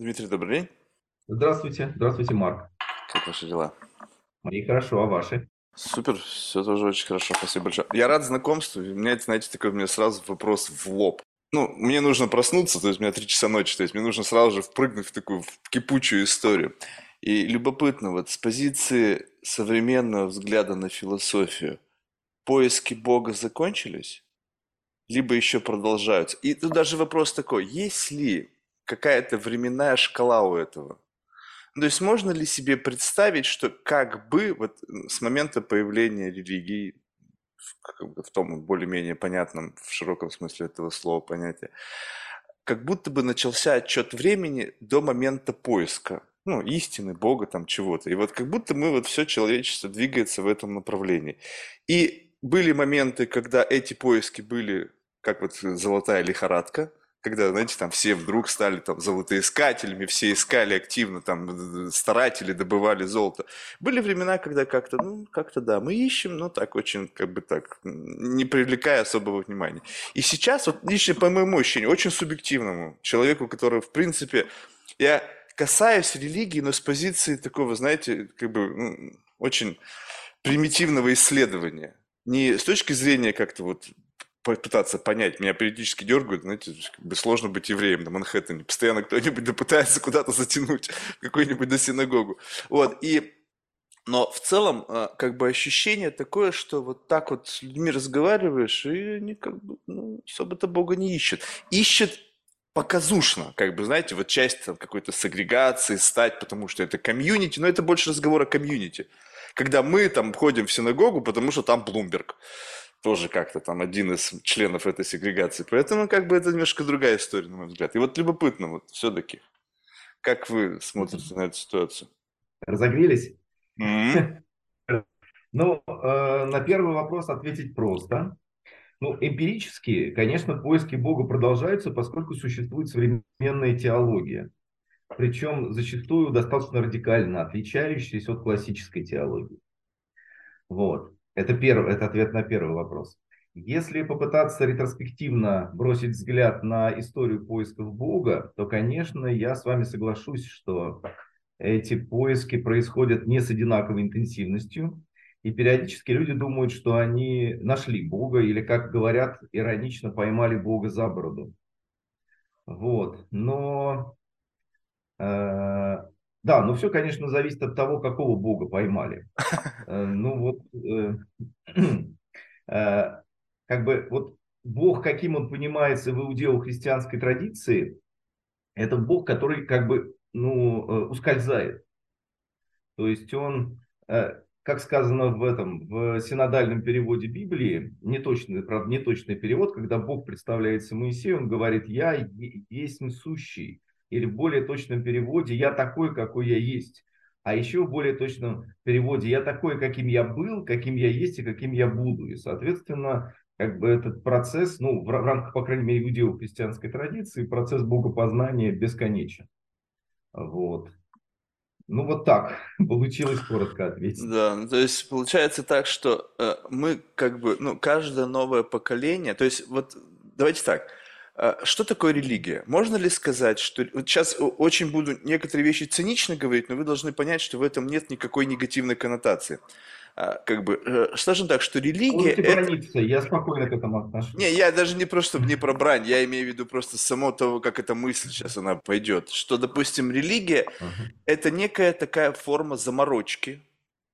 Дмитрий, добрый день. Здравствуйте, здравствуйте, Марк. Как ваши дела? Мои хорошо, а ваши? Супер, все тоже очень хорошо, спасибо большое. Я рад знакомству, у меня, знаете, такой у меня сразу вопрос в лоб. Ну, мне нужно проснуться, то есть у меня три часа ночи, то есть мне нужно сразу же впрыгнуть в такую в кипучую историю. И любопытно, вот с позиции современного взгляда на философию, поиски Бога закончились? Либо еще продолжаются? И тут даже вопрос такой, есть ли какая-то временная шкала у этого? То есть можно ли себе представить, что как бы вот с момента появления религии, в, в том более-менее понятном, в широком смысле этого слова понятия, как будто бы начался отчет времени до момента поиска, ну, истины, Бога, там, чего-то. И вот как будто мы, вот все человечество двигается в этом направлении. И были моменты, когда эти поиски были, как вот золотая лихорадка, когда, знаете, там все вдруг стали там золотоискателями, все искали активно, там старатели добывали золото. Были времена, когда как-то, ну, как-то да, мы ищем, но так очень, как бы так, не привлекая особого внимания. И сейчас, вот лично по моему ощущению, очень субъективному человеку, который, в принципе, я касаюсь религии, но с позиции такого, знаете, как бы ну, очень примитивного исследования. Не с точки зрения как-то вот пытаться понять. Меня периодически дергают, знаете, сложно быть евреем на Манхэттене. Постоянно кто-нибудь да пытается куда-то затянуть, какую-нибудь до синагогу. Вот, и но в целом, а, как бы ощущение такое, что вот так вот с людьми разговариваешь, и они как бы ну, особо-то Бога не ищут. Ищут показушно, как бы, знаете, вот часть там, какой-то сегрегации, стать, потому что это комьюнити, но это больше разговор о комьюнити. Когда мы там ходим в синагогу, потому что там Блумберг тоже как-то там один из членов этой сегрегации. Поэтому как бы это немножко другая история, на мой взгляд. И вот любопытно вот все-таки, как вы смотрите на эту ситуацию? Разогрелись? Mm-hmm. Ну, э, на первый вопрос ответить просто. Ну, эмпирически, конечно, поиски Бога продолжаются, поскольку существует современная теология. Причем зачастую достаточно радикально отличающаяся от классической теологии. Вот. Это, первый, это ответ на первый вопрос. Если попытаться ретроспективно бросить взгляд на историю поисков Бога, то, конечно, я с вами соглашусь, что эти поиски происходят не с одинаковой интенсивностью, и периодически люди думают, что они нашли Бога, или, как говорят, иронично поймали Бога за бороду. Вот. Но э, да, но все, конечно, зависит от того, какого бога поймали. Э, ну вот, э, э, как бы, вот бог, каким он понимается в иудео-христианской традиции, это бог, который как бы, ну, ускользает. То есть он, как сказано в этом, в синодальном переводе Библии, неточный, правда, неточный перевод, когда Бог представляется Моисею, он говорит, я есть несущий или в более точном переводе «я такой, какой я есть». А еще в более точном переводе «я такой, каким я был, каким я есть и каким я буду». И, соответственно, как бы этот процесс, ну, в рамках, по крайней мере, иудео-христианской традиции, процесс богопознания бесконечен. Вот. Ну, вот так получилось коротко ответить. Да, ну, то есть получается так, что э, мы как бы, ну, каждое новое поколение, то есть вот давайте так, что такое религия? Можно ли сказать, что... Вот сейчас очень буду некоторые вещи цинично говорить, но вы должны понять, что в этом нет никакой негативной коннотации. А, как бы, э, скажем так, что религия... это... я спокойно к этому отношусь. Не, я даже не просто не про брань, я имею в виду просто само того, как эта мысль сейчас она пойдет. Что, допустим, религия uh-huh. это некая такая форма заморочки,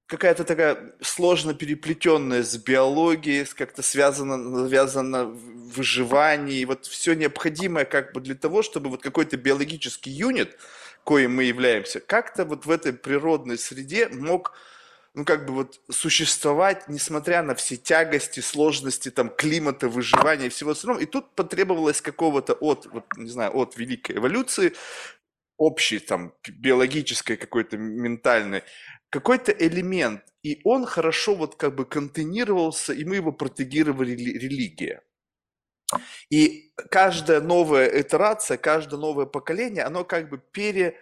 какая-то такая сложно переплетенная с биологией, как-то связана, связана выживание, и вот все необходимое как бы для того, чтобы вот какой-то биологический юнит, коим мы являемся, как-то вот в этой природной среде мог ну, как бы вот существовать, несмотря на все тягости, сложности там климата, выживания и всего остального. И тут потребовалось какого-то от, вот, не знаю, от великой эволюции, общей там биологической какой-то ментальной какой-то элемент, и он хорошо вот как бы контейнировался, и мы его протегировали религия. И каждая новая итерация, каждое новое поколение, оно как бы пере,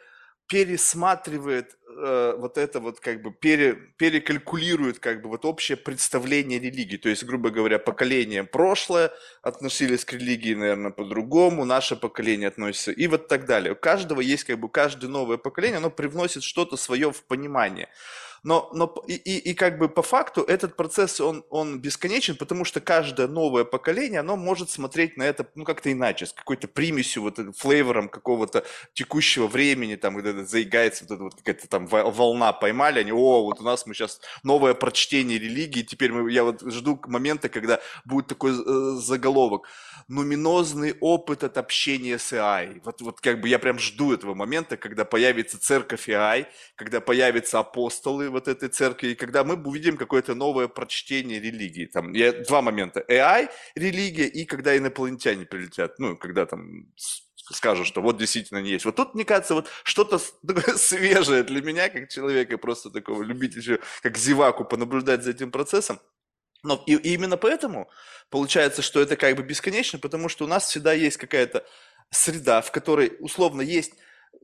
пересматривает э, вот это вот как бы пере, перекалькулирует как бы вот общее представление религии. То есть, грубо говоря, поколение прошлое относились к религии, наверное, по-другому, наше поколение относится и вот так далее. У каждого есть как бы, каждое новое поколение, оно привносит что-то свое в понимание. Но, но и, и, и как бы по факту этот процесс, он, он бесконечен, потому что каждое новое поколение, оно может смотреть на это, ну, как-то иначе, с какой-то примесью, вот флейвором какого-то текущего времени, там, когда заигается, вот эта вот какая-то там волна поймали, они, о, вот у нас мы сейчас новое прочтение религии, теперь мы, я вот жду момента, когда будет такой э, заголовок, нуминозный опыт от общения с AI. Вот, вот как бы я прям жду этого момента, когда появится церковь AI, когда появятся апостолы, вот этой церкви, и когда мы увидим какое-то новое прочтение религии. Там я, два момента. AI, религия, и когда инопланетяне прилетят. Ну, когда там скажут, что вот действительно не есть. Вот тут, мне кажется, вот что-то свежее для меня, как человека, просто такого любителя, как зеваку, понаблюдать за этим процессом. Но и, и именно поэтому получается, что это как бы бесконечно, потому что у нас всегда есть какая-то среда, в которой условно есть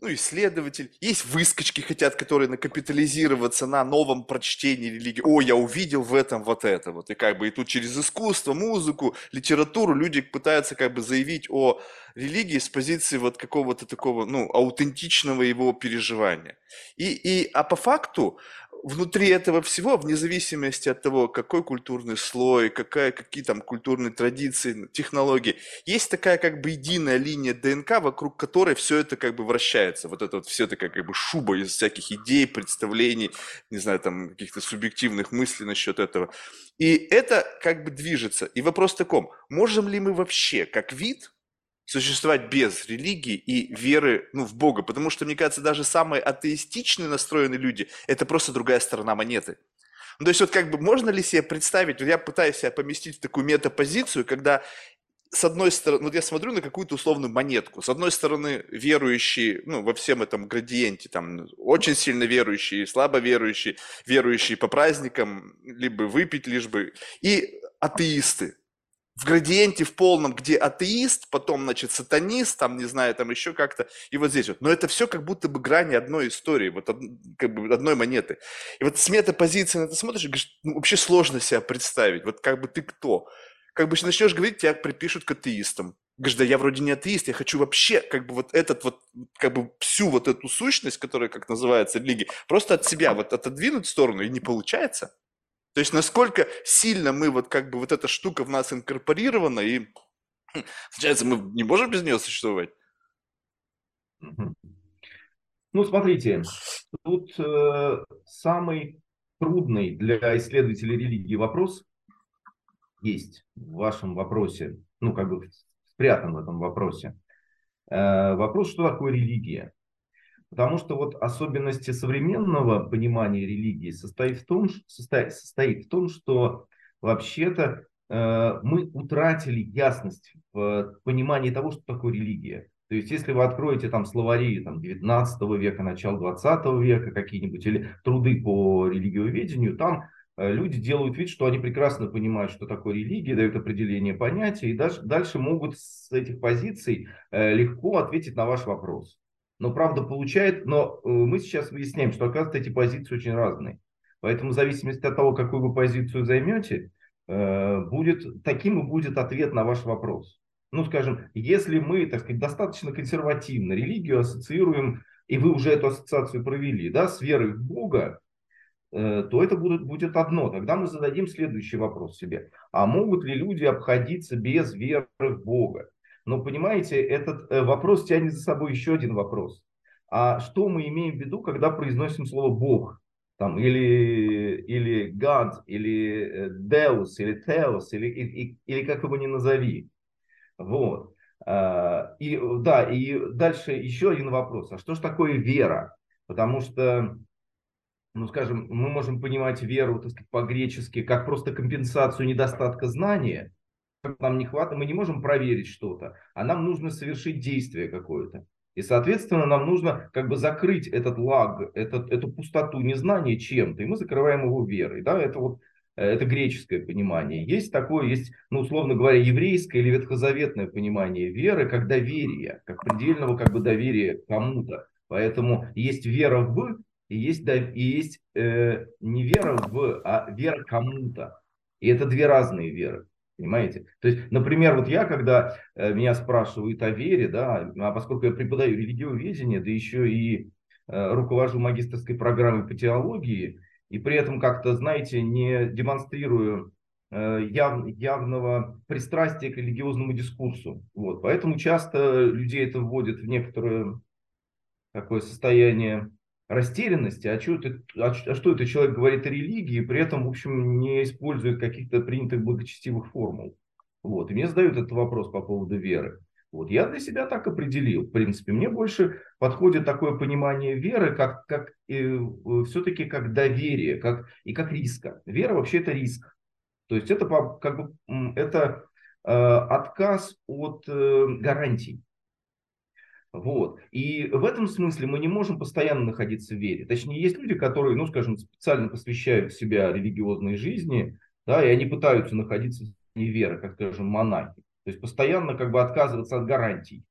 ну, исследователь, есть выскочки хотят, которые накапитализироваться на новом прочтении религии. О, я увидел в этом вот это вот. И как бы и тут через искусство, музыку, литературу люди пытаются как бы заявить о религии с позиции вот какого-то такого, ну, аутентичного его переживания. И, и, а по факту внутри этого всего, вне зависимости от того, какой культурный слой, какая, какие там культурные традиции, технологии, есть такая как бы единая линия ДНК, вокруг которой все это как бы вращается. Вот это вот все это как бы шуба из всяких идей, представлений, не знаю, там каких-то субъективных мыслей насчет этого. И это как бы движется. И вопрос таком, можем ли мы вообще как вид существовать без религии и веры ну, в Бога. Потому что, мне кажется, даже самые атеистичные настроенные люди – это просто другая сторона монеты. Ну, то есть вот как бы можно ли себе представить, вот я пытаюсь себя поместить в такую метапозицию, когда с одной стороны, вот я смотрю на какую-то условную монетку. С одной стороны, верующие, ну, во всем этом градиенте, там, очень сильно верующие, слабо верующие, верующие по праздникам, либо выпить, лишь бы, и атеисты в градиенте в полном, где атеист, потом, значит, сатанист, там, не знаю, там еще как-то, и вот здесь вот. Но это все как будто бы грани одной истории, вот как бы одной монеты. И вот с метапозиции на это смотришь и говоришь, ну, вообще сложно себя представить, вот как бы ты кто? Как бы начнешь говорить, тебя припишут к атеистам. Говоришь, да я вроде не атеист, я хочу вообще как бы вот этот вот, как бы всю вот эту сущность, которая, как называется, религия, просто от себя вот отодвинуть в сторону, и не получается. То есть насколько сильно мы вот как бы вот эта штука в нас инкорпорирована, и получается мы не можем без нее существовать. Ну, смотрите, тут э, самый трудный для исследователей религии вопрос есть в вашем вопросе, ну, как бы спрятан в этом вопросе. Э, вопрос, что такое религия? Потому что вот особенности современного понимания религии состоит в том, состоит, состоит в том что вообще-то э, мы утратили ясность в понимании того, что такое религия. То есть, если вы откроете там словари там, 19 века, начала 20 века какие-нибудь, или труды по религиоведению, там э, люди делают вид, что они прекрасно понимают, что такое религия, дают определение понятия, и дальше, дальше могут с этих позиций э, легко ответить на ваш вопрос но правда получает, но э, мы сейчас выясняем, что оказывается эти позиции очень разные. Поэтому в зависимости от того, какую вы позицию займете, э, будет, таким и будет ответ на ваш вопрос. Ну, скажем, если мы, так сказать, достаточно консервативно религию ассоциируем, и вы уже эту ассоциацию провели, да, с верой в Бога, э, то это будет, будет одно. Тогда мы зададим следующий вопрос себе. А могут ли люди обходиться без веры в Бога? Но понимаете, этот э, вопрос тянет за собой еще один вопрос. А что мы имеем в виду, когда произносим слово Бог? Там, или, или God, или э, Deus, или Theos, или, или, или как его ни назови. Вот. А, и да, и дальше еще один вопрос. А что же такое вера? Потому что, ну скажем, мы можем понимать веру, так сказать, по-гречески, как просто компенсацию недостатка знания, нам не хватает, мы не можем проверить что-то, а нам нужно совершить действие какое-то. И, соответственно, нам нужно как бы закрыть этот лаг, этот, эту пустоту незнания чем-то, и мы закрываем его верой. Да? Это вот э, это греческое понимание. Есть такое, есть, ну, условно говоря, еврейское или ветхозаветное понимание веры как доверия, как предельного как бы доверия кому-то. Поэтому есть вера в, и есть, и есть э, не вера в, а вера кому-то. И это две разные веры. Понимаете? То есть, например, вот я, когда э, меня спрашивают о вере, да, а поскольку я преподаю религиоведение, да еще и э, руковожу магистрской программой по теологии, и при этом как-то, знаете, не демонстрирую э, яв, явного пристрастия к религиозному дискурсу. Вот. Поэтому часто людей это вводит в некоторое такое состояние растерянности, а что, это, а, а что это человек говорит о религии, при этом, в общем, не использует каких-то принятых благочестивых формул. Вот. И мне задают этот вопрос по поводу веры. Вот. Я для себя так определил. В принципе, мне больше подходит такое понимание веры, как, как э, все-таки как доверие, как, и как риска. Вера вообще это риск. То есть это, как бы, это э, отказ от э, гарантий. Вот. И в этом смысле мы не можем постоянно находиться в вере. Точнее, есть люди, которые, ну, скажем, специально посвящают себя религиозной жизни, да, и они пытаются находиться в вере, как, скажем, монахи. То есть постоянно как бы отказываться от гарантий.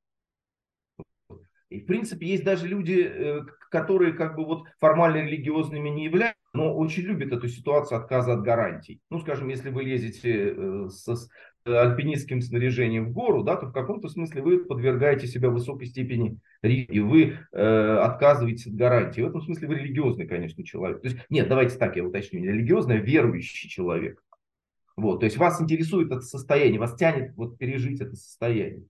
И в принципе есть даже люди, э, которые как бы вот формально религиозными не являются, но очень любят эту ситуацию отказа от гарантий. Ну, скажем, если вы лезете э, с альпинистским снаряжением в гору, да, то в каком-то смысле вы подвергаете себя высокой степени риска, и вы э, отказываетесь от гарантии. В этом смысле вы религиозный, конечно, человек. То есть, нет, давайте так я уточню, религиозный, а верующий человек. Вот, то есть вас интересует это состояние, вас тянет вот пережить это состояние.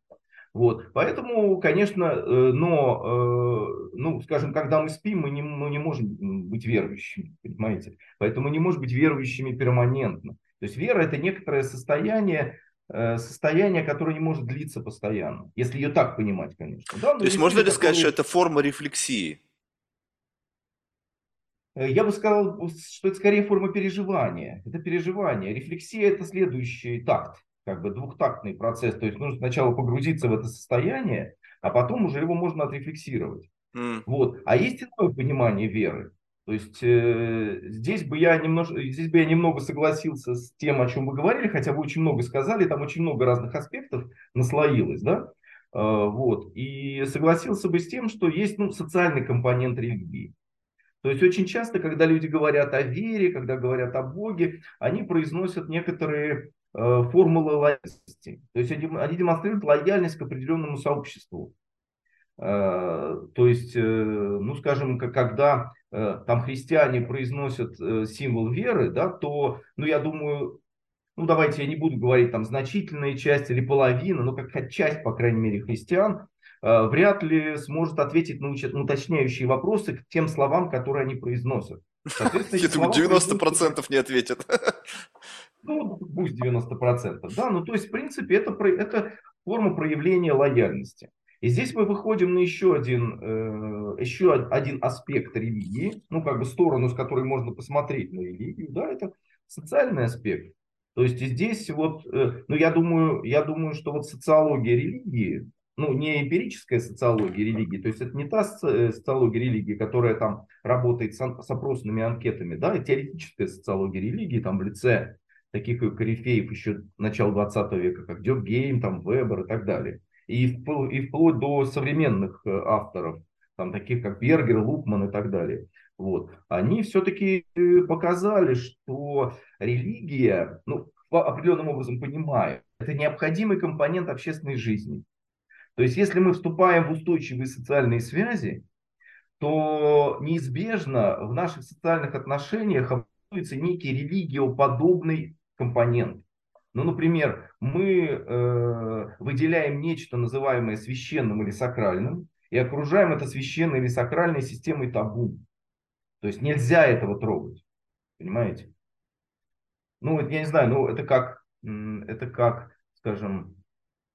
Вот, поэтому, конечно, э, но, э, ну, скажем, когда мы спим, мы не, мы не можем быть верующими, понимаете? Поэтому не можем быть верующими перманентно. То есть вера это некоторое состояние, э, состояние, которое не может длиться постоянно, если ее так понимать, конечно. Да, То есть можно ли сказать, что это форма рефлексии? Э, я бы сказал, что это скорее форма переживания. Это переживание. Рефлексия – это следующий такт, как бы двухтактный процесс. То есть нужно сначала погрузиться в это состояние, а потом уже его можно отрефлексировать. Mm. Вот. А есть иное понимание веры. То есть э, здесь бы я немножко, здесь бы я немного согласился с тем, о чем вы говорили, хотя вы очень много сказали, там очень много разных аспектов наслоилось, да, э, вот, и согласился бы с тем, что есть, ну, социальный компонент религии. То есть очень часто, когда люди говорят о вере, когда говорят о Боге, они произносят некоторые э, формулы лояльности. То есть они, они демонстрируют лояльность к определенному сообществу. Э, то есть, э, ну, скажем, когда там христиане произносят символ веры, да, то, ну, я думаю, ну, давайте я не буду говорить там значительная часть или половина, но как часть, по крайней мере, христиан Э, вряд ли сможет ответить на уточняющие вопросы к тем словам, которые они произносят. Я думаю, 90% не ответят. Ну, пусть 90%. Да, ну то есть, в принципе, это, это форма проявления лояльности. И здесь мы выходим на еще один, э, еще один аспект религии, ну, как бы сторону, с которой можно посмотреть на религию, да, это социальный аспект. То есть здесь вот, э, ну, я думаю, я думаю, что вот социология религии, ну, не эмпирическая социология религии, то есть это не та э, социология религии, которая там работает с, опросными анкетами, да, и теоретическая социология религии, там в лице таких корифеев еще начала 20 века, как Дёргейм, там Вебер и так далее. И, и вплоть до современных э, авторов, там таких как Бергер, Лукман и так далее. Вот. Они все-таки э, показали, что религия, ну, определенным образом понимаю, это необходимый компонент общественной жизни. То есть, если мы вступаем в устойчивые социальные связи, то неизбежно в наших социальных отношениях образуется некий религиоподобный компонент. Ну, например, мы э, выделяем нечто, называемое священным или сакральным, и окружаем это священной или сакральной системой табу. То есть нельзя этого трогать. Понимаете? Ну, я не знаю, ну это как, это как, скажем,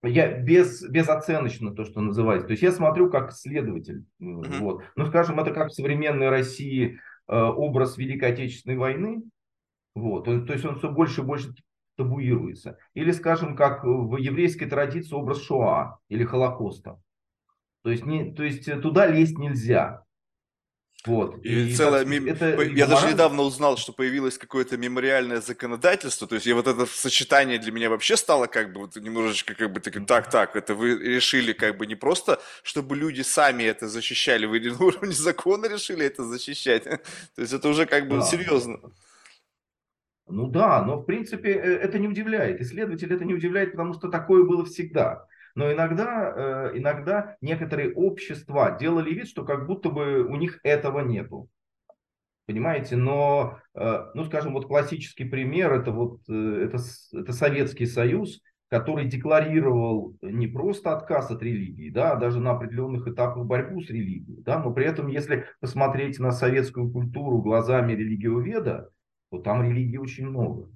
я без, безоценочно то, что называется. То есть я смотрю как исследователь. Uh-huh. Вот. Ну, скажем, это как в современной России э, образ Великой Отечественной войны. Вот. То, то есть он все больше и больше табуируется. Или, скажем, как в еврейской традиции образ Шоа или Холокоста. То есть, не, то есть туда лезть нельзя. Вот. И, и целая, мем... это я даже недавно узнал, что появилось какое-то мемориальное законодательство, то есть я вот это сочетание для меня вообще стало как бы вот немножечко как бы таким, так, так, это вы решили как бы не просто, чтобы люди сами это защищали, вы на уровне закона решили это защищать, то есть это уже как бы да. серьезно. Ну да, но в принципе э, это не удивляет. Исследователь это не удивляет, потому что такое было всегда. Но иногда, э, иногда некоторые общества делали вид, что как будто бы у них этого нету. Понимаете, но, э, ну, скажем, вот классический пример, это вот, это, это Советский Союз, который декларировал не просто отказ от религии, да, а даже на определенных этапах борьбу с религией, да, но при этом, если посмотреть на советскую культуру глазами религиоведа, то там религии очень много.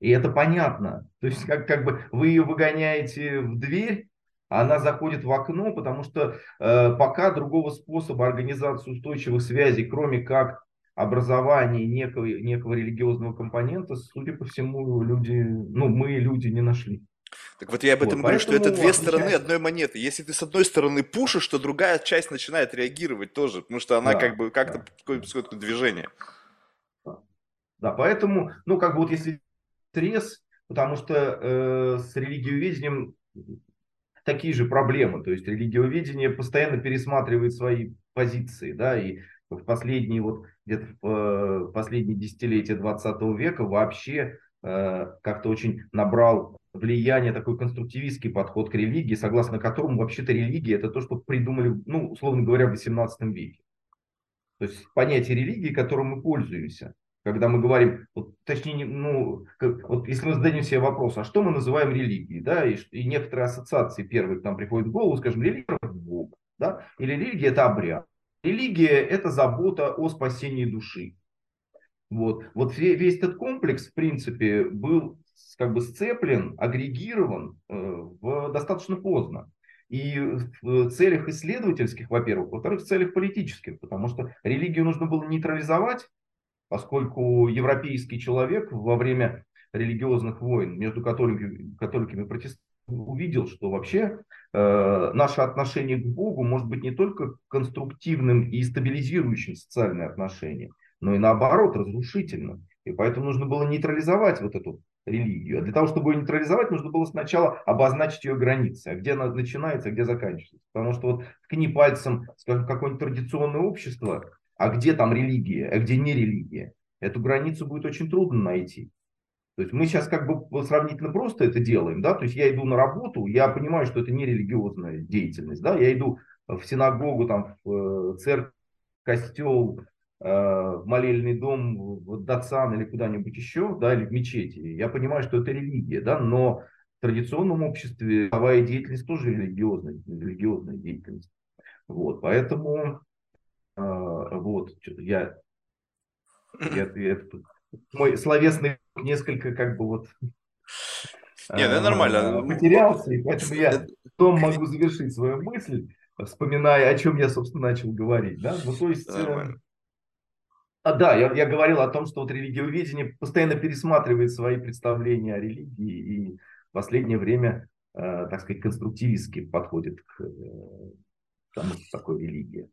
И это понятно. То есть как, как бы вы ее выгоняете в дверь, она заходит в окно, потому что э, пока другого способа организации устойчивых связей, кроме как образования некого, некого религиозного компонента, судя по всему, люди, ну, мы люди не нашли. Так вот я об этом вот, говорю, что это две стороны одной монеты. Если ты с одной стороны пушишь, то другая часть начинает реагировать тоже, потому что она да, как бы как-то да. какое-то движение. Да, поэтому, ну, как бы вот если стресс, потому что э, с религиоведением такие же проблемы. То есть религиоведение постоянно пересматривает свои позиции, да, и в последние вот где-то в э, последние десятилетия 20 века вообще э, как-то очень набрал влияние такой конструктивистский подход к религии, согласно которому вообще-то религия это то, что придумали, ну, условно говоря, в 18 веке. То есть понятие религии, которым мы пользуемся когда мы говорим, вот, точнее, ну, как, вот если мы зададим себе вопрос, а что мы называем религией, да, и, и некоторые ассоциации первые к нам приходят в голову, скажем, религия – это Бог, да, или религия – это обряд. Религия – это забота о спасении души. Вот, вот весь этот комплекс, в принципе, был как бы сцеплен, агрегирован э, в, достаточно поздно. И в целях исследовательских, во-первых, во-вторых, в целях политических, потому что религию нужно было нейтрализовать, поскольку европейский человек во время религиозных войн между католиками, католиками и протестантами увидел, что вообще э, наше отношение к Богу может быть не только конструктивным и стабилизирующим социальные отношения, но и наоборот разрушительным. И поэтому нужно было нейтрализовать вот эту религию. А для того, чтобы ее нейтрализовать, нужно было сначала обозначить ее границы, а где она начинается, а где заканчивается. Потому что вот ткни пальцем, скажем, какое-нибудь традиционное общество, а где там религия, а где не религия. Эту границу будет очень трудно найти. То есть мы сейчас как бы сравнительно просто это делаем, да, то есть я иду на работу, я понимаю, что это не религиозная деятельность, да, я иду в синагогу, там, в э, церковь, костел, э, в молельный дом, в Датсан или куда-нибудь еще, да, или в мечети. Я понимаю, что это религия, да, но в традиционном обществе правовая деятельность тоже религиозная, религиозная деятельность. Вот, поэтому вот, что-то я, я, я, мой словесный несколько как бы вот не, ну нормально. А, потерялся, и поэтому я потом могу завершить свою мысль, вспоминая, о чем я, собственно, начал говорить. Да? Ну, то есть, э, а, да, я, я говорил о том, что вот религиоведение постоянно пересматривает свои представления о религии и в последнее время, э, так сказать, конструктивистски подходит к э, тому, что такое религия.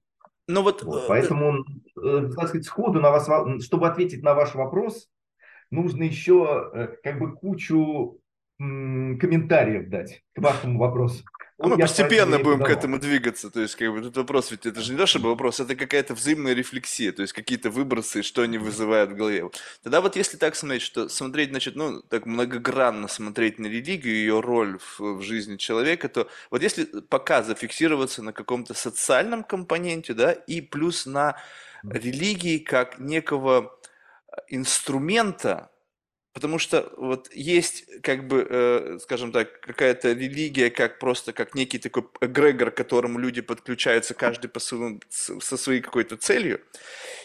Ну вот, вот, э, поэтому, э, так сказать, сходу на вас, чтобы ответить на ваш вопрос, нужно еще э, как бы кучу комментариев дать к вашему вопросу. А мы постепенно будем к этому двигаться. То есть, как бы, тут вопрос, ведь это же не то, чтобы вопрос, это какая-то взаимная рефлексия, то есть какие-то выбросы, что они вызывают в голове. Тогда вот если так смотреть, что смотреть, значит, ну, так многогранно смотреть на религию, ее роль в, в жизни человека, то вот если пока зафиксироваться на каком-то социальном компоненте, да, и плюс на религии как некого инструмента, Потому что вот есть, как бы, э, скажем так, какая-то религия, как просто как некий такой эгрегор, к которому люди подключаются, каждый по своему, со своей какой-то целью.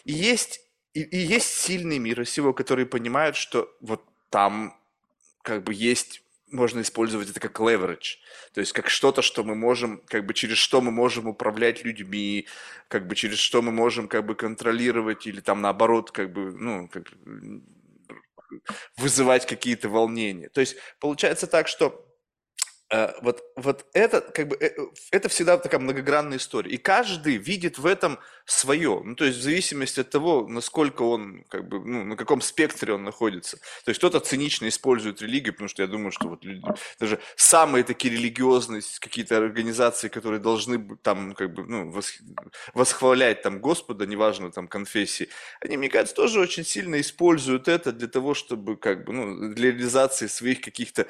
И есть, и, и есть сильный мир всего, которые понимают, что вот там как бы есть можно использовать это как leverage, то есть как что-то, что мы можем, как бы через что мы можем управлять людьми, как бы через что мы можем как бы контролировать или там наоборот как бы, ну, как, вызывать какие-то волнения. То есть получается так, что вот, вот это, как бы, э, это всегда такая многогранная история. И каждый видит в этом свое. Ну, то есть в зависимости от того, насколько он, как бы, ну, на каком спектре он находится. То есть кто-то цинично использует религию, потому что я думаю, что вот люди, даже самые такие религиозные какие-то организации, которые должны там, как бы, ну, восхвалять там Господа, неважно там конфессии, они, мне кажется, тоже очень сильно используют это для того, чтобы, как бы, ну, для реализации своих каких-то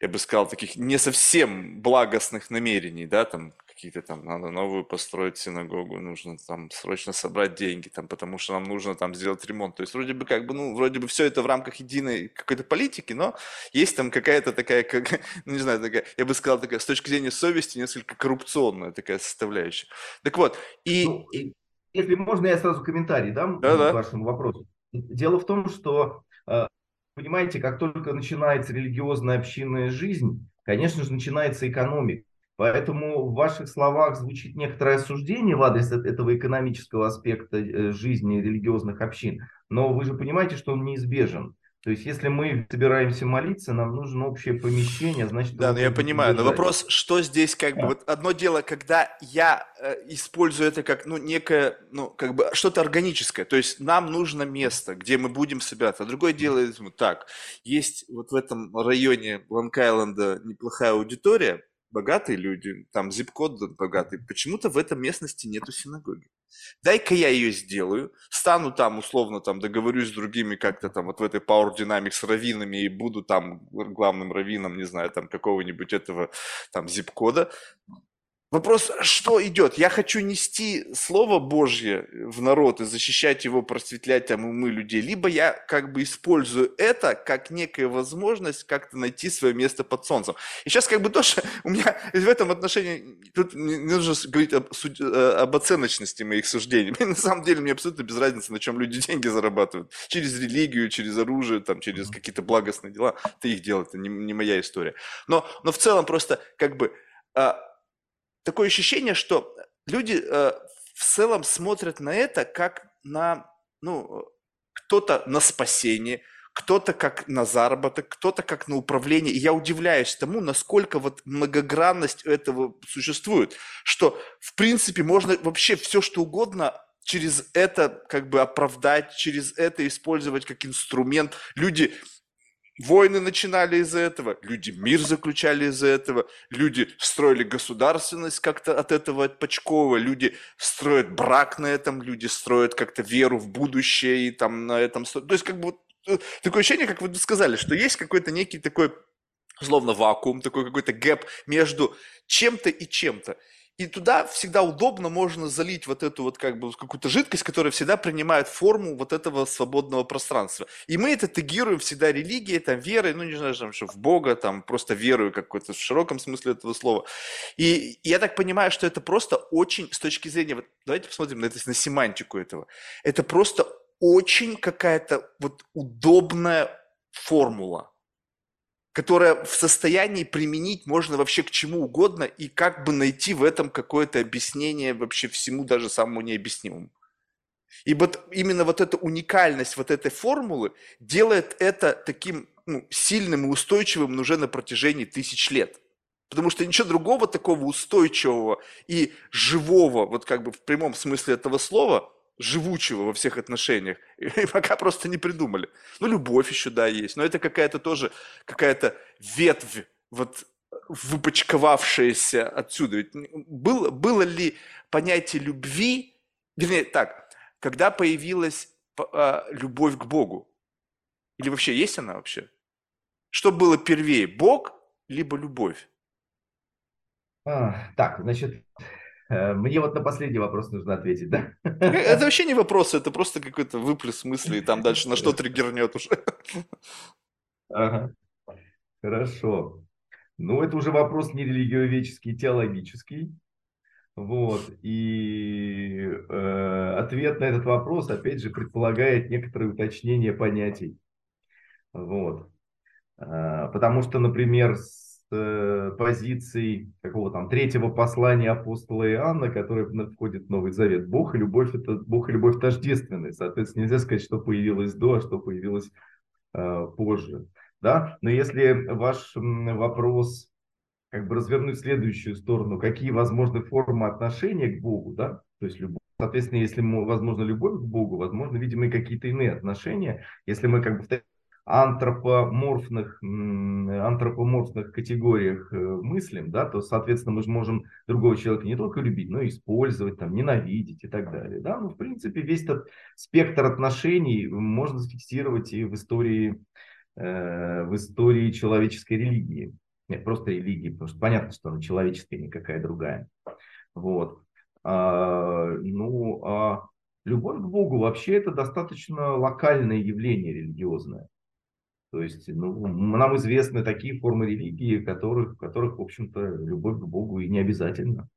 я бы сказал, таких не совсем благостных намерений, да, там какие-то там, надо новую построить синагогу, нужно там срочно собрать деньги, там, потому что нам нужно там сделать ремонт. То есть вроде бы как бы, ну, вроде бы все это в рамках единой какой-то политики, но есть там какая-то такая, как, ну, не знаю, такая, я бы сказал, такая, с точки зрения совести, несколько коррупционная такая составляющая. Так вот, и... Ну, если можно, я сразу комментарий дам да, к вашему вопросу. Дело в том, что э, понимаете, как только начинается религиозная общинная жизнь, конечно же, начинается экономика. Поэтому в ваших словах звучит некоторое осуждение в адрес этого экономического аспекта э, жизни религиозных общин. Но вы же понимаете, что он неизбежен. То есть, если мы собираемся молиться, нам нужно общее помещение, значит... Да, ну я понимаю, но вопрос, что здесь как бы... Вот одно дело, когда я э, использую это как, ну, некое, ну, как бы что-то органическое, то есть нам нужно место, где мы будем собираться. А другое дело, так, есть вот в этом районе Лонг-Айленда неплохая аудитория, богатые люди, там зип-код богатый, почему-то в этой местности нету синагоги. Дай-ка я ее сделаю, стану там, условно, там, договорюсь с другими как-то там вот в этой Power Dynamics раввинами и буду там главным раввином, не знаю, там какого-нибудь этого там зип-кода, Вопрос, что идет? Я хочу нести Слово Божье в народ и защищать его, просветлять там умы людей, либо я как бы использую это как некая возможность как-то найти свое место под солнцем. И сейчас как бы тоже у меня в этом отношении, тут не нужно говорить об, э, об оценочности моих суждений. На самом деле мне абсолютно без разницы, на чем люди деньги зарабатывают. Через религию, через оружие, там, через какие-то благостные дела. Это их дело, это не, не моя история. Но, но в целом просто как бы а, такое ощущение, что люди э, в целом смотрят на это как на, ну, кто-то на спасение, кто-то как на заработок, кто-то как на управление. И я удивляюсь тому, насколько вот многогранность этого существует, что в принципе можно вообще все что угодно через это как бы оправдать, через это использовать как инструмент. Люди Войны начинали из-за этого, люди мир заключали из-за этого, люди строили государственность как-то от этого отпочкового, люди строят брак на этом, люди строят как-то веру в будущее и там на этом... То есть как бы э, такое ощущение, как вы сказали, что есть какой-то некий такой, словно вакуум, такой какой-то гэп между чем-то и чем-то. И туда всегда удобно можно залить вот эту вот как бы какую-то жидкость, которая всегда принимает форму вот этого свободного пространства. И мы это тегируем всегда религией, там, верой, ну, не знаю, там, что в Бога, там, просто верую какой-то в широком смысле этого слова. И я так понимаю, что это просто очень, с точки зрения, вот давайте посмотрим на, это, на семантику этого. Это просто очень какая-то вот удобная формула которое в состоянии применить можно вообще к чему угодно и как бы найти в этом какое-то объяснение вообще всему, даже самому необъяснимому. И вот именно вот эта уникальность вот этой формулы делает это таким ну, сильным и устойчивым уже на протяжении тысяч лет. Потому что ничего другого такого устойчивого и живого, вот как бы в прямом смысле этого слова, живучего во всех отношениях. И пока просто не придумали. Ну, любовь еще, да, есть. Но это какая-то тоже, какая-то ветвь, вот выпочковавшаяся отсюда. Ведь было, было ли понятие любви, вернее, так, когда появилась а, любовь к Богу? Или вообще есть она вообще? Что было первее, Бог либо любовь? А, так, значит, Э, мне вот на последний вопрос нужно ответить, да? Это вообще не вопрос, это просто какой-то выплеск мыслей, там дальше на что триггернет уже. Ага. Хорошо. Ну, это уже вопрос не религиоведческий, теологический. Вот. И э, ответ на этот вопрос, опять же, предполагает некоторое уточнение понятий. Вот. Э, потому что, например, э, позиций какого там третьего послания апостола Иоанна, которое входит в Новый Завет. Бог и любовь это Бог и любовь тождественны. Соответственно, нельзя сказать, что появилось до, а что появилось э, позже. Да? Но если ваш вопрос как бы развернуть следующую сторону, какие возможны формы отношения к Богу, да, то есть любовь. Соответственно, если возможно любовь к Богу, возможно, видимо, и какие-то иные отношения. Если мы как бы в антропоморфных, антропоморфных категориях э, мыслим, да, то, соответственно, мы же можем другого человека не только любить, но и использовать, там, ненавидеть и так далее. Да? Ну, в принципе, весь этот спектр отношений можно зафиксировать и в истории, э, в истории человеческой религии. Нет, просто религии, потому что понятно, что она человеческая, никакая другая. Вот. А, ну, а любовь к Богу вообще это достаточно локальное явление религиозное. То есть ну, нам известны такие формы религии, которых, в которых, в общем-то, любовь к Богу и не обязательно.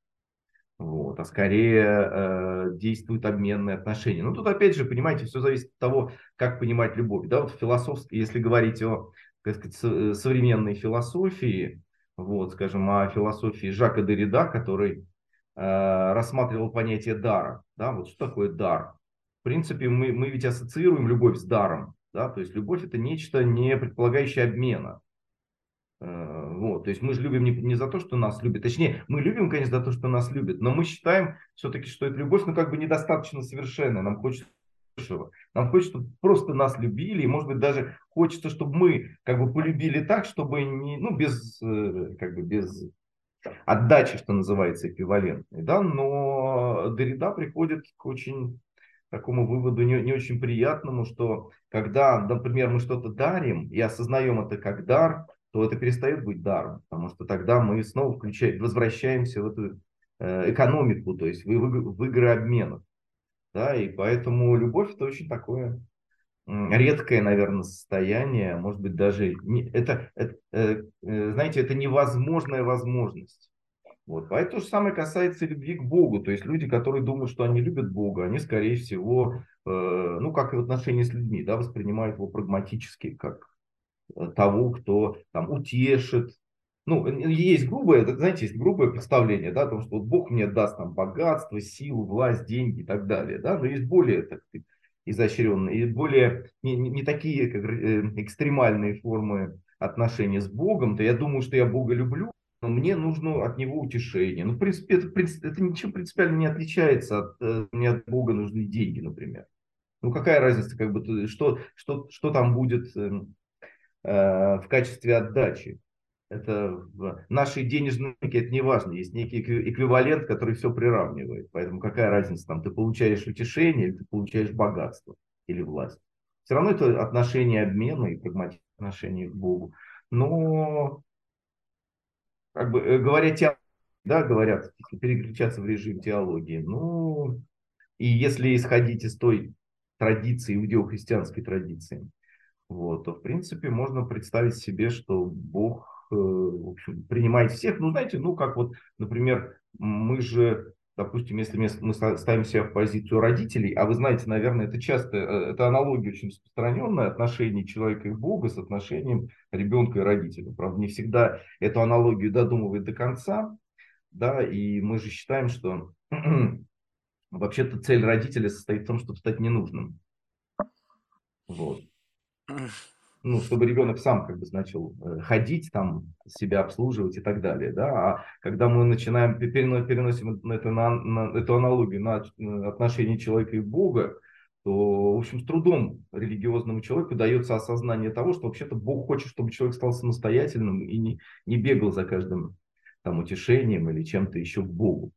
Вот, а скорее э, действуют обменные отношения. Ну, тут опять же, понимаете, все зависит от того, как понимать любовь. Да, вот философски, если говорить о так сказать, э, современной философии, вот, скажем, о философии Жака Derrida, который э, рассматривал понятие дара. Да, вот что такое дар? В принципе, мы, мы ведь ассоциируем любовь с даром. Да? То есть любовь это нечто, не предполагающее обмена. Э, вот, то есть мы же любим не, не за то, что нас любят. Точнее, мы любим, конечно, за то, что нас любят, но мы считаем все-таки, что эта любовь, ну, как бы недостаточно совершенная. Нам хочется большего. Нам хочется, чтобы просто нас любили, и, может быть, даже хочется, чтобы мы как бы полюбили так, чтобы не, ну, без, э, как бы без отдачи, что называется, эквивалентной, да, но Дорида приходит к очень такому выводу не, не очень приятному, что когда, например, мы что-то дарим и осознаем это как дар, то это перестает быть даром, потому что тогда мы снова включаем, возвращаемся в эту э, экономику, то есть в, в, в игры обменов. Да, и поэтому любовь это очень такое редкое, наверное, состояние, может быть, даже не, это, это э, э, знаете, это невозможная возможность. Вот. Поэтому то же самое касается любви к Богу. То есть люди, которые думают, что они любят Бога, они, скорее всего, э, ну, как и в отношении с людьми, да, воспринимают его прагматически, как э, того, кто там утешит. Ну, есть грубое, знаете, есть грубое представление, да, о том, что вот Бог мне даст там богатство, силу, власть, деньги и так далее, да, но есть более, так изощренные, и более, не, не такие как, э, экстремальные формы отношения с Богом, то я думаю, что я Бога люблю, мне нужно от него утешение. Ну, в принципе, это, это ничем принципиально не отличается от, э, мне от Бога нужны деньги, например. Ну, какая разница, как бы, что, что, что там будет э, э, в качестве отдачи? Это в нашей денежной это не важно. Есть некий эквивалент, который все приравнивает. Поэтому какая разница, там, ты получаешь утешение или ты получаешь богатство или власть. Все равно это отношение обмена и прагматичное отношение к Богу. Но как бы э, говоря теологии, да, говорят, если переключаться в режим теологии, ну, и если исходить из той традиции, иудео-христианской традиции, вот, то, в принципе, можно представить себе, что Бог, э, в общем, принимает всех. Ну, знаете, ну, как вот, например, мы же допустим, если мы ставим себя в позицию родителей, а вы знаете, наверное, это часто, э, это аналогия очень распространенная, отношение человека и Бога с отношением ребенка и родителя. Правда, не всегда эту аналогию додумывает до конца, да, и мы же считаем, что вообще-то цель родителя состоит в том, чтобы стать ненужным. Вот ну, чтобы ребенок сам как бы начал э, ходить, там, себя обслуживать и так далее, да, а когда мы начинаем, переносим это на, на эту аналогию на отношение человека и Бога, то, в общем, с трудом религиозному человеку дается осознание того, что вообще-то Бог хочет, чтобы человек стал самостоятельным и не, не бегал за каждым там утешением или чем-то еще к Богу.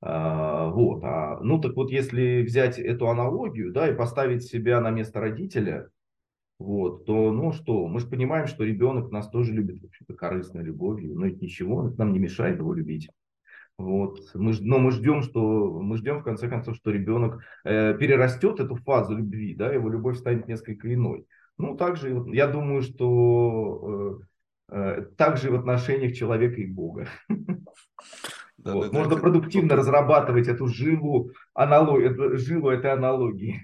А, вот. А, ну так вот, если взять эту аналогию, да, и поставить себя на место родителя, вот, то, ну что, мы же понимаем, что ребенок нас тоже любит, в общем-то, корыстной любовью, но это ничего, это нам не мешает его любить. Вот. Мы, но мы ждем, что мы ждем в конце концов, что ребенок э, перерастет эту фазу любви, да, его любовь станет несколько иной. Ну, также я думаю, что э, э, также в отношениях человека и Бога. Да, вот. да, Можно да, продуктивно разрабатывать эту жилу, аналог, жилу этой аналогии.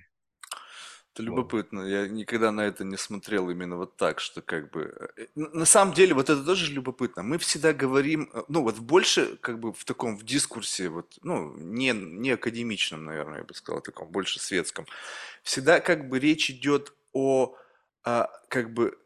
Это любопытно. Я никогда на это не смотрел именно вот так, что как бы... Э, на самом деле, вот это тоже любопытно. Мы всегда говорим, э, ну вот больше как бы в таком, в дискурсе, вот, ну, не, не академичном, наверное, я бы сказал, таком больше светском. Всегда как бы речь идет о, о как бы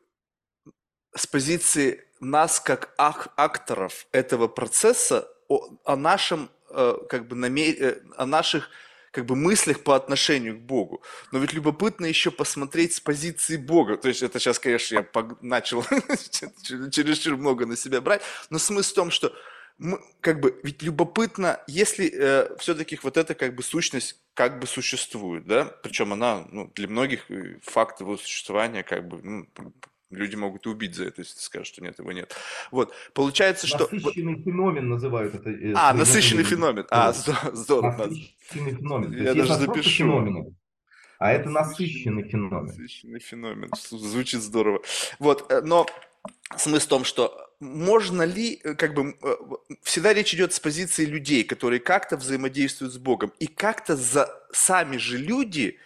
с позиции нас как ак акторов этого процесса, о, о нашем э, как бы намер... Э, о наших как бы мыслях по отношению к Богу. Но ведь любопытно еще посмотреть с позиции Бога. То есть это сейчас, конечно, я начал чересчур много на себя брать, но смысл в том, что мы, как бы, ведь любопытно, если э, все-таки вот эта как бы сущность как бы существует, да, причем она, ну, для многих э, факт его существования как бы, ну, люди могут и убить за это, если скажут, что нет, его нет. Вот, получается, что... Насыщенный феномен называют это. Э, а, насыщенный феномен. А, здорово. Насыщенный феномен. Я даже запишу. Феномены, а это насыщенный феномен. Насыщенный феномен. Звучит здорово. Вот, э, но смысл в том, что можно ли, э, как бы, всегда речь идет с позиции людей, которые как-то взаимодействуют с Богом, и как-то за сами же люди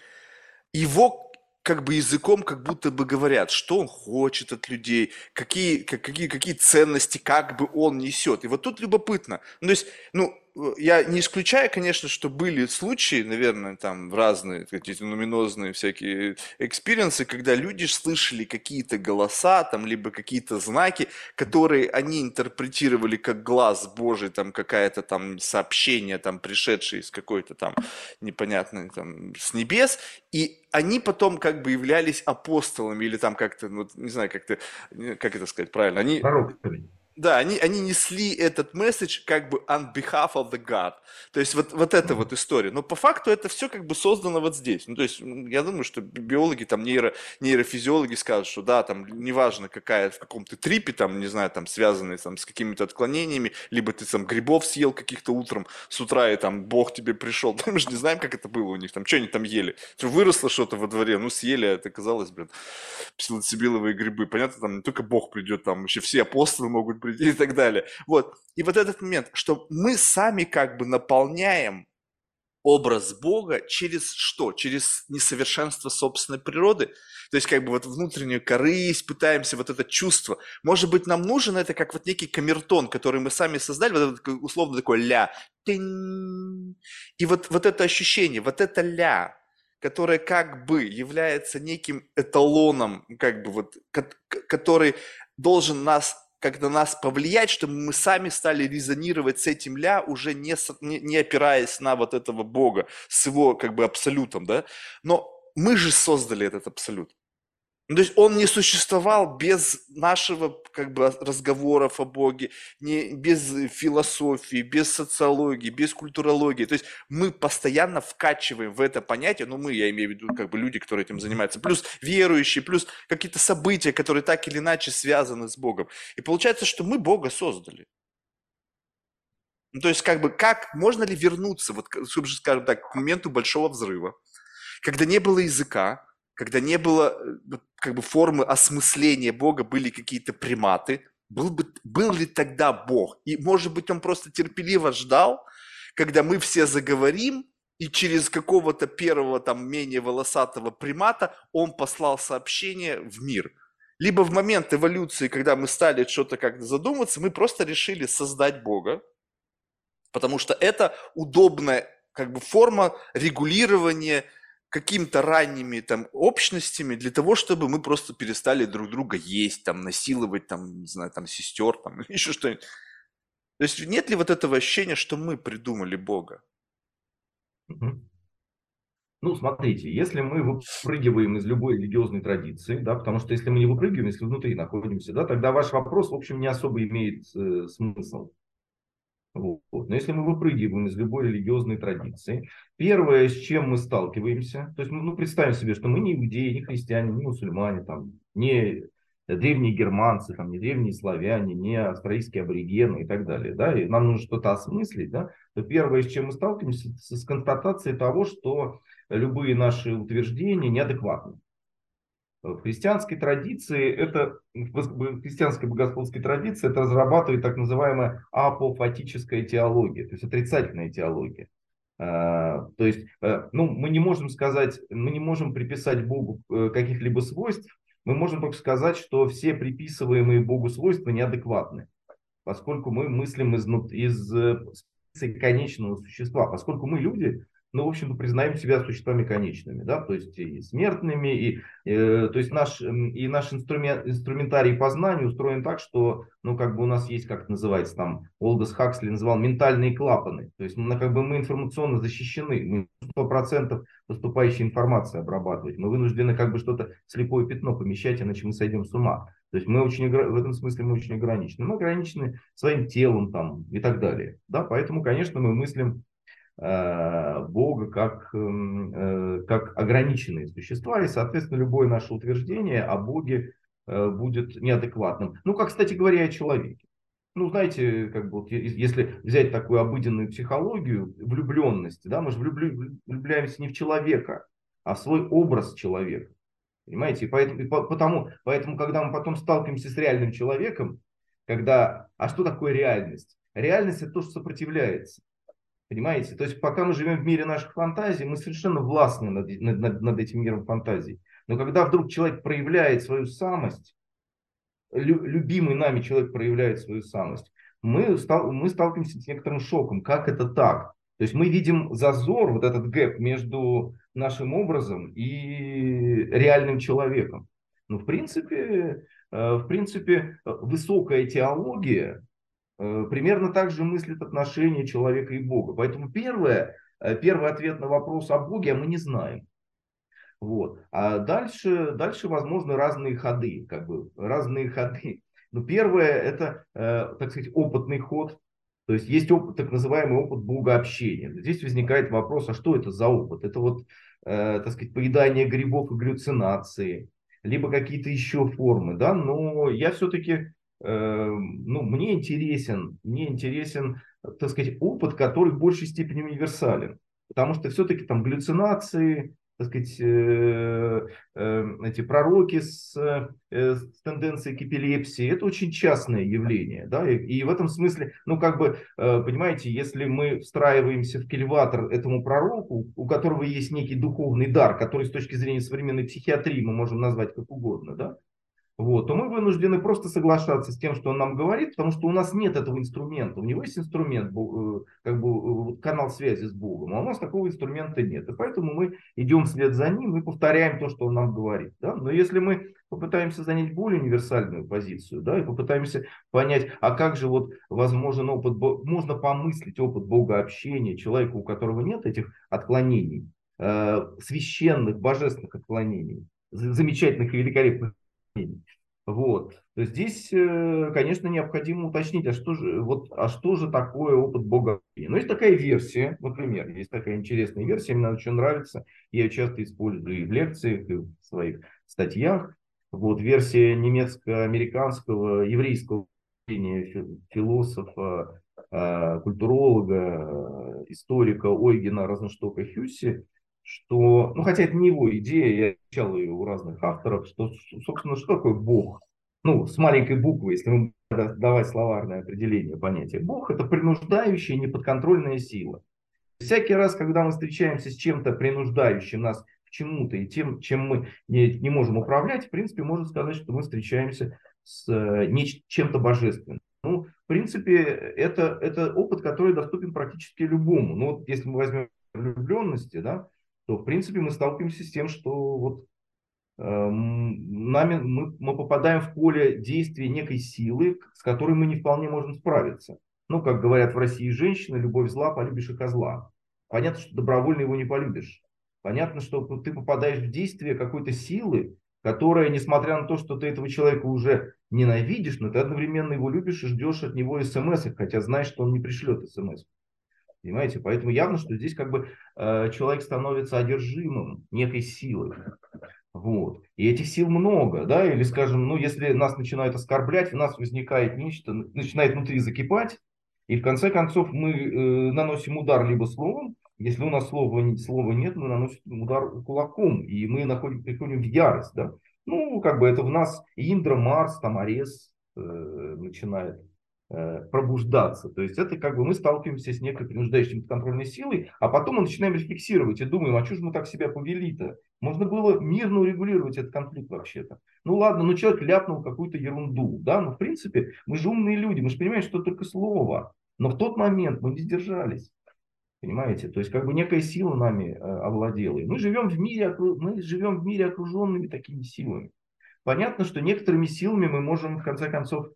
его как бы языком как будто бы говорят, что он хочет от людей, какие, какие, какие ценности как бы он несет. И вот тут любопытно. Ну, то есть, ну, я не исключаю, конечно, что были случаи, наверное, там разные какие-то нуминозные всякие experience ы, когда люди слышали какие-то голоса, там, либо какие-то знаки, которые они интерпретировали как глас Божий, там, какая-то там сообщение, там, пришедшее из какой-то там непонятной, там, с небес, и они потом как бы являлись апостолами или там как-то, ну, не знаю, как-то, как это сказать правильно, они... Пророками да, они, они несли этот месседж как бы on behalf of the God. То есть вот, вот эта вот история. Но по факту это все как бы создано вот здесь. Ну, то есть я думаю, что биологи, там, нейро, нейрофизиологи скажут, что да, там, неважно, какая, в каком ты трипе, там, не знаю, там, связанный там, с какими-то отклонениями, либо ты там грибов съел каких-то утром, с утра, и там Бог тебе пришел. Мы же не знаем, как это было у них, там, что они там ели. Выросло что-то во дворе, ну, съели, а это казалось, блин, псилоцибиловые грибы. Понятно, там не только Бог придет, там еще все апостолы могут быть и так далее. Вот. И вот этот момент, что мы сами как бы наполняем образ Бога через что? Через несовершенство собственной природы. То есть как бы вот внутреннюю корысть, пытаемся вот это чувство. Может быть, нам нужен это как вот некий камертон, который мы сами создали, вот это условно такое ля. И вот, вот это ощущение, вот это ля, которое как бы является неким эталоном, как бы вот, который должен нас как на нас повлиять, чтобы мы сами стали резонировать с этим ля, уже не, не, не опираясь на вот этого Бога, с его как бы абсолютом, да. Но мы же создали этот абсолют. Ну, то есть он не существовал без нашего как бы разговоров о Боге, не, без философии, без социологии, без культурологии. То есть мы постоянно вкачиваем в это понятие, ну мы, я имею в виду как бы люди, которые этим занимаются, плюс верующие, плюс какие-то события, которые так или иначе связаны с Богом. И получается, что мы Бога создали. Ну, то есть как бы как, можно ли вернуться, вот, скажем так, к моменту большого взрыва, когда не было языка, когда не было э, как бы формы осмысления Бога, были какие-то приматы, был, бы, был ли тогда Бог? И, может быть, он просто терпеливо ждал, когда мы все заговорим, и через какого-то первого, там, менее волосатого примата он послал сообщение в мир. Либо в момент эволюции, когда мы стали что-то как-то задумываться, мы просто решили создать Бога, потому что это удобная как бы форма регулирования какими-то ранними там общностями для того, чтобы мы просто перестали друг друга есть, там, насиловать, там, не знаю, там, сестер, там, еще что-нибудь. То есть нет ли вот этого ощущения, что мы придумали Бога? Ну, смотрите, если мы выпрыгиваем из любой религиозной традиции, да, потому что если мы не выпрыгиваем, если внутри находимся, да, тогда ваш вопрос, в общем, не особо имеет э, смысл. Вот. Но если мы выпрыгиваем из любой религиозной традиции, первое, с чем мы сталкиваемся, то есть ну, представим себе, что мы не иудеи, не христиане, не мусульмане, там, не древние германцы, там, не древние славяне, не австралийские аборигены и так далее, да, и нам нужно что-то осмыслить, да, то первое, с чем мы сталкиваемся, с констатацией того, что любые наши утверждения неадекватны. В христианской традиции это, в христианской богословской традиции это разрабатывает так называемая апофатическая теология, то есть отрицательная теология. А, то есть, э, ну, мы не можем сказать, мы не можем приписать Богу э, каких-либо свойств, мы можем только сказать, что все приписываемые Богу свойства неадекватны, поскольку мы мыслим из, из конечного существа, поскольку мы люди, ну, в общем-то, признаем себя существами конечными, да, то есть и смертными, и, э, то есть наш, и наш инструмент, инструментарий познания устроен так, что, ну, как бы у нас есть, как это называется, там, Олдос Хаксли называл ментальные клапаны, то есть, ну, как бы мы информационно защищены, мы 100% поступающей информации обрабатывать, мы вынуждены как бы что-то слепое пятно помещать, иначе мы сойдем с ума. То есть мы очень, в этом смысле мы очень ограничены. Мы ограничены своим телом там, и так далее. Да? Поэтому, конечно, мы мыслим Бога как, эм, э, как ограниченные существа, и, соответственно, любое наше утверждение о Боге э, будет неадекватным. Ну, как, кстати говоря, о человеке. Ну, знаете, как бы вот, если взять такую обыденную психологию влюбленности, да, мы же влюбляемся не в человека, а в свой образ человека. Понимаете? И поэтому, и потому, поэтому, когда мы потом сталкиваемся с реальным человеком, когда, а что такое реальность? Реальность это то, что сопротивляется. Понимаете? То есть пока мы живем в мире наших фантазий, мы совершенно властны над, над, над этим миром фантазий. Но когда вдруг человек проявляет свою самость, лю, любимый нами человек проявляет свою самость, мы, стал, мы сталкиваемся с некоторым шоком. Как это так? То есть мы видим зазор, вот этот гэп между нашим образом и реальным человеком. Ну, в принципе, э, в принципе, высокая теология, Э, примерно так же мыслит отношение человека и Бога. Поэтому первое, э, первый ответ на вопрос о Боге мы не знаем. Вот. А дальше, дальше возможны разные ходы, как бы разные ходы. Но первое это, э, так сказать, опытный ход. То есть есть опыт, так называемый опыт богообщения. Здесь возникает вопрос, а что это за опыт? Это вот, так сказать, поедание грибов и галлюцинации, либо какие-то еще формы, да, но я все-таки ну, мне интересен, мне интересен, так сказать, опыт, который в большей степени универсален. Потому что все-таки там галлюцинации, так сказать, э, э, эти пророки с, э, с тенденцией к эпилепсии, это очень частное явление. Да? И, и в этом смысле, ну как бы, э, понимаете, если мы встраиваемся в кильватор этому пророку, у которого есть некий духовный дар, который с точки зрения современной психиатрии мы можем назвать как угодно, да? Вот, то мы вынуждены просто соглашаться с тем, что он нам говорит, потому что у нас нет этого инструмента. У него есть инструмент, э, как бы э, канал связи с Богом, а у нас такого инструмента нет. И поэтому мы идем вслед за ним и повторяем то, что он нам говорит. Да? Но если мы попытаемся занять более универсальную позицию, да, и попытаемся понять, а как же вот возможен опыт, можно помыслить опыт Бога общения человека, у которого нет этих отклонений, э, священных, божественных отклонений, замечательных и великолепных вот. То есть здесь, э, конечно, необходимо уточнить, а что же, вот, а что же такое опыт Бога? Ну, есть такая версия, например, есть такая интересная версия, мне очень нравится, я ее часто использую и в лекциях, и в своих статьях. Вот версия немецко-американского, еврейского философа, а, культуролога, историка Ойгена Разноштока Хюсси, что, ну хотя это не его идея, я изучал ее у разных авторов, что, собственно, что такое Бог? Ну, с маленькой буквы, если мы давать словарное определение понятия. Бог – это принуждающая, неподконтрольная сила. Всякий раз, когда мы встречаемся с чем-то принуждающим нас к чему-то и тем, чем мы не, не можем управлять, в принципе, можно сказать, что мы встречаемся с э, чем-то божественным. Ну, в принципе, это, это опыт, который доступен практически любому. Ну, вот если мы возьмем влюбленности, да, то в принципе мы сталкиваемся с тем, что вот э, нами, мы, мы попадаем в поле действия некой силы, с которой мы не вполне можем справиться. Ну, как говорят в России женщины, любовь зла, полюбишь и козла. Понятно, что добровольно его не полюбишь. Понятно, что ты попадаешь в действие какой-то силы, которая, несмотря на то, что ты этого человека уже ненавидишь, но ты одновременно его любишь и ждешь от него смс, хотя знаешь, что он не пришлет смс. Понимаете? Поэтому явно, что здесь как бы э, человек становится одержимым некой силой. Вот. И этих сил много, да, или, скажем, ну, если нас начинают оскорблять, у нас возникает нечто, начинает внутри закипать, и в конце концов мы э, наносим удар либо словом, если у нас слова, слова нет, мы наносим удар кулаком, и мы находим, приходим в ярость, да. Ну, как бы это в нас Индра, Марс, там э, начинает пробуждаться. То есть это как бы мы сталкиваемся с некой принуждающей контрольной силой, а потом мы начинаем рефлексировать и думаем, а что же мы так себя повели-то? Можно было мирно урегулировать этот конфликт вообще-то. Ну ладно, ну человек ляпнул какую-то ерунду, да, но в принципе мы же умные люди, мы же понимаем, что только слово. Но в тот момент мы не сдержались. Понимаете? То есть как бы некая сила нами э, овладела. И мы живем в мире, мы живем в мире окруженными такими силами. Понятно, что некоторыми силами мы можем в конце концов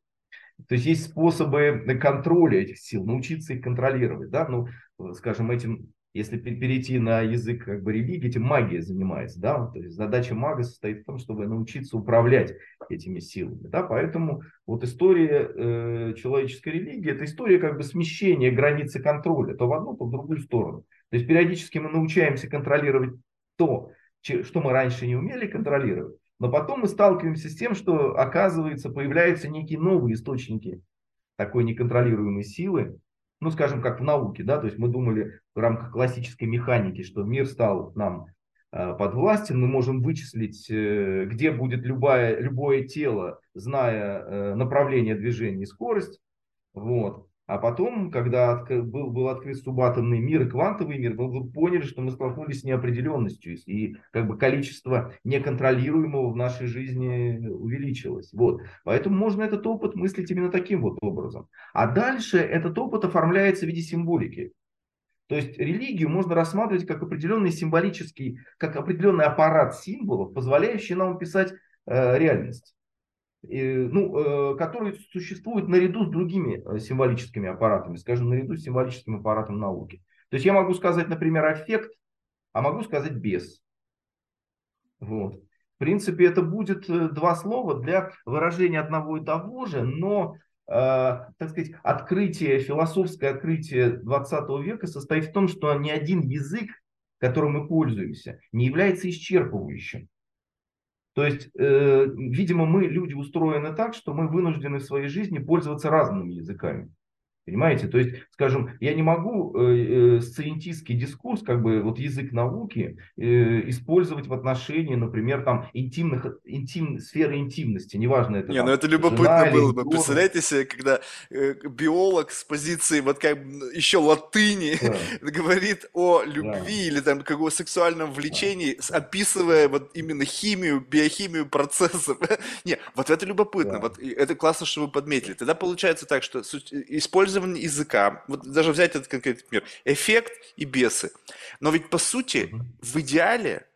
то есть есть способы контроля этих сил, научиться их контролировать. Да? Ну, скажем, этим если перейти на язык как бы религии, этим магия занимается, да, то есть задача мага состоит в том, чтобы научиться управлять этими силами, да, поэтому вот история э, человеческой религии это история как бы смещения границы контроля, то в одну, то в другую сторону. То есть периодически мы научаемся контролировать то, что мы раньше не умели контролировать, но потом мы сталкиваемся с тем, что оказывается появляются некие новые источники такой неконтролируемой силы, ну, скажем, как в науке, да, то есть мы думали в рамках классической механики, что мир стал нам э, подвластен, мы можем вычислить, э, где будет любое, любое тело, зная э, направление движения и скорость, вот. А потом, когда был, был открыт субатомный мир и квантовый мир, мы поняли, что мы столкнулись с неопределенностью, и как бы количество неконтролируемого в нашей жизни увеличилось. Вот. Поэтому можно этот опыт мыслить именно таким вот образом. А дальше этот опыт оформляется в виде символики. То есть религию можно рассматривать как определенный символический, как определенный аппарат символов, позволяющий нам описать э, реальность ну, э, который существует наряду с другими э, символическими аппаратами, скажем, наряду с символическим аппаратом науки. То есть я могу сказать, например, эффект, а могу сказать без. Вот. В принципе, это будет э, два слова для выражения одного и того же, но, э, так сказать, открытие, философское открытие 20 века состоит в том, что ни один язык, которым мы пользуемся, не является исчерпывающим. То есть, э, видимо, мы, люди, устроены так, что мы вынуждены в своей жизни пользоваться разными языками. Понимаете? То есть, скажем, я не могу э, э, сциентистский дискурс, как бы вот язык науки, э, использовать в отношении, например, там интимных, интим, сферы интимности, неважно это. Не, там, ну это любопытно было бы. Представляете себе, когда э, биолог с позиции вот как еще латыни да. говорит о любви да. или там какого сексуальном влечении, да. описывая вот именно химию, биохимию процессов. Не, вот это любопытно. Да. Вот это классно, что вы подметили. Тогда получается так, что используя использование языка, вот даже взять этот конкретный пример, эффект и бесы. Но ведь по сути, в идеале,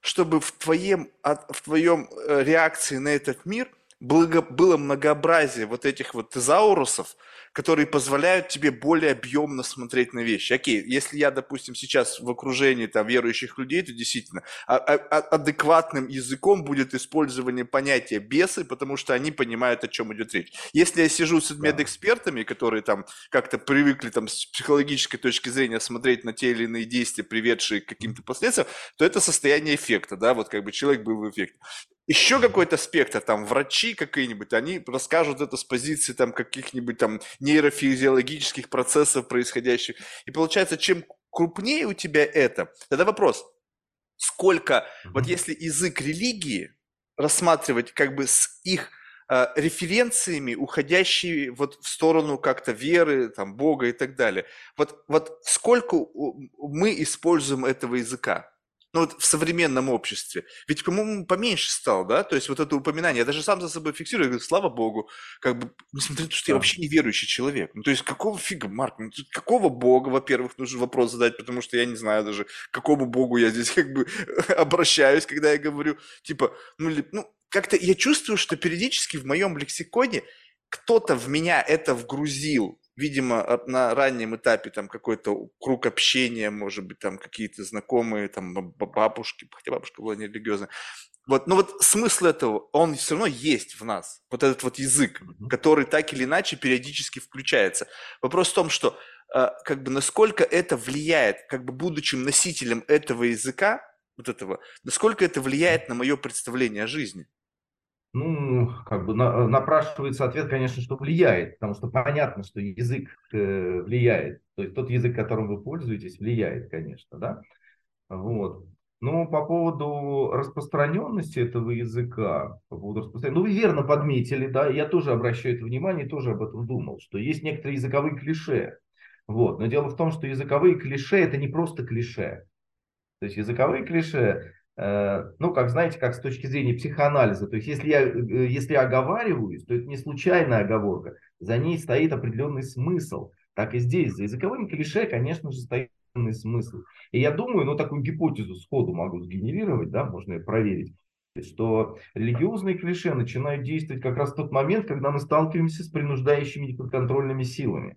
чтобы в твоем, в твоем э, реакции на этот мир было многообразие вот этих вот тезаурусов, которые позволяют тебе более объемно смотреть на вещи. Окей, если я, допустим, сейчас в окружении там, верующих людей, то действительно а, а, а, адекватным языком будет использование понятия бесы, потому что они понимают, о чем идет речь. Если я сижу с медэкспертами, которые там как-то привыкли там, с психологической точки зрения смотреть на те или иные действия, приведшие к каким-то последствиям, то это состояние эффекта, да, вот как бы человек был в эффекте еще какой-то спектр, там, врачи какие-нибудь, они расскажут это с позиции там каких-нибудь там нейрофизиологических процессов происходящих. И получается, чем крупнее у тебя это, тогда вопрос, сколько, вот если язык религии рассматривать как бы с их э, референциями, уходящие вот в сторону как-то веры, там, Бога и так далее, вот, вот сколько мы используем этого языка? Ну вот в современном обществе. Ведь, по-моему, поменьше стал, да? То есть вот это упоминание, я даже сам за собой фиксирую, говорю, слава богу, как бы, несмотря на то, что да. я вообще неверующий человек. Ну, то есть какого фига, Марк, ну, какого бога, во-первых, нужно вопрос задать, потому что я не знаю даже, к какому богу я здесь как бы обращаюсь, когда я говорю, типа, ну, ну как-то я чувствую, что периодически в моем лексиконе кто-то в меня это вгрузил, видимо, на раннем этапе там какой-то круг общения, может быть, там какие-то знакомые, там бабушки, хотя бабушка была не религиозная. Вот, но вот смысл этого, он все равно есть в нас. Вот этот вот язык, который так или иначе периодически включается. Вопрос в том, что э, как бы насколько это влияет, как бы будучи носителем этого языка, вот этого, насколько это влияет на мое представление о жизни. Ну, как бы на, напрашивается ответ, конечно, что влияет, потому что понятно, что язык э, влияет. То есть тот язык, которым вы пользуетесь, влияет, конечно, да. Вот. Но по поводу распространенности этого языка, по поводу распространенности, ну вы верно подметили, да, я тоже обращаю это внимание, тоже об этом думал, что есть некоторые языковые клише. Вот. Но дело в том, что языковые клише это не просто клише. То есть языковые клише Э, ну, как знаете, как с точки зрения психоанализа, то есть если я, э, если я оговариваюсь, то это не случайная оговорка, за ней стоит определенный смысл. Так и здесь, за языковыми клише, конечно же, стоит смысл. И я думаю, ну такую гипотезу сходу могу сгенерировать, да, можно ее проверить, что религиозные клише начинают действовать как раз в тот момент, когда мы сталкиваемся с принуждающими неподконтрольными силами.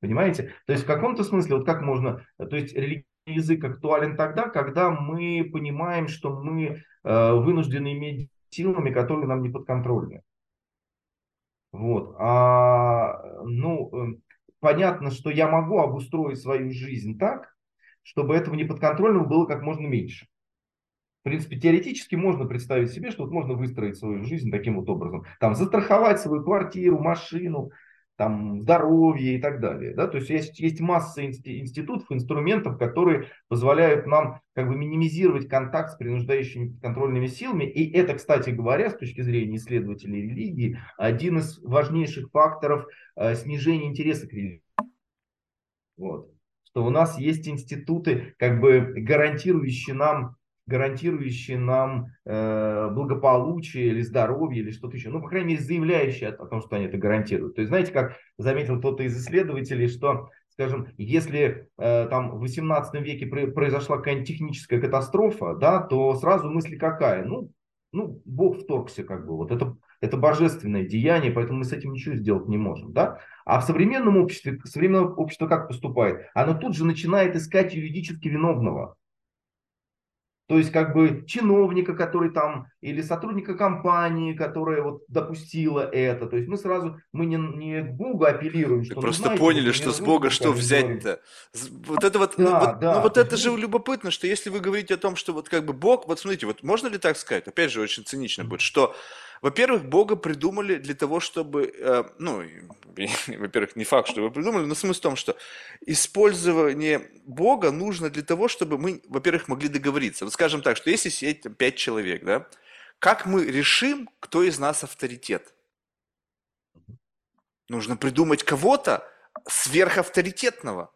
Понимаете? То есть в каком-то смысле, вот как можно, то есть религиозный язык актуален тогда, когда мы понимаем, что мы э, вынуждены иметь силами, которые нам не подконтрольны. Вот. А, ну, э, понятно, что я могу обустроить свою жизнь так, чтобы этого неподконтрольного было как можно меньше. В принципе, теоретически можно представить себе, что вот можно выстроить свою жизнь таким вот образом. Там застраховать свою квартиру, машину, там, здоровье и так далее. Да? То есть есть, есть масса институтов, инструментов, которые позволяют нам как бы минимизировать контакт с принуждающими контрольными силами. И это, кстати говоря, с точки зрения исследователей религии, один из важнейших факторов э, снижения интереса к религии. Вот. Что у нас есть институты, как бы гарантирующие нам гарантирующие нам э, благополучие или здоровье или что-то еще. Ну, по крайней мере, заявляющие о, о том, что они это гарантируют. То есть, знаете, как заметил кто-то из исследователей, что, скажем, если э, там в 18 веке произошла какая-нибудь техническая катастрофа, да, то сразу мысль какая? Ну, ну, Бог вторгся, как бы, вот это, это божественное деяние, поэтому мы с этим ничего сделать не можем, да? А в современном обществе, современное общество как поступает? Оно тут же начинает искать юридически виновного. То есть как бы чиновника, который там, или сотрудника компании, которая вот допустила это. То есть мы сразу, мы не, не к Богу апеллируем. Что, просто знаете, поняли, что с Бога что взять-то. Вот это вот, ну, да, ну, вот, да. ну вот это же любопытно, что если вы говорите о том, что вот как бы Бог, вот смотрите, вот можно ли так сказать, опять же очень цинично будет, что во-первых, Бога придумали для того, чтобы, э, ну, во-первых, не факт, что вы придумали, но смысл в том, что использование Бога нужно для того, чтобы мы, во-первых, могли договориться. Вот скажем так, что если сидеть там, пять человек, да, как мы решим, кто из нас авторитет? Нужно придумать кого-то сверхавторитетного,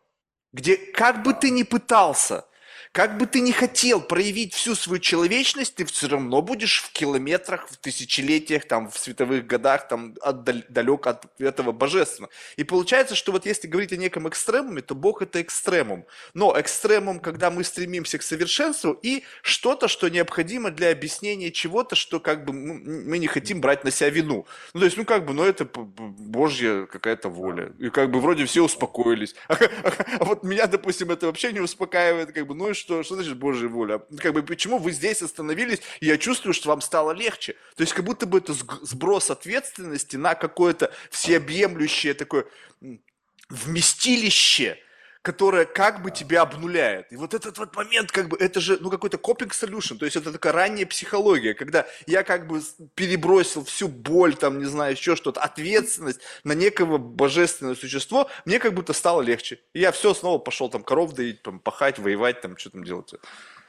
где как бы ты ни пытался – как бы ты ни хотел проявить всю свою человечность, ты все равно будешь в километрах, в тысячелетиях, там, в световых годах, там, от, далек от этого божественного. И получается, что вот если говорить о неком экстремуме, то Бог это экстремум. Но экстремум, когда мы стремимся к совершенству и что-то, что необходимо для объяснения чего-то, что как бы мы не хотим брать на себя вину. Ну, то есть, ну, как бы, ну, это Божья какая-то воля. И как бы вроде все успокоились. А, а, а вот меня, допустим, это вообще не успокаивает, как бы, ну и что, что значит Божья воля? Как бы, почему вы здесь остановились, и я чувствую, что вам стало легче? То есть, как будто бы это сброс ответственности на какое-то всеобъемлющее такое вместилище, которая как бы тебя обнуляет. И вот этот вот момент, как бы, это же, ну, какой-то coping solution, то есть это такая ранняя психология, когда я как бы перебросил всю боль, там, не знаю, еще что-то, ответственность на некого божественное существо, мне как будто стало легче. И я все снова пошел там коров доить, там, пахать, воевать, там, что там делать.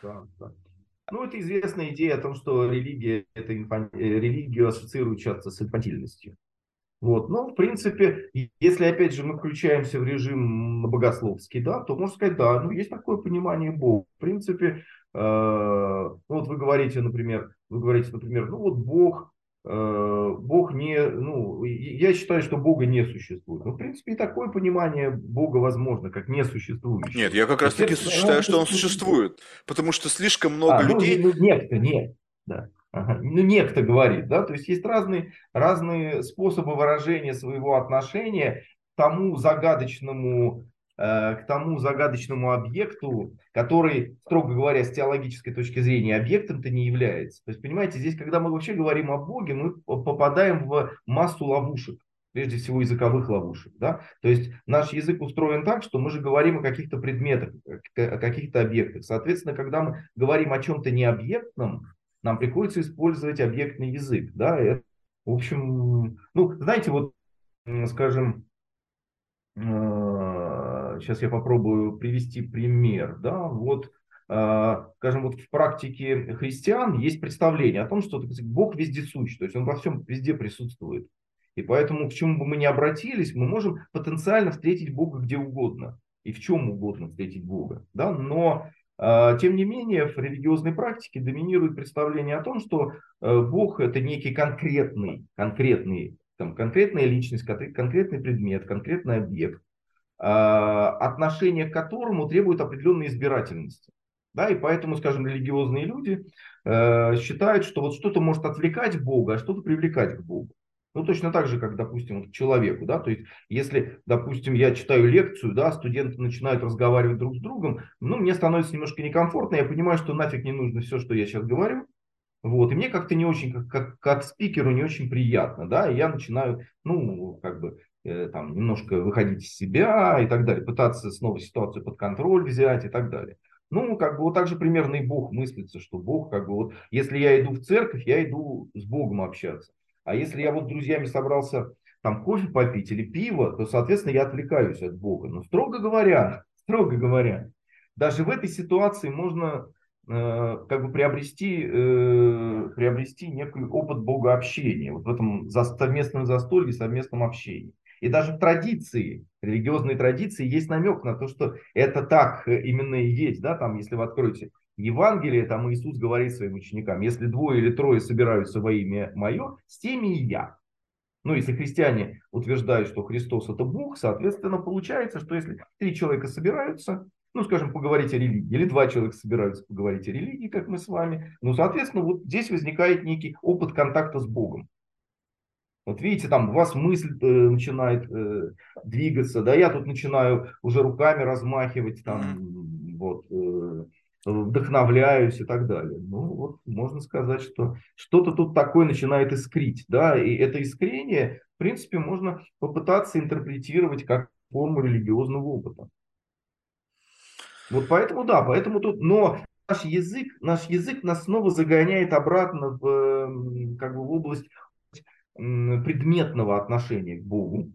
Да, да. Ну, это известная идея о том, что религия, это инфан... Э, религию ассоциируют часто с инфантильностью. Вот. Но, в принципе, если, опять же, мы включаемся в режим богословский, да, то можно сказать, да, ну, есть такое понимание Бога. В принципе, э, ну, вот вы говорите, например, вы говорите, например, ну, вот Бог, э, Бог не, ну, я считаю, что Бога не существует. Ну, в принципе, и такое понимание Бога возможно, как несуществующее. Нет, я как раз таки считаю, что он существует, потому что слишком много а, ну, людей... Ну, некто, нет, да. Ну, некто говорит, да, то есть есть разные, разные способы выражения своего отношения к тому загадочному, э, к тому загадочному объекту, который, строго говоря, с теологической точки зрения объектом-то не является. То есть, понимаете, здесь, когда мы вообще говорим о Боге, мы попадаем в массу ловушек прежде всего языковых ловушек. Да? То есть наш язык устроен так, что мы же говорим о каких-то предметах, о каких-то объектах. Соответственно, когда мы говорим о чем-то необъектном, нам приходится использовать объектный язык. Да? Это, в общем, ну, знаете, вот, скажем, сейчас э, я попробую привести пример. Да? Вот, э, скажем, вот в практике христиан есть представление о том, что Бог вездесущ, то есть Он во всем везде присутствует. И поэтому, к чему бы мы ни обратились, мы можем потенциально встретить Бога где угодно и в чем угодно встретить Бога. Да? Но тем не менее, в религиозной практике доминирует представление о том, что э, Бог это некий конкретный, конкретный, там, конкретная личность, конкретный предмет, конкретный объект. отношение к которому требует определенной избирательности. Да, и поэтому, скажем, религиозные люди э, считают, что вот что-то может отвлекать Бога, а что-то привлекать к Богу. Ну, точно так же, как, допустим, к человеку, да, то есть, если, допустим, я читаю лекцию, да, студенты начинают разговаривать друг с другом, ну, мне становится немножко некомфортно, я понимаю, что нафиг не нужно все, что я сейчас говорю, вот, и мне как-то не очень, как, как, как спикеру не очень приятно, да, и я начинаю, ну, как бы, э, там, немножко выходить из себя и так далее, пытаться снова ситуацию под контроль взять и так далее. Ну, как бы вот так же примерно и Бог мыслится, что Бог, как бы вот, если я иду в церковь, я иду с Богом общаться. А если я вот с друзьями собрался там кофе попить или пиво, то, соответственно, я отвлекаюсь от Бога. Но строго говоря, строго говоря, даже в этой ситуации можно э, как бы приобрести, э, приобрести некий опыт богообщения, вот в этом за, совместном застолье, совместном общении. И даже в традиции, религиозной традиции, есть намек на то, что это так именно и есть. Да? Там, если вы откроете Евангелие, там Иисус говорит своим ученикам, если двое или трое собираются во имя мое, с теми и я. Ну, если христиане утверждают, что Христос это Бог, соответственно, получается, что если три человека собираются, ну, скажем, поговорить о религии, или два человека собираются поговорить о религии, как мы с вами, ну, соответственно, вот здесь возникает некий опыт контакта с Богом. Вот видите, там у вас мысль э, начинает э, двигаться, да, я тут начинаю уже руками размахивать, там, вот, э, вдохновляюсь и так далее. Ну, вот можно сказать, что что-то тут такое начинает искрить, да, и это искрение, в принципе, можно попытаться интерпретировать как форму религиозного опыта. Вот поэтому, да, поэтому тут, но наш язык, наш язык нас снова загоняет обратно в, как бы, в область предметного отношения к Богу,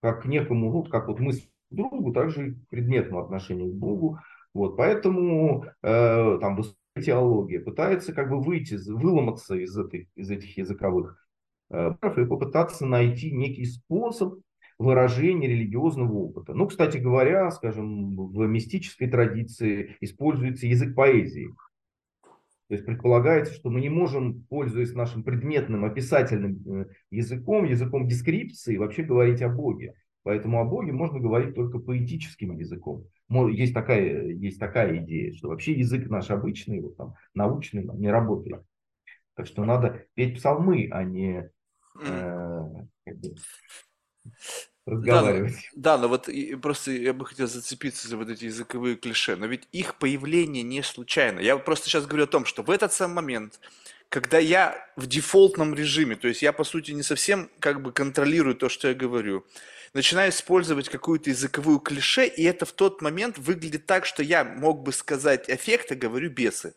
как к некому, вот как вот мы к другу, также и к предметному отношению к Богу. Вот, поэтому э, там высокая теология пытается как бы выйти, выломаться из, этой, из этих языковых э, и попытаться найти некий способ выражения религиозного опыта. Ну, кстати говоря, скажем, в мистической традиции используется язык поэзии. То есть предполагается, что мы не можем, пользуясь нашим предметным описательным э, языком, языком дескрипции, вообще говорить о Боге. Поэтому о Боге можно говорить только поэтическим языком. Есть такая, есть такая идея, что вообще язык наш обычный, вот там, научный, не работает. Так что надо петь псалмы, а не э, как бы, разговаривать. Да, да, но вот просто я бы хотел зацепиться за вот эти языковые клише, но ведь их появление не случайно. Я просто сейчас говорю о том, что в этот самый момент, когда я в дефолтном режиме, то есть я по сути не совсем как бы контролирую то, что я говорю, начинаю использовать какую-то языковую клише, и это в тот момент выглядит так, что я мог бы сказать эффекта, говорю бесы.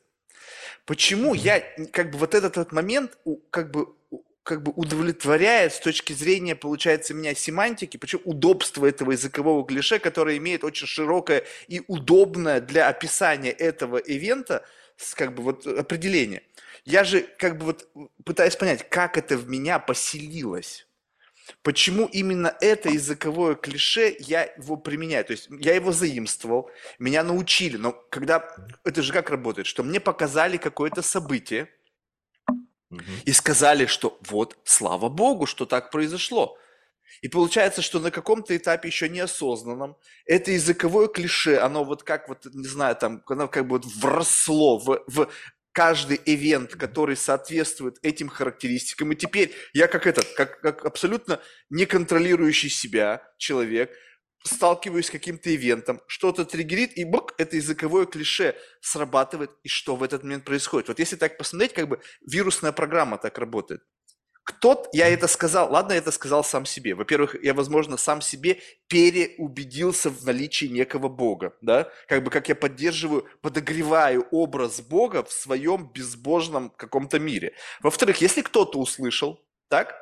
Почему я как бы вот этот вот момент как бы как бы удовлетворяет с точки зрения, получается, меня семантики, почему удобство этого языкового клише, которое имеет очень широкое и удобное для описания этого ивента, как бы вот определение. Я же как бы вот пытаюсь понять, как это в меня поселилось. Почему именно это языковое клише я его применяю? То есть я его заимствовал, меня научили, но когда... Это же как работает? Что мне показали какое-то событие, и сказали, что вот, слава Богу, что так произошло. И получается, что на каком-то этапе еще неосознанном это языковое клише, оно вот как вот, не знаю, там, оно как бы вот вросло в, в каждый ивент, который соответствует этим характеристикам. И теперь я как этот, как, как абсолютно не контролирующий себя человек – сталкиваюсь с каким-то ивентом, что-то триггерит, и бок, это языковое клише срабатывает, и что в этот момент происходит. Вот если так посмотреть, как бы вирусная программа так работает. Кто я это сказал? Ладно, я это сказал сам себе. Во-первых, я, возможно, сам себе переубедился в наличии некого Бога, да? Как бы как я поддерживаю, подогреваю образ Бога в своем безбожном каком-то мире. Во-вторых, если кто-то услышал, так,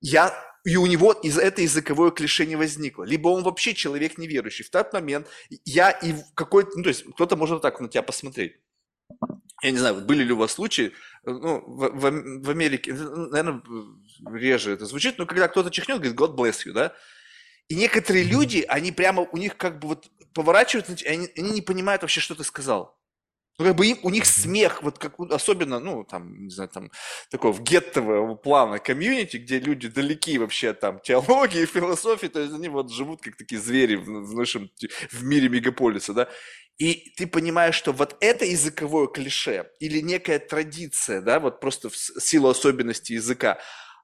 я и у него из это языковое клише не возникло. Либо он вообще человек неверующий. В тот момент я и какой-то, ну, то есть кто-то может так на тебя посмотреть. Я не знаю, были ли у вас случаи, ну, в, в, в Америке, наверное, реже это звучит, но когда кто-то чихнет, говорит, God bless you, да? И некоторые люди, они прямо, у них как бы вот поворачивают, они, они не понимают вообще, что ты сказал. Ну, как бы им, у них смех, вот как особенно, ну, там, не знаю, там, такого в геттового плана комьюнити, где люди далеки вообще там теологии, философии, то есть они вот живут как такие звери в, в нашем, в мире мегаполиса, да, и ты понимаешь, что вот это языковое клише или некая традиция, да, вот просто в силу особенностей языка,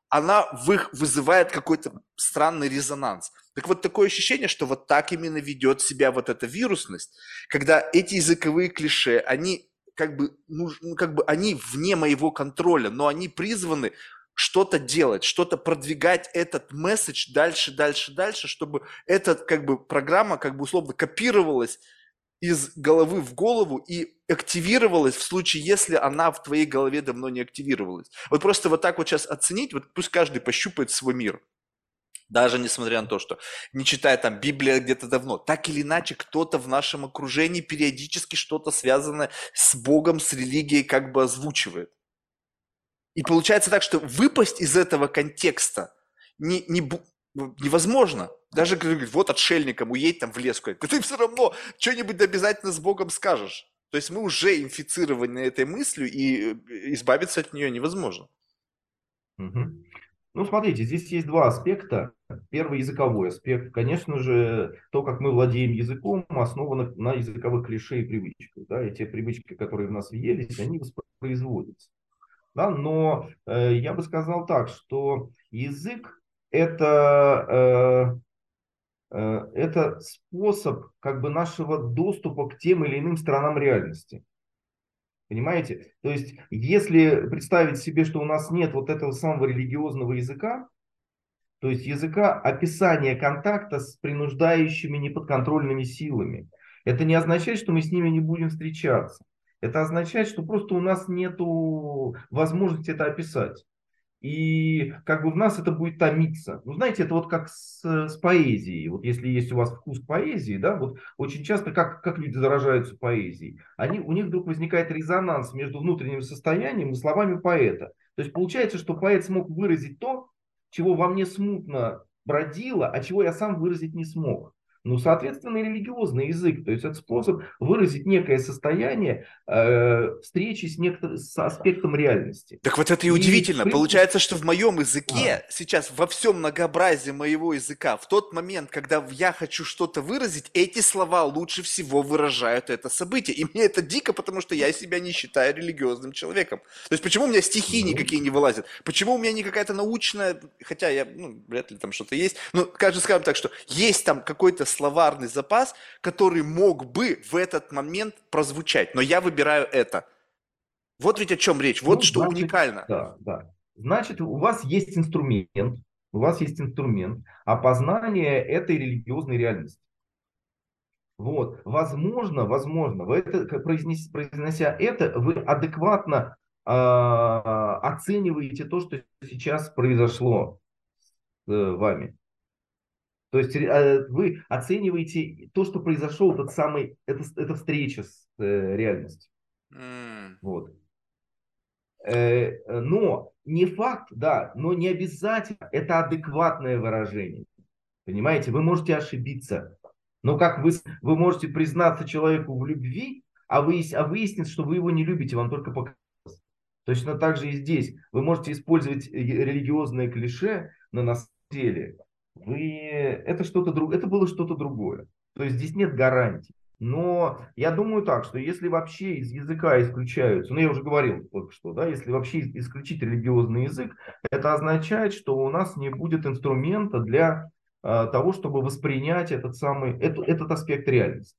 она в их вызывает какой-то странный резонанс. Так вот, такое ощущение, что вот так именно ведет себя вот эта вирусность, когда эти языковые клише, они как бы, ну, как бы они вне моего контроля, но они призваны что-то делать, что-то продвигать этот месседж дальше, дальше, дальше, чтобы эта как бы программа как бы условно копировалась из головы в голову и активировалась в случае, если она в твоей голове давно не активировалась. Вот просто вот так вот сейчас оценить, вот пусть каждый пощупает свой мир – даже несмотря на то, что не читая там Библия где-то давно, так или иначе кто-то в нашем окружении периодически что-то связанное с Богом, с религией как бы озвучивает. И получается так, что выпасть из этого контекста не, не, невозможно. Даже говорит, вот отшельникам уедь там в лес куда-то. Ты все равно что-нибудь обязательно с Богом скажешь. То есть мы уже инфицированы этой мыслью, и э, избавиться от нее невозможно. Угу. Ну, смотрите, здесь есть два аспекта. Первый языковой аспект. Конечно же, то, как мы владеем языком, основано на языковых клише и привычках. Да? И те привычки, которые в нас въелись, они воспроизводятся. Да? Но э, я бы сказал так, что язык это, э, э, это способ как бы нашего доступа к тем или иным сторонам реальности. Понимаете? То есть, если представить себе, что у нас нет вот этого самого религиозного языка, то есть языка описания контакта с принуждающими неподконтрольными силами, это не означает, что мы с ними не будем встречаться. Это означает, что просто у нас нет возможности это описать. И как бы в нас это будет томиться. Ну, знаете, это вот как с, с поэзией. Вот если есть у вас вкус поэзии, да, вот очень часто как, как люди заражаются поэзией, они, у них вдруг возникает резонанс между внутренним состоянием и словами поэта. То есть получается, что поэт смог выразить то, чего во мне смутно бродило, а чего я сам выразить не смог. Ну, соответственно, и религиозный язык. То есть это способ выразить некое состояние э, встречи с, некотор... с аспектом реальности. Так вот это и, и удивительно. Принципе... Получается, что в моем языке, а. сейчас во всем многообразии моего языка, в тот момент, когда я хочу что-то выразить, эти слова лучше всего выражают это событие. И мне это дико, потому что я себя не считаю религиозным человеком. То есть почему у меня стихи ну. никакие не вылазят? Почему у меня не какая-то научная, хотя я, ну, вряд ли там что-то есть, ну, скажем, скажем так, что есть там какой-то словарный запас, который мог бы в этот момент прозвучать. Но я выбираю это. Вот ведь о чем речь. Вот ну, что значит, уникально. Да, да. Значит, у вас есть инструмент, у вас есть инструмент опознания этой религиозной реальности. Вот, возможно, возможно, вы это, произнес, произнося это, вы адекватно э, оцениваете то, что сейчас произошло с э, вами. То есть э, вы оцениваете то, что произошел, этот самый, это, эта встреча с э, реальностью. Mm. Вот. Э, но не факт, да, но не обязательно. Это адекватное выражение. Понимаете, вы можете ошибиться. Но как вы, вы можете признаться человеку в любви, а, вы, а выяснится, что вы его не любите, вам только показалось. Точно так же и здесь. Вы можете использовать религиозное клише, но на самом деле вы, это что-то другое, это было что-то другое. То есть здесь нет гарантий. Но я думаю так, что если вообще из языка исключаются, ну я уже говорил только что, да, если вообще исключить религиозный язык, это означает, что у нас не будет инструмента для э, того, чтобы воспринять этот самый, этот, этот аспект реальности.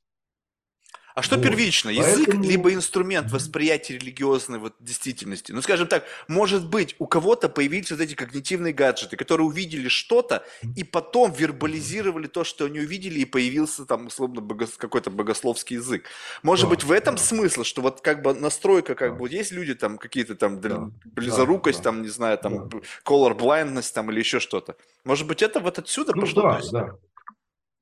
А что вот. первично, язык Поэтому... либо инструмент восприятия религиозной вот действительности? Ну, скажем так, может быть, у кого-то появились вот эти когнитивные гаджеты, которые увидели что-то и потом вербализировали то, что они увидели, и появился там, условно, богос... какой-то богословский язык. Может да, быть, в этом да. смысл, что вот как бы настройка, как да. бы, вот есть люди там какие-то там да. близорукость, да. там, не знаю, там, да. color blindness там или еще что-то. Может быть, это вот отсюда ну, пошло? Да, да.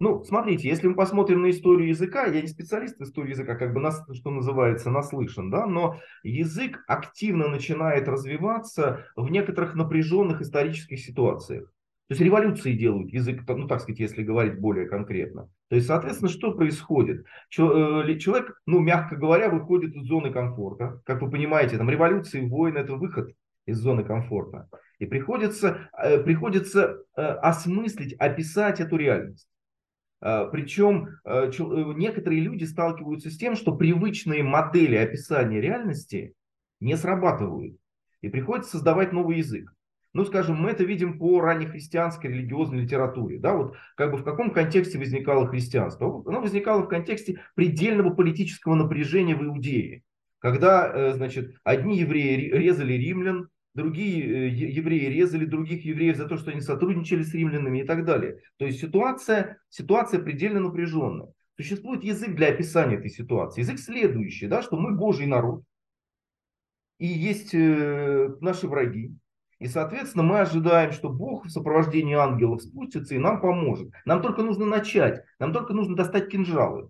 Ну, смотрите, если мы посмотрим на историю языка, я не специалист в истории языка, как бы нас, что называется, наслышан, да, но язык активно начинает развиваться в некоторых напряженных исторических ситуациях. То есть революции делают язык, ну так сказать, если говорить более конкретно. То есть, соответственно, что происходит? Э, человек, ну мягко говоря, выходит из зоны комфорта. Как вы понимаете, там революции, войны – это выход из зоны комфорта. И приходится, э, приходится э, осмыслить, описать эту реальность. Причем некоторые люди сталкиваются с тем, что привычные модели описания реальности не срабатывают. И приходится создавать новый язык. Ну, скажем, мы это видим по раннехристианской религиозной литературе. Да, вот как бы в каком контексте возникало христианство? Оно возникало в контексте предельного политического напряжения в Иудее. Когда, э, значит, одни евреи резали римлян, другие э, евреи резали других евреев за то, что они сотрудничали с римлянами и так далее. То есть ситуация, ситуация предельно напряженная. Существует язык для описания этой ситуации. Язык следующий, да, что мы Божий народ, и есть э, наши враги, и, соответственно, мы ожидаем, что Бог в сопровождении ангелов спустится и нам поможет. Нам только нужно начать, нам только нужно достать кинжалы.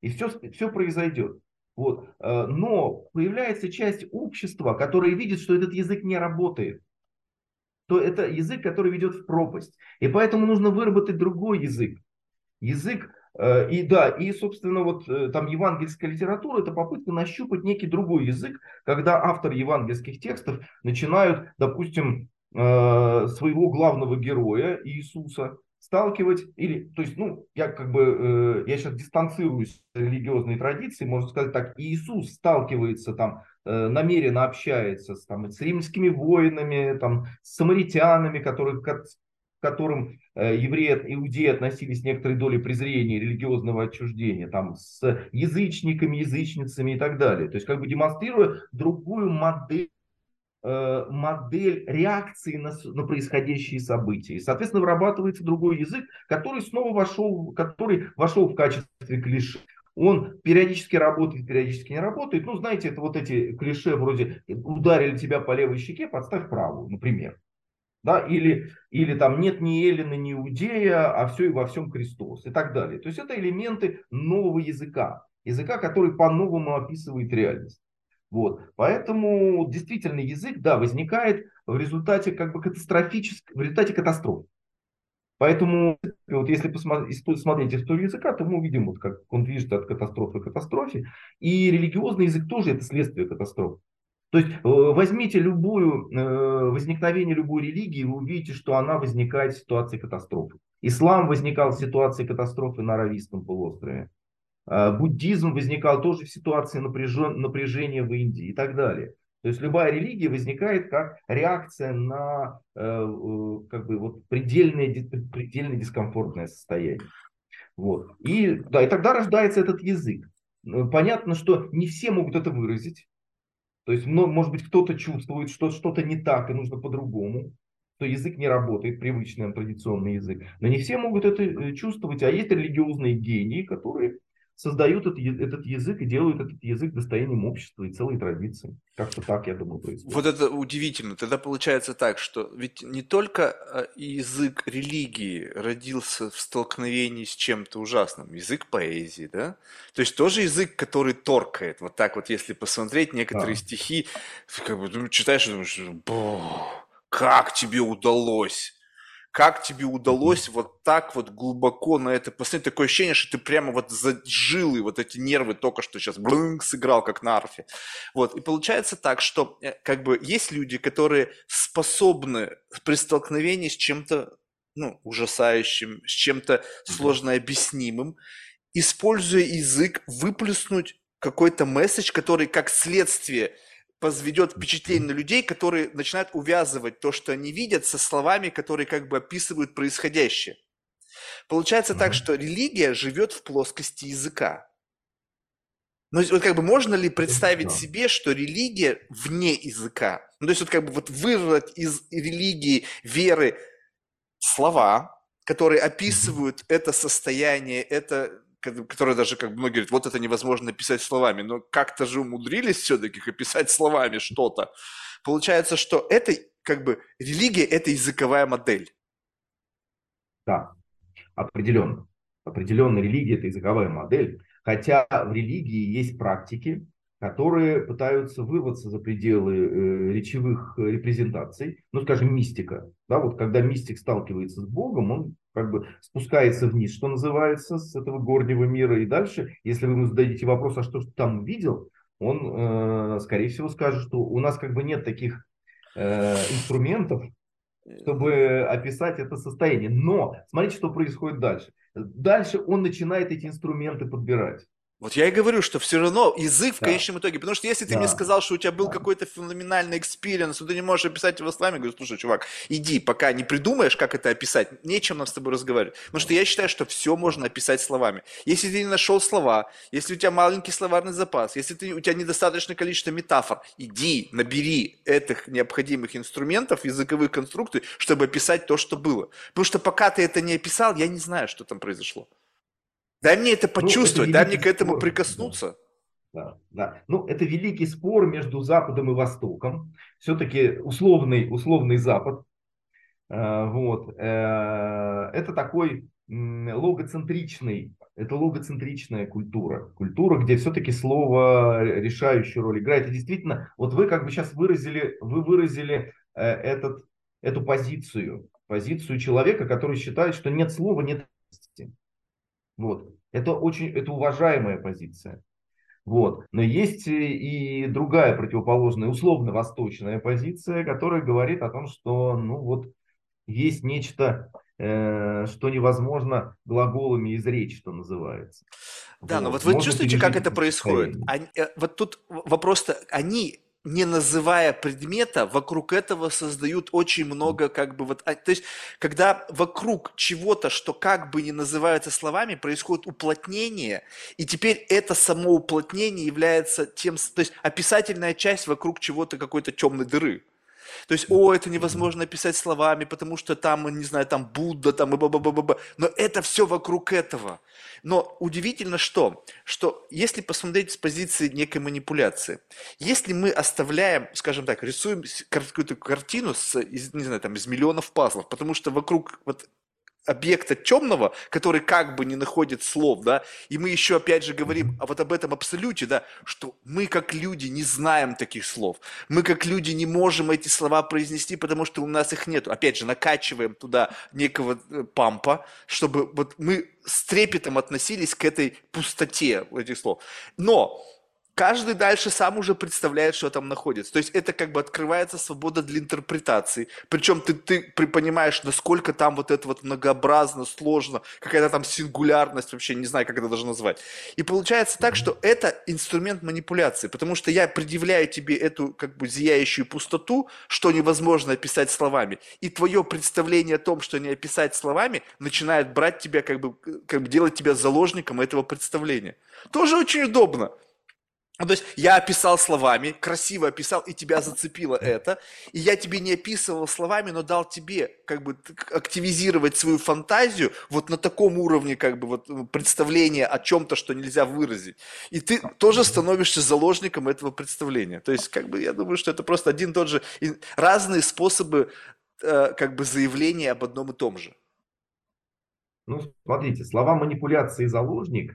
И все, все произойдет. Вот. Э, но появляется часть общества, которая видит, что этот язык не работает. То это язык, который ведет в пропасть. И поэтому нужно выработать другой язык. Язык Э, и да, и, собственно, вот э, там евангельская литература – это попытка нащупать некий другой язык, когда автор евангельских текстов начинают, допустим, своего главного героя Иисуса сталкивать, или, то есть, ну, я как бы, я сейчас дистанцируюсь от религиозной традиции, можно сказать так, Иисус сталкивается там, намеренно общается с, там, с римскими воинами, там, с самаритянами, которые, к которым э, евреи, иудеи относились с некоторой долей презрения, религиозного отчуждения, там, с язычниками, язычницами и так далее. То есть как бы демонстрируя другую модель э, модель реакции на, на происходящие события. И, соответственно, вырабатывается другой язык, который снова вошел, который вошел в качестве клише. Он периодически работает, периодически не работает. Ну, знаете, это вот эти клише вроде «ударили тебя по левой щеке, подставь правую», например. Да, или, или там нет ни Эллина, ни Иудея, а все и во всем Христос и так далее. То есть это элементы нового языка, языка, который по-новому описывает реальность. Вот. Поэтому действительно язык, да, возникает в результате как бы катастрофической, в результате катастроф. Поэтому вот если посмотреть, смотреть историю языка, то мы увидим, вот, как он движется от катастрофы к катастрофе. И религиозный язык тоже это следствие катастрофы. То есть э, возьмите любую, э, возникновение любой религии, вы увидите, что она возникает в ситуации катастрофы. Ислам возникал в ситуации катастрофы на Аравийском полуострове. Э, буддизм возникал тоже в ситуации напряжен, напряжения в Индии и так далее. То есть любая религия возникает как реакция на как бы, вот предельное, предельно дискомфортное состояние. Вот. И, да, и тогда рождается этот язык. Понятно, что не все могут это выразить. То есть, может быть, кто-то чувствует, что что-то не так и нужно по-другому, что язык не работает, привычный традиционный язык. Но не все могут это э, чувствовать, а есть религиозные гении, которые создают этот, язык и делают этот язык достоянием общества и целой традиции. Как-то так, я думаю, происходит. Вот это удивительно. Тогда получается так, что ведь не только э, язык религии родился в столкновении с чем-то ужасным, язык поэзии, да? То есть тоже язык, который торкает. Вот так вот, если посмотреть некоторые да. стихи, как бы ну, читаешь и думаешь, как тебе удалось? Как тебе удалось вот так вот глубоко на это посмотреть? Такое ощущение, что ты прямо вот зажил, и вот эти нервы только что сейчас блынк сыграл, как на арфе. Вот, и получается так, что э, как бы есть люди, которые способны при столкновении с чем-то ну, ужасающим, с чем-то сложно объяснимым, используя язык, выплеснуть какой-то месседж, который как следствие – возведет впечатление на людей, которые начинают увязывать то, что они видят, со словами, которые как бы описывают происходящее. Получается так, что религия живет в плоскости языка. Но вот как бы можно ли представить себе, что религия вне языка? Ну, то есть вот как бы вот вырвать из религии, веры слова, которые описывают это состояние, это которые даже, как многие говорят, вот это невозможно написать словами, но как-то же умудрились все-таки описать словами что-то. Получается, что это как бы религия – это языковая модель. Да, определенно. Определенно религия – это языковая модель, хотя в религии есть практики, которые пытаются вырваться за пределы э, речевых репрезентаций, ну, скажем, мистика. Да, вот когда мистик сталкивается с Богом, он как бы спускается вниз, что называется, с этого горнего мира. И дальше, если вы ему зададите вопрос, а что ты там видел, он, э, скорее всего, скажет, что у нас как бы нет таких э, инструментов, чтобы описать это состояние. Но смотрите, что происходит дальше. Дальше он начинает эти инструменты подбирать. Вот я и говорю, что все равно язык в да. конечном итоге, потому что если ты да. мне сказал, что у тебя был да. какой-то феноменальный experience, но ты не можешь описать его словами, я говорю, слушай, чувак, иди, пока не придумаешь, как это описать, нечем нам с тобой разговаривать. Потому что я считаю, что все можно описать словами. Если ты не нашел слова, если у тебя маленький словарный запас, если ты, у тебя недостаточное количество метафор, иди, набери этих необходимых инструментов, языковых конструкций, чтобы описать то, что было. Потому что пока ты это не описал, я не знаю, что там произошло. Дай мне это почувствовать, ну, это дай мне к этому спор. прикоснуться. Да, да. Ну, это великий спор между Западом и Востоком. Все-таки условный, условный Запад. Э, вот. Э, это такой логоцентричный, это логоцентричная культура. Культура, где все-таки слово решающую роль играет. И действительно, вот вы как бы сейчас выразили, вы выразили э, этот, эту позицию, позицию человека, который считает, что нет слова, нет вот. Это очень, это уважаемая позиция. Вот. Но есть и другая противоположная, условно-восточная позиция, которая говорит о том, что ну вот есть нечто, э, что невозможно глаголами изречь, что называется. Да, вот. но вот вы Можно чувствуете, как это происходит? Они, э, вот тут вопрос-то, они не называя предмета, вокруг этого создают очень много как бы вот... А, то есть, когда вокруг чего-то, что как бы не называется словами, происходит уплотнение, и теперь это само уплотнение является тем... То есть, описательная часть вокруг чего-то какой-то темной дыры. То есть, о, это невозможно описать словами, потому что там, не знаю, там Будда, там и ба ба ба ба Но это все вокруг этого. Но удивительно что? Что если посмотреть с позиции некой манипуляции, если мы оставляем, скажем так, рисуем какую-то картину с, из, не знаю, там, из миллионов пазлов, потому что вокруг вот объекта темного, который как бы не находит слов, да, и мы еще опять же говорим а вот об этом абсолюте, да, что мы как люди не знаем таких слов, мы как люди не можем эти слова произнести, потому что у нас их нет. Опять же, накачиваем туда некого э, пампа, чтобы вот мы с трепетом относились к этой пустоте этих слов. Но каждый дальше сам уже представляет, что там находится. То есть это как бы открывается свобода для интерпретации. Причем ты, ты понимаешь, насколько там вот это вот многообразно, сложно, какая-то там сингулярность, вообще не знаю, как это даже назвать. И получается так, что это инструмент манипуляции, потому что я предъявляю тебе эту как бы зияющую пустоту, что невозможно описать словами. И твое представление о том, что не описать словами, начинает брать тебя, как бы, как бы делать тебя заложником этого представления. Тоже очень удобно. Ну, то есть я описал словами, красиво описал, и тебя зацепило это, и я тебе не описывал словами, но дал тебе как бы активизировать свою фантазию вот на таком уровне как бы вот представления о чем-то, что нельзя выразить. И ты тоже становишься заложником этого представления. То есть как бы я думаю, что это просто один и тот же, разные способы э, как бы заявления об одном и том же. Ну, смотрите, слова манипуляции и заложник,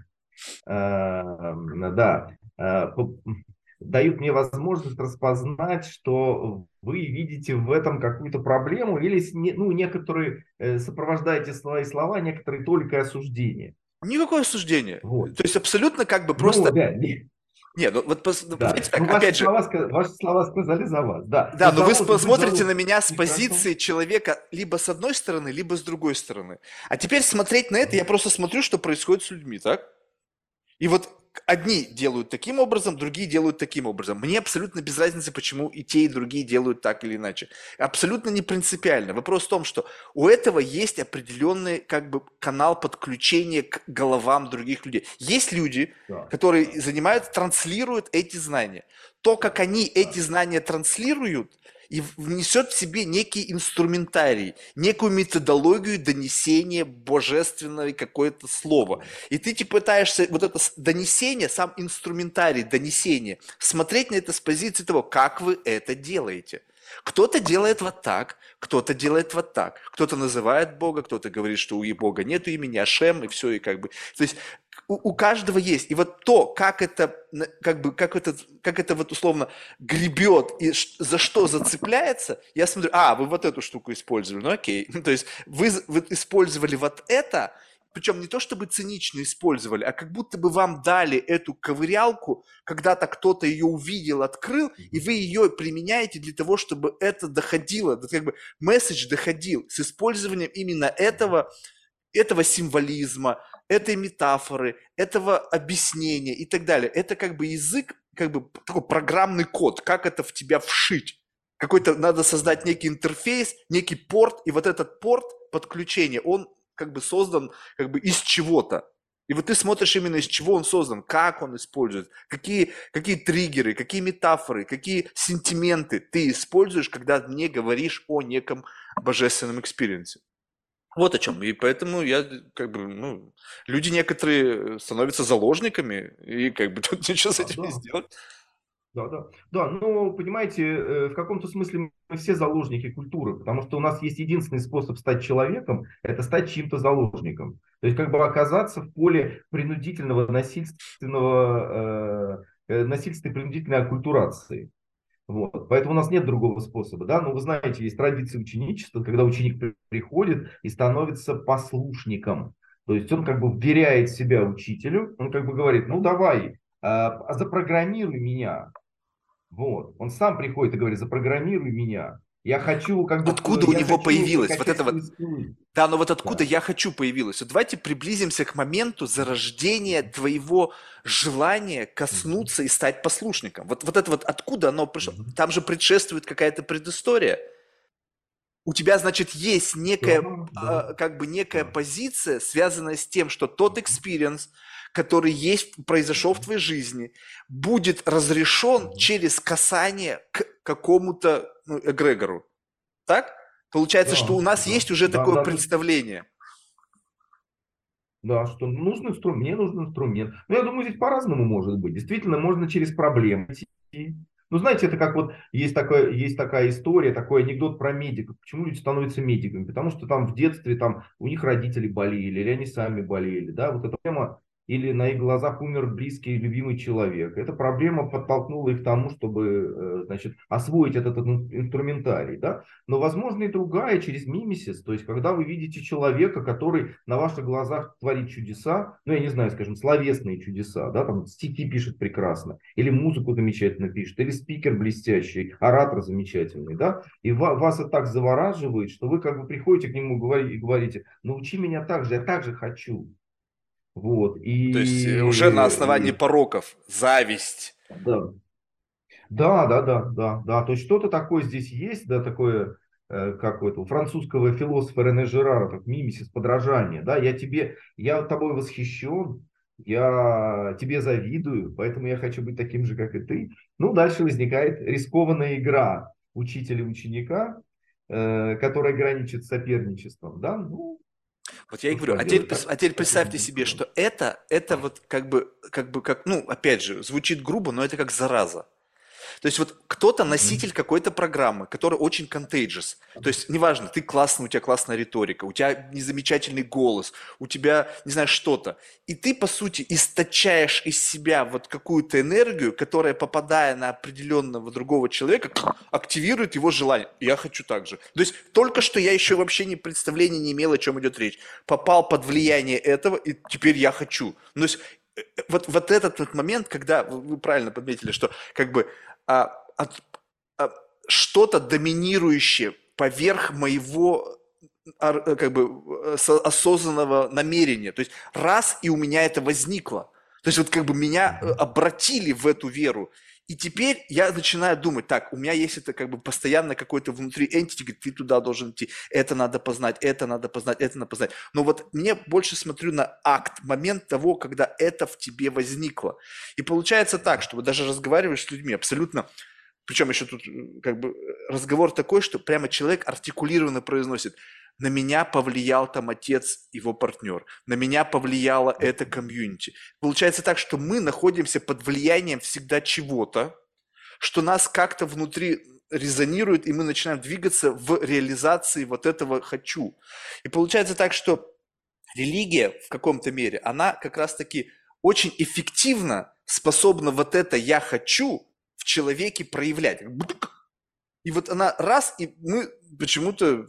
э, да, дают мне возможность распознать, что вы видите в этом какую-то проблему или ну, некоторые э, сопровождаете свои слова некоторые только осуждение. Никакое осуждение. Вот. То есть абсолютно как бы просто... Ну, да, не... Не, ну вот да. так, ну, опять же... Слова, ваши слова сказали за вас, да. Да, но вы посмотрите на меня с позиции человека либо с одной стороны, либо с другой стороны. А теперь смотреть на это, я просто смотрю, что происходит с людьми, так? И вот одни делают таким образом, другие делают таким образом. Мне абсолютно без разницы, почему и те, и другие делают так или иначе. Абсолютно не принципиально. Вопрос в том, что у этого есть определенный как бы канал подключения к головам других людей. Есть люди, да. которые занимаются, транслируют эти знания. То, как они эти знания транслируют, и внесет в себе некий инструментарий, некую методологию донесения божественного какое-то слово. И ты типа пытаешься вот это донесение, сам инструментарий донесения, смотреть на это с позиции того, как вы это делаете. Кто-то делает вот так, кто-то делает вот так. Кто-то называет Бога, кто-то говорит, что у Бога нет имени, Ашем, и все, и как бы... То есть у, у каждого есть. И вот то, как это, как бы, как это, как это вот условно гребет и за что зацепляется, я смотрю, а, вы вот эту штуку использовали, ну окей. То есть вы, вы использовали вот это, причем не то чтобы цинично использовали, а как будто бы вам дали эту ковырялку, когда-то кто-то ее увидел, открыл, и вы ее применяете для того, чтобы это доходило, как бы месседж доходил с использованием именно этого, этого символизма, этой метафоры, этого объяснения и так далее. Это как бы язык, как бы такой программный код, как это в тебя вшить. Какой-то надо создать некий интерфейс, некий порт, и вот этот порт подключения, он как бы создан как бы из чего-то. И вот ты смотришь именно из чего он создан, как он использует, какие, какие триггеры, какие метафоры, какие сентименты ты используешь, когда мне говоришь о неком божественном experience е. Вот о чем. И поэтому я, как бы, ну, люди некоторые становятся заложниками, и как бы тут ничего с этим да, не сделать. Да, да. Да, ну, понимаете, э, в каком-то смысле мы все заложники культуры, потому что у нас есть единственный способ стать человеком, это стать чьим-то заложником. То есть как бы оказаться в поле принудительного насильственного, э, э насильственной принудительной аккультурации. Вот. Поэтому у нас нет другого способа. Да? Но ну, вы знаете, есть традиция ученичества, когда ученик приходит и становится послушником. То есть он как бы вверяет себя учителю, он как бы говорит, ну давай, а, запрограммируй меня. Вот. Он сам приходит и говорит, запрограммируй меня. Я хочу, как бы... Откуда у него появилось вот это вот... Да, но вот откуда да. я хочу появилось. Вот давайте приблизимся к моменту зарождения твоего желания коснуться mm-hmm. и стать послушником. Вот, вот это вот откуда оно пришло? Mm-hmm. Там же предшествует какая-то предыстория. У тебя, значит, есть некая, да, да. Э, как бы некая да. позиция, связанная с тем, что тот experience, который есть, произошел в твоей жизни, будет разрешен через касание к какому-то ну, эгрегору. Так? Получается, да, что у нас да, есть уже да, такое да, представление. Да, что нужен инструмент, мне нужен инструмент. Но я думаю, здесь по-разному может быть. Действительно, можно через проблемы идти. Ну, знаете, это как вот есть такая, есть такая история, такой анекдот про медиков. Почему люди становятся медиками? Потому что там в детстве там у них родители болели, или они сами болели. Да? Вот эта тема или на их глазах умер близкий и любимый человек. Эта проблема подтолкнула их к тому, чтобы э, значит, освоить этот, инструментарий. Да? Но возможно и другая через мимисис, то есть когда вы видите человека, который на ваших глазах творит чудеса, ну я не знаю, скажем, словесные чудеса, да, там стихи пишет прекрасно, или музыку замечательно пишет, или спикер блестящий, оратор замечательный, да, и вас это так завораживает, что вы как бы приходите к нему и говорите, научи меня так же, я так же хочу. Вот, и... То есть э, уже на основании пороков, зависть. Да. Да, да, да, да, да. То есть что-то такое здесь есть, да, такое, э, как у этого французского философа Рене Жерара, как мимисис, подражание, да, я тебе, я тобой восхищен, я тебе завидую, поэтому я хочу быть таким же, как и ты. Ну, дальше возникает рискованная игра учителя и ученика, э, которая граничит с соперничеством, да, ну, вот я и говорю, а теперь, а теперь представьте себе, что это, это вот как бы, как бы, как, ну, опять же, звучит грубо, но это как зараза. То есть вот кто-то носитель какой-то программы, который очень contagious. То есть неважно, ты классный, у тебя классная риторика, у тебя незамечательный голос, у тебя, не знаю, что-то. И ты, по сути, источаешь из себя вот какую-то энергию, которая, попадая на определенного другого человека, активирует его желание. Я хочу так же. То есть только что я еще вообще не представления не имел, о чем идет речь. Попал под влияние этого, и теперь я хочу. То есть э, вот, вот этот вот момент, когда вы правильно подметили, что как бы а, от, а, что-то доминирующее поверх моего а, как бы осознанного намерения. То есть раз и у меня это возникло. То есть вот как бы меня э, обратили в эту веру. И теперь я начинаю думать, так, у меня есть это как бы постоянно какой-то внутри entity, говорит, ты туда должен идти, это надо познать, это надо познать, это надо познать. Но вот мне больше смотрю на акт, момент того, когда это в тебе возникло. И получается так, что вот даже разговариваешь с людьми абсолютно причем еще тут как бы разговор такой, что прямо человек артикулированно произносит – на меня повлиял там отец, его партнер, на меня повлияло это комьюнити. Получается так, что мы находимся под влиянием всегда чего-то, что нас как-то внутри резонирует, и мы начинаем двигаться в реализации вот этого «хочу». И получается так, что религия в каком-то мере, она как раз-таки очень эффективно способна вот это «я хочу» человеке проявлять. И вот она раз, и мы почему-то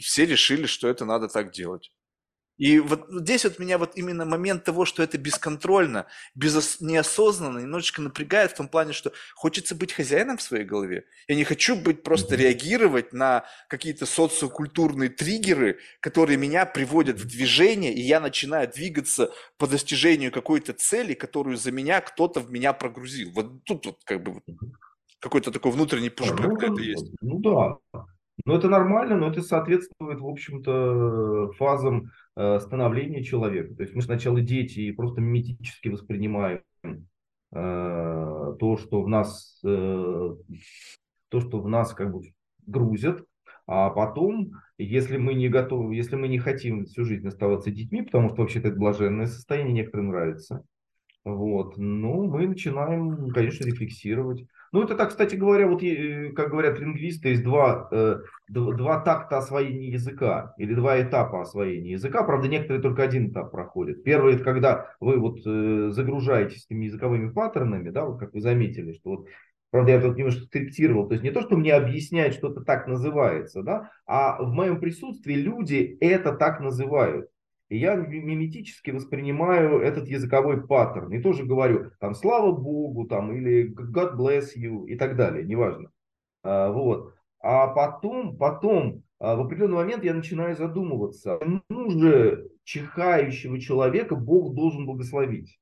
все решили, что это надо так делать. И вот здесь вот меня вот именно момент того, что это бесконтрольно, без, неосознанно, немножечко напрягает в том плане, что хочется быть хозяином в своей голове. Я не хочу быть просто реагировать на какие-то социокультурные триггеры, которые меня приводят в движение, и я начинаю двигаться по достижению какой-то цели, которую за меня кто-то в меня прогрузил. Вот тут вот как бы какой-то такой внутренний пушбэк ну, это есть. Ну да, но это нормально, но это соответствует, в общем-то, фазам э, становления человека. То есть мы сначала дети и просто миметически воспринимаем э, то, что в нас, э, то, что в нас как бы грузят, а потом, если мы не готовы, если мы не хотим всю жизнь оставаться детьми, потому что вообще-то это блаженное состояние некоторым нравится, вот, ну, мы начинаем, конечно, рефлексировать. Ну, это так, кстати говоря, вот э, как говорят лингвисты, есть два, э, два такта освоения языка или два этапа освоения языка. Правда, некоторые только один этап проходят. Первый это когда вы вот э, загружаетесь этими языковыми паттернами, да, вот как вы заметили, что вот Правда, я тут немножко скорректировал. То есть не то, что мне объясняют, что это так называется, да, а в моем присутствии люди это так называют. И я миметически воспринимаю этот языковой паттерн. И тоже говорю, там, слава Богу, там, или God bless you, и так далее, неважно. А, вот. А потом, потом, а, в определенный момент я начинаю задумываться, ну же чихающего человека Бог должен благословить.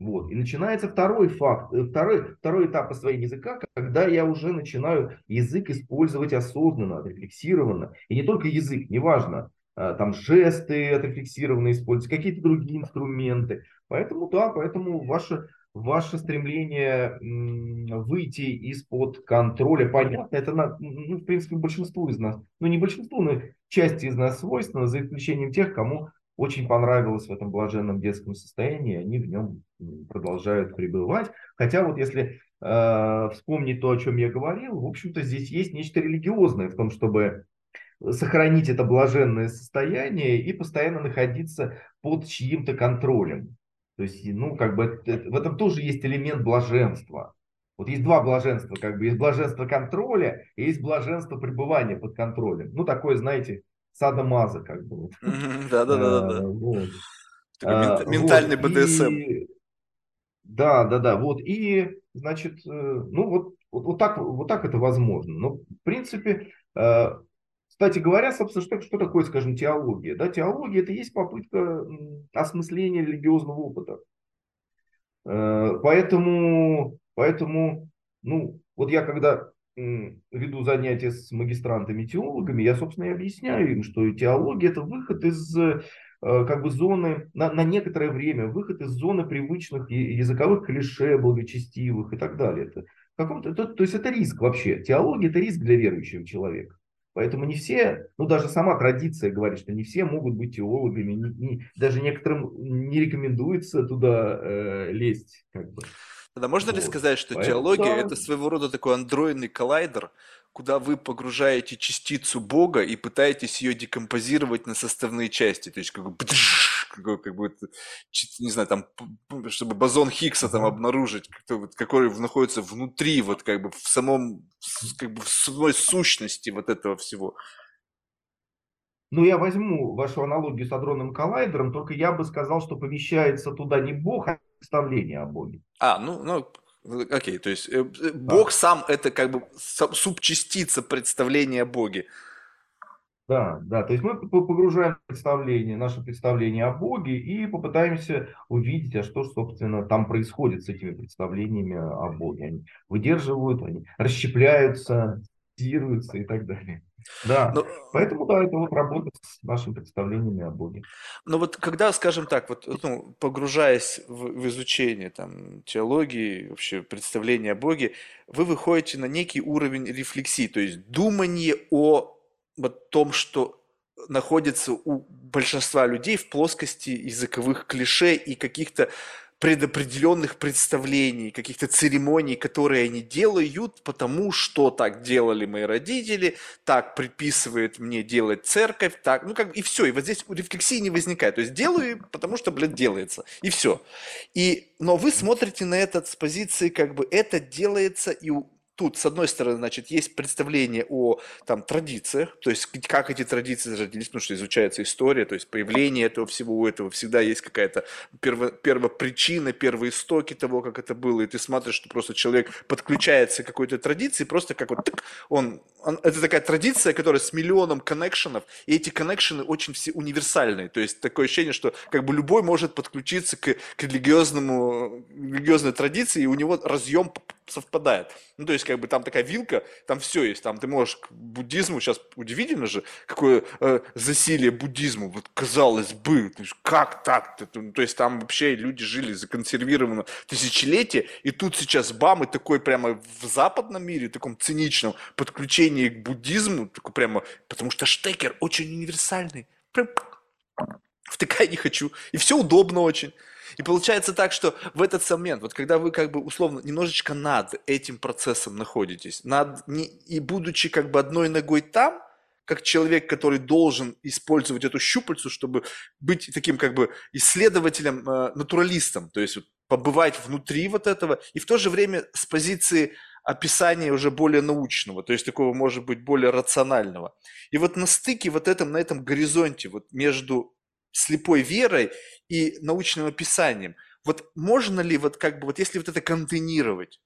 Вот. И начинается второй факт, э, второй, второй этап освоения языка, когда я уже начинаю язык использовать осознанно, рефлексированно. И не только язык, неважно, там жесты отрефлексированные используются, какие-то другие инструменты. Поэтому, да, поэтому ваше, ваше стремление выйти из-под контроля, понятно, это, на, ну, в принципе, большинству из нас, ну, не большинству, но части из нас свойственно, за исключением тех, кому очень понравилось в этом блаженном детском состоянии, они в нем продолжают пребывать. Хотя вот если э, вспомнить то, о чем я говорил, в общем-то здесь есть нечто религиозное в том, чтобы сохранить это блаженное состояние и постоянно находиться под чьим-то контролем. То есть, ну, как бы в этом тоже есть элемент блаженства. Вот есть два блаженства, как бы есть блаженство контроля и есть блаженство пребывания под контролем. Ну, такое, знаете, садомаза, как бы. Да-да-да. А, а, ментальный БДСМ. Да, да, да. Вот. И, значит, э, ну, вот, вот, вот, так, вот так это возможно. Но, в принципе, э, кстати говоря, собственно, что, что такое, скажем, теология? Да, теология это есть попытка осмысления религиозного опыта. Э, поэтому, поэтому, ну, вот я когда веду занятия с магистрантами-теологами, я, собственно, и объясняю им, что теология это выход из э, как бы зоны, на, на некоторое время, выход из зоны привычных языковых клише, благочестивых и так далее. Это, каком-то, то, то есть это риск вообще. Теология это риск для верующего человека. Поэтому не все, ну даже сама традиция говорит, что не все могут быть теологами, не, не, даже некоторым не рекомендуется туда э, лезть. Как бы. Тогда можно вот. ли сказать, что Поэтому, теология да. это своего рода такой андроидный коллайдер, куда вы погружаете частицу Бога и пытаетесь ее декомпозировать на составные части, то есть как бы как, бы, не знаю, там, чтобы бозон Хиггса там обнаружить, который находится внутри, вот как бы в самом, как бы в самой сущности вот этого всего. Ну, я возьму вашу аналогию с адронным коллайдером, только я бы сказал, что помещается туда не Бог, а представление о Боге. А, ну, ну, окей, то есть э, э, Бог сам это как бы субчастица представления о Боге. Да, да, то есть мы погружаем представление, наше представление о Боге и попытаемся увидеть, а что, собственно, там происходит с этими представлениями о Боге. Они выдерживают, они расщепляются, и так далее. Да, Но... поэтому да, это вот работа с нашими представлениями о Боге. Но вот когда, скажем так, вот ну, погружаясь в, в изучение там теологии, вообще представления о Боге, вы выходите на некий уровень рефлексии, то есть думание о вот том, что находится у большинства людей в плоскости языковых клише и каких-то предопределенных представлений, каких-то церемоний, которые они делают, потому что так делали мои родители, так предписывает мне делать церковь, так, ну как, и все, и вот здесь рефлексии не возникает, то есть делаю, потому что, блядь, делается, и все. И, но вы смотрите на это с позиции, как бы, это делается, и тут, с одной стороны, значит, есть представление о там, традициях, то есть как эти традиции зародились, ну, что изучается история, то есть появление этого всего, у этого всегда есть какая-то перво, первопричина, первоистоки того, как это было, и ты смотришь, что просто человек подключается к какой-то традиции, просто как вот тык, он, он, это такая традиция, которая с миллионом коннекшенов, и эти коннекшены очень все универсальные, то есть такое ощущение, что как бы любой может подключиться к, к религиозному, религиозной традиции, и у него разъем совпадает. Ну, то есть, как бы там такая вилка, там все есть. Там ты можешь к буддизму, сейчас удивительно же, какое э, засилие буддизму. Вот казалось бы, как? Ну, то есть, там вообще люди жили законсервированно тысячелетия, и тут сейчас бам, и такой прямо в западном мире, таком циничном подключении к буддизму, такой прямо, потому что штекер очень универсальный. Прям втыкай не хочу. И все удобно очень. И получается так, что в этот момент, вот когда вы как бы условно немножечко над этим процессом находитесь, над, не, и будучи как бы одной ногой там, как человек, который должен использовать эту щупальцу, чтобы быть таким как бы исследователем, э, натуралистом, то есть вот, побывать внутри вот этого, и в то же время с позиции описания уже более научного, то есть такого, может быть, более рационального. И вот на стыке вот этом, на этом горизонте, вот между слепой верой и научным описанием. Вот можно ли вот как бы, вот если вот это контейнировать,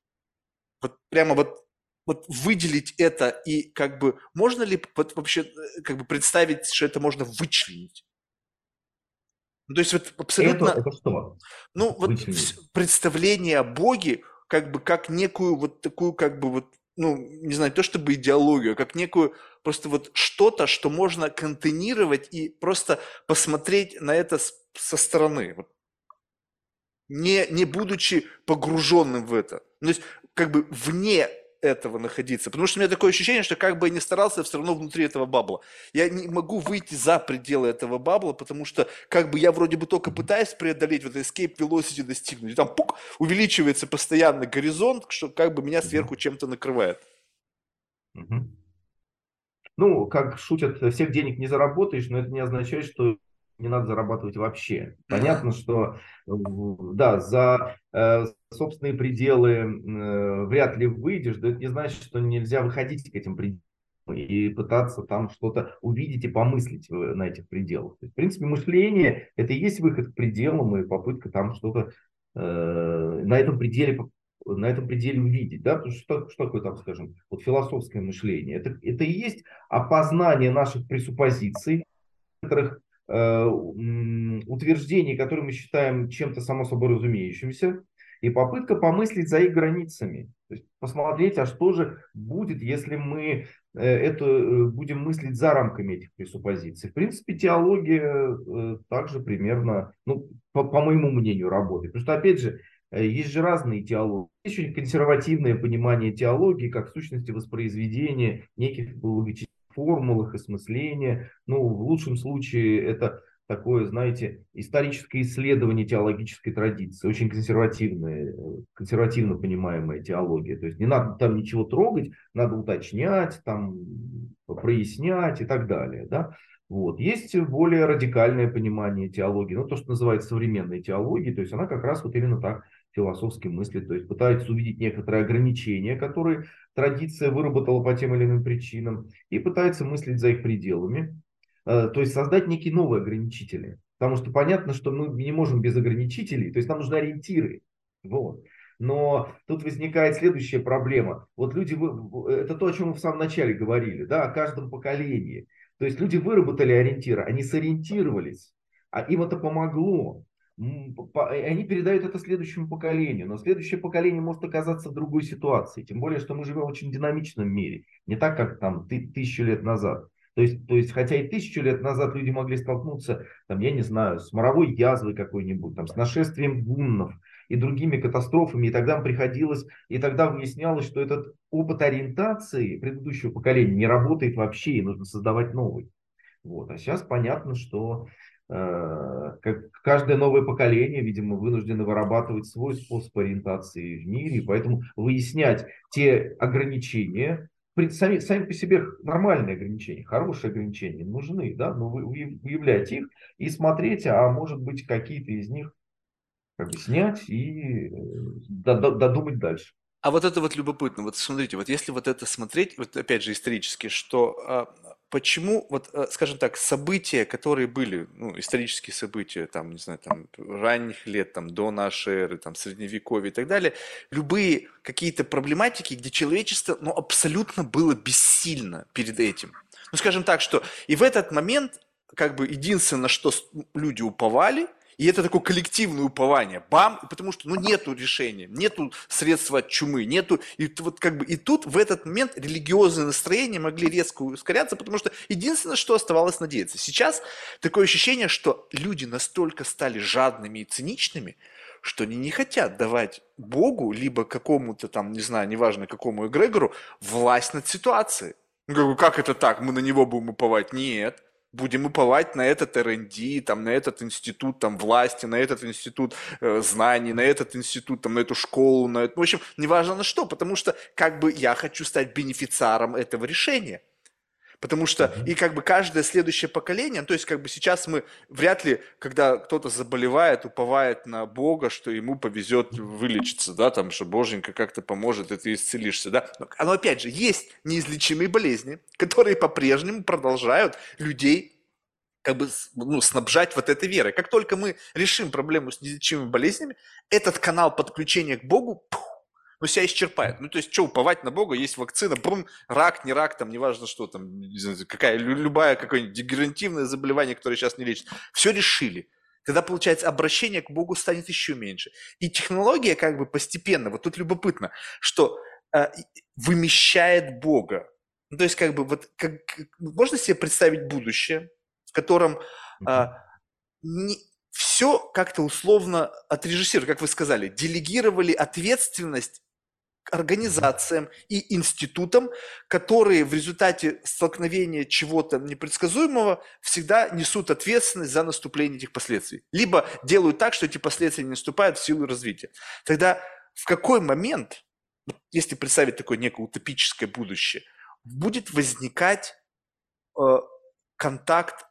вот прямо вот, вот выделить это и как бы, можно ли вот вообще э, как бы представить, что это можно вычленить? Ну, то есть вот абсолютно... Это, это что? Ну, вот представление о Боге как бы как некую вот такую как бы вот ну, не знаю, то чтобы идеологию, а как некую просто вот что-то, что можно контейнировать и просто посмотреть на это со стороны, вот. не, не будучи погруженным в это. Ну, то есть как бы вне этого находиться. Потому что у меня такое ощущение, что как бы я ни старался, я все равно внутри этого бабла. Я не могу выйти за пределы этого бабла, потому что как бы я вроде бы только пытаюсь преодолеть вот escape velocity достигнуть. И там пук, увеличивается постоянно горизонт, что как бы меня сверху чем-то накрывает. Ну, как шутят, всех денег не заработаешь, но это не означает, что не надо зарабатывать вообще. Понятно, что да, за э, собственные пределы э, вряд ли выйдешь, но это не значит, что нельзя выходить к этим пределам и пытаться там что-то увидеть и помыслить на этих пределах. есть, в принципе, мышление – это и есть выход к пределам и попытка там что-то э, на этом пределе на этом пределе увидеть, да, потому что что, такое там, скажем, вот философское мышление, это, это и есть опознание наших пресуппозиций, некоторых Э, утверждений, которые мы считаем чем-то само собой разумеющимся, и попытка помыслить за их границами. То есть посмотреть, а что же будет, если мы э, это э, будем мыслить за рамками этих пресуппозиций. В принципе, теология также примерно, ну, по, по моему мнению, работает. Потому что, опять же, есть же разные теологии. Есть очень консервативное понимание теологии, как сущности воспроизведения неких логических формулах, осмысления. Ну, в лучшем случае это такое, знаете, историческое исследование теологической традиции, очень консервативная, консервативно понимаемая теология. То есть не надо там ничего трогать, надо уточнять, там, прояснять и так далее. Да? Вот. Есть более радикальное понимание теологии, ну, то, что называется современной теологией, то есть она как раз вот именно так философски мыслит, то есть пытается увидеть некоторые ограничения, которые традиция выработала по тем или иным причинам, и пытается мыслить за их пределами, э, то есть создать некие новые ограничители. Потому что понятно, что мы не можем без ограничителей, то есть нам нужны ориентиры. Вот. Но тут возникает следующая проблема. Вот люди, это то, о чем мы в самом начале говорили, да, о каждом поколении. То есть люди выработали ориентиры, они сориентировались, а им это помогло они передают это следующему поколению, но следующее поколение может оказаться в другой ситуации, тем более, что мы живем в очень динамичном мире, не так, как там ты, тысячу лет назад. То есть, то есть, хотя и тысячу лет назад люди могли столкнуться, там, я не знаю, с моровой язвой какой-нибудь, там, с нашествием гуннов и другими катастрофами, и тогда приходилось, и тогда выяснялось, что этот опыт ориентации предыдущего поколения не работает вообще, и нужно создавать новый. Вот. А сейчас понятно, что как каждое новое поколение, видимо, вынуждено вырабатывать свой способ ориентации в мире, поэтому выяснять те ограничения, сами, сами по себе нормальные ограничения, хорошие ограничения нужны, да, но вы, выявлять их и смотреть, а может быть какие-то из них как бы снять и э, додумать дальше. А вот это вот любопытно. Вот смотрите, вот если вот это смотреть, вот опять же исторически, что а, почему, вот, а, скажем так, события, которые были, ну, исторические события, там, не знаю, там, ранних лет, там, до нашей эры, там, средневековья и так далее, любые какие-то проблематики, где человечество, ну, абсолютно было бессильно перед этим. Ну, скажем так, что и в этот момент, как бы, единственное, на что люди уповали – и это такое коллективное упование. Бам! Потому что ну, нету решения, нету средства от чумы, нету... И, вот, как бы, и тут в этот момент религиозные настроения могли резко ускоряться, потому что единственное, что оставалось надеяться. Сейчас такое ощущение, что люди настолько стали жадными и циничными, что они не хотят давать Богу, либо какому-то там, не знаю, неважно какому эгрегору, власть над ситуацией. Ну, как это так? Мы на него будем уповать? Нет будем уповать на этот РНД, там, на этот институт там, власти, на этот институт э, знаний, на этот институт, там, на эту школу, на это, в общем, неважно на что, потому что как бы я хочу стать бенефициаром этого решения. Потому что и как бы каждое следующее поколение, то есть как бы сейчас мы вряд ли, когда кто-то заболевает, уповает на Бога, что ему повезет вылечиться, да, там, что Боженька как-то поможет, и ты исцелишься, да. Но, но опять же, есть неизлечимые болезни, которые по-прежнему продолжают людей как бы ну, снабжать вот этой верой. Как только мы решим проблему с неизлечимыми болезнями, этот канал подключения к Богу пух, ну, себя исчерпает. Ну, то есть, что уповать на Бога, есть вакцина, брум, рак, не рак, там, неважно что, там, какая, любая какое-нибудь дегенеративное заболевание, которое сейчас не лечит. Все решили. Тогда, получается, обращение к Богу станет еще меньше. И технология как бы постепенно, вот тут любопытно, что э, вымещает Бога. Ну, то есть, как бы, вот, как, можно себе представить будущее, в котором э, не, все как-то условно отрежиссировали, как вы сказали, делегировали ответственность организациям и институтам, которые в результате столкновения чего-то непредсказуемого всегда несут ответственность за наступление этих последствий. Либо делают так, что эти последствия не наступают в силу развития. Тогда в какой момент, если представить такое некое утопическое будущее, будет возникать э, контакт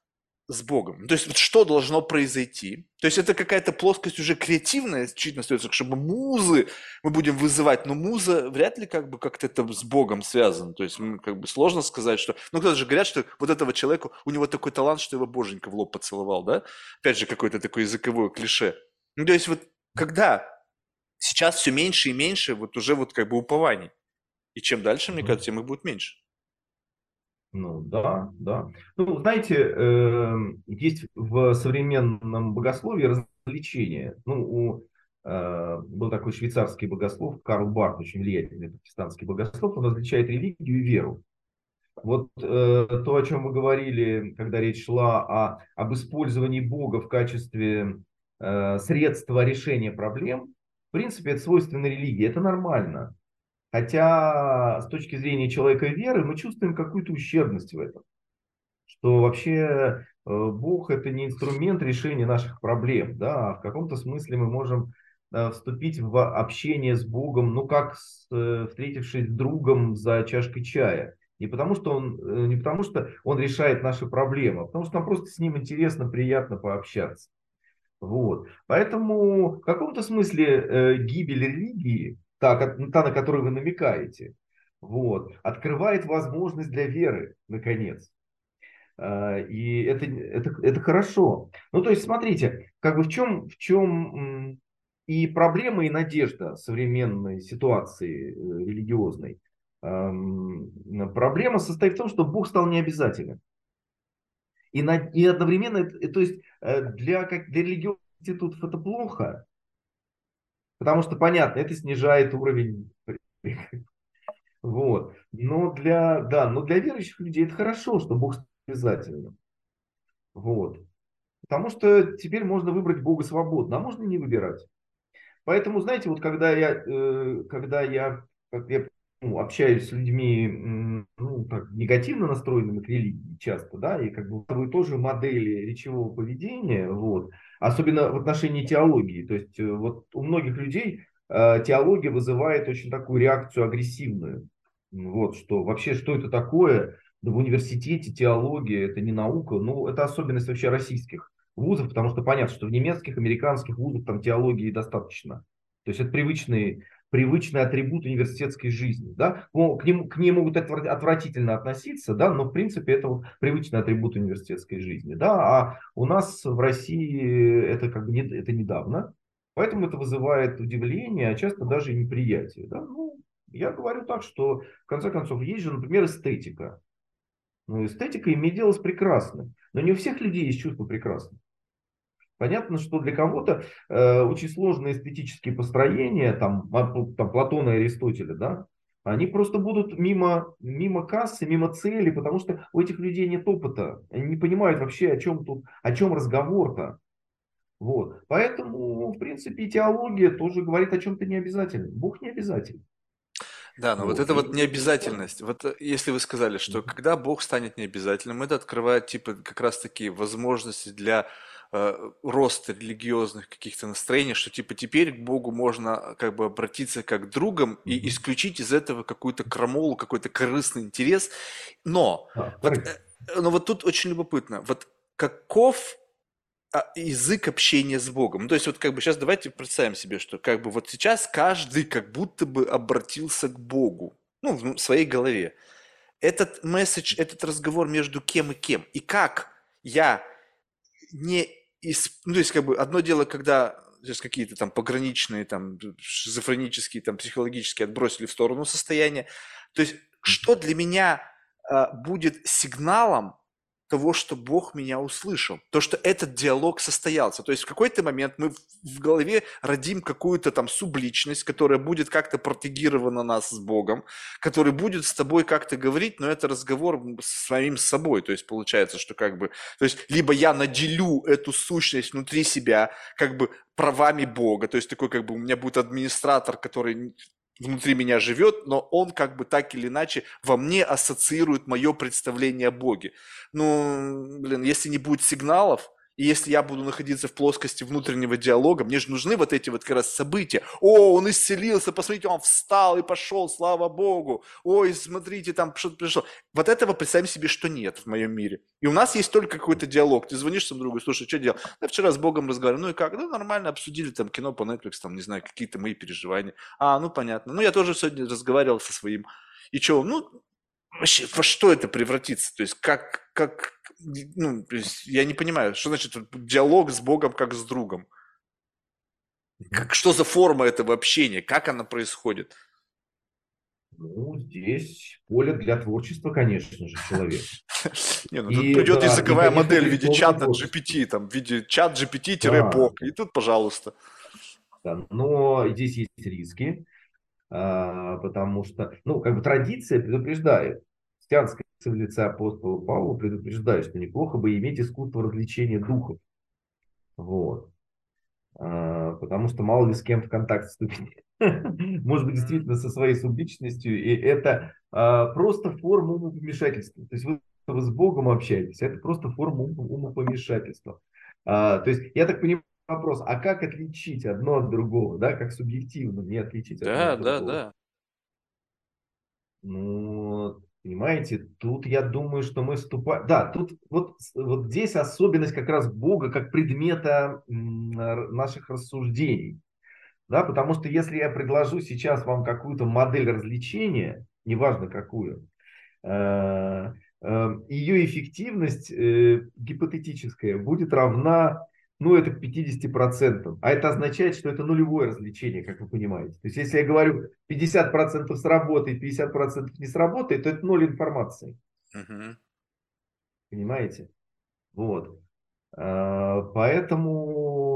с Богом. То есть вот что должно произойти? То есть это какая-то плоскость уже креативная, исключительно остается, чтобы музы мы будем вызывать, но муза вряд ли как бы как-то это с Богом связано. То есть как бы сложно сказать, что... Ну, кто-то же говорят, что вот этого человека, у него такой талант, что его боженька в лоб поцеловал, да? Опять же, какое-то такое языковое клише. Ну, то есть вот когда сейчас все меньше и меньше вот уже вот как бы упований. И чем дальше, мне кажется, тем их будет меньше. Ну да, да. Ну, знаете, э, есть в современном богословии развлечения. Ну, у, э, был такой швейцарский богослов Карл Барт, очень влиятельный протестантский богослов, он различает религию и веру. Вот э, то, о чем мы говорили, когда речь шла о, об использовании Бога в качестве э, средства решения проблем, в принципе, это свойственно религии, это нормально. Хотя с точки зрения человека веры мы чувствуем какую-то ущербность в этом. Что вообще э, Бог это не инструмент решения наших проблем. Да? А в каком-то смысле мы можем э, вступить в общение с Богом, ну как с, э, встретившись с другом за чашкой чая. Не потому, что он, не потому что он решает наши проблемы, а потому что нам просто с ним интересно, приятно пообщаться. Вот. Поэтому в каком-то смысле э, гибель религии та, та, на которую вы намекаете, вот, открывает возможность для веры, наконец. А, и это, это, это хорошо. Ну, то есть, смотрите, как бы в чем, в чем и проблема, и надежда современной ситуации э, религиозной. Проблема состоит в том, что Бог стал необязательным. И, на, и одновременно, то есть э, для, как, для религиозных институтов это плохо, Потому что, понятно, это снижает уровень. Вот. Но для, да, но для верующих людей это хорошо, что Бог обязательно. Вот. Потому что теперь можно выбрать Бога свободно, а можно не выбирать. Поэтому, знаете, вот когда я, э, когда я, я ну, общаюсь с людьми, ну, так, негативно настроенными к религии часто, да, и как бы тоже модели речевого поведения, вот, особенно в отношении теологии. То есть э, вот у многих людей э, теология вызывает очень такую реакцию агрессивную. Вот что вообще, что это такое? В университете теология это не наука, ну это особенность вообще российских вузов, потому что понятно, что в немецких, американских вузах там теологии достаточно. То есть это привычный, привычный атрибут университетской жизни. Да? К, ним, к ней могут отвратительно относиться, да, но в принципе это вот привычный атрибут университетской жизни. Да? А у нас в России это как бы не, это недавно, поэтому это вызывает удивление, а часто даже неприятие. Да? Ну, я говорю так, что в конце концов есть же, например, эстетика. Ну, эстетика имеет дело с прекрасным. Но не у всех людей есть чувство прекрасного. Понятно, что для кого-то э, очень сложные эстетические построения, там, там Платона и Аристотеля, да, они просто будут мимо, мимо кассы, мимо цели, потому что у этих людей нет опыта. Они не понимают вообще, о чем тут, о чем разговор-то. Вот. Поэтому, в принципе, теология тоже говорит о чем-то необязательном. Бог не обязательный. Да, но вот, вот эта вот необязательность, вот э, если вы сказали, что когда Бог станет необязательным, это открывает типа как раз таки возможности для э, роста религиозных каких-то настроений, что типа теперь к Богу можно как бы обратиться как к другам и исключить из этого какую-то крамолу, какой-то корыстный интерес. Но, а, вот, э, но вот тут очень любопытно, вот каков а, язык общения с Богом. Ну, то есть вот как бы сейчас давайте представим себе, что как бы вот сейчас каждый как будто бы обратился к Богу, ну, в своей голове. Этот месседж, этот разговор между кем и кем. И как я не... Исп... Ну, то есть как бы одно дело, когда сейчас какие-то там пограничные, там, шизофренические, там, психологические отбросили в сторону состояния. То есть что для меня э, будет сигналом того, что Бог меня услышал, то, что этот диалог состоялся. То есть в какой-то момент мы в голове родим какую-то там субличность, которая будет как-то протегирована нас с Богом, который будет с тобой как-то говорить, но это разговор с самим собой. То есть получается, что как бы, то есть либо я наделю эту сущность внутри себя как бы правами Бога, то есть такой как бы у меня будет администратор, который внутри меня живет, но он как бы так или иначе во мне ассоциирует мое представление о Боге. Ну, блин, если не будет сигналов, и если я буду находиться в плоскости внутреннего диалога, мне же нужны вот эти вот как раз события. О, он исцелился, посмотрите, он встал и пошел, слава Богу. Ой, смотрите, там что-то пришло. Вот этого представим себе, что нет в моем мире. И у нас есть только какой-то диалог. Ты звонишь своему другу, слушай, что делал? Я вчера с Богом разговаривал. Ну и как? Ну нормально, обсудили там кино по Netflix, там, не знаю, какие-то мои переживания. А, ну понятно. Ну я тоже сегодня разговаривал со своим. И что? Ну, вообще, во что это превратится? То есть как, как, ну, я не понимаю, что значит диалог с Богом как с другом? Как, что за форма этого общения? Как она происходит? Ну, здесь поле для творчества, конечно же, человек. Не, ну тут придет языковая модель в виде чата GPT, там, в виде чат GPT-бог, и тут, пожалуйста. но здесь есть риски, а, потому что, ну, как бы традиция предупреждает. Христианская цивилизация апостола Павла предупреждает, что неплохо бы иметь искусство развлечения духов. Вот. А, потому что мало ли с кем в контакт вступить. Может быть, действительно со своей субличностью. И это а, просто форма умопомешательства. То есть вы, вы с Богом общаетесь, это просто форма умопомешательства. А, то есть, я так понимаю, вопрос, а как отличить одно от другого, да, как субъективно не отличить да, одно от да, другого? Да, да, да. Ну, Понимаете, тут я думаю, что мы вступаем... Да, тут вот, вот здесь особенность как раз Бога как предмета наших рассуждений. Да, потому что если я предложу сейчас вам какую-то модель развлечения, неважно какую, э, э, ее эффективность э, гипотетическая будет равна ну, это к 50%. А это означает, что это нулевое развлечение, как вы понимаете. То есть, если я говорю 50% сработает, 50% не сработает, то это ноль информации. Угу. Понимаете? Вот. А, поэтому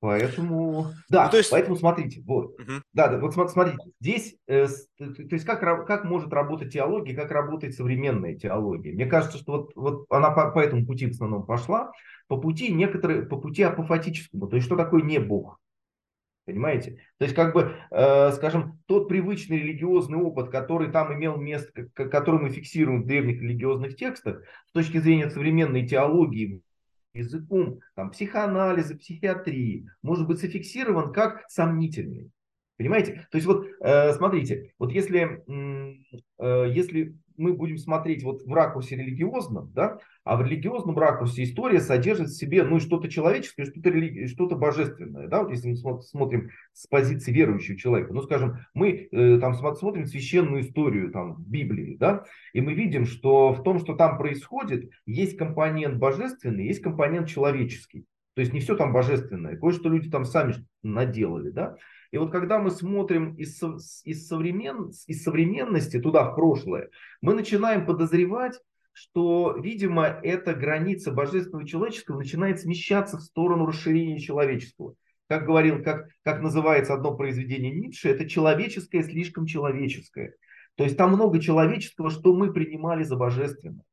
Поэтому, да, ну, то есть... поэтому смотрите, вот, угу. да, да, вот смотрите, здесь, э, то есть как, как может работать теология, как работает современная теология. Мне кажется, что вот, вот она по, по этому пути в основном пошла, по пути некоторые, по пути апофатическому, то есть что такое не Бог. Понимаете? То есть, как бы, э, скажем, тот привычный религиозный опыт, который там имел место, который мы фиксируем в древних религиозных текстах, с точки зрения современной теологии, языком, там, психоанализа, психиатрии, может быть зафиксирован как сомнительный. Понимаете? То есть вот э, смотрите, вот если, э, если мы будем смотреть вот в ракурсе религиозном, да, а в религиозном ракурсе история содержит в себе ну, что-то человеческое, что-то, религи... что-то божественное. Да? Вот если мы смотрим с позиции верующего человека, ну, скажем, мы э, там смотрим священную историю там, в Библии, да, и мы видим, что в том, что там происходит, есть компонент божественный, есть компонент человеческий. То есть не все там божественное, кое-что люди там сами наделали, да. И вот когда мы смотрим из, из, современ, из современности туда, в прошлое, мы начинаем подозревать, что, видимо, эта граница божественного и человеческого начинает смещаться в сторону расширения человеческого. Как говорил, как, как называется одно произведение Ницше, это человеческое слишком человеческое. То есть там много человеческого, что мы принимали за божественное.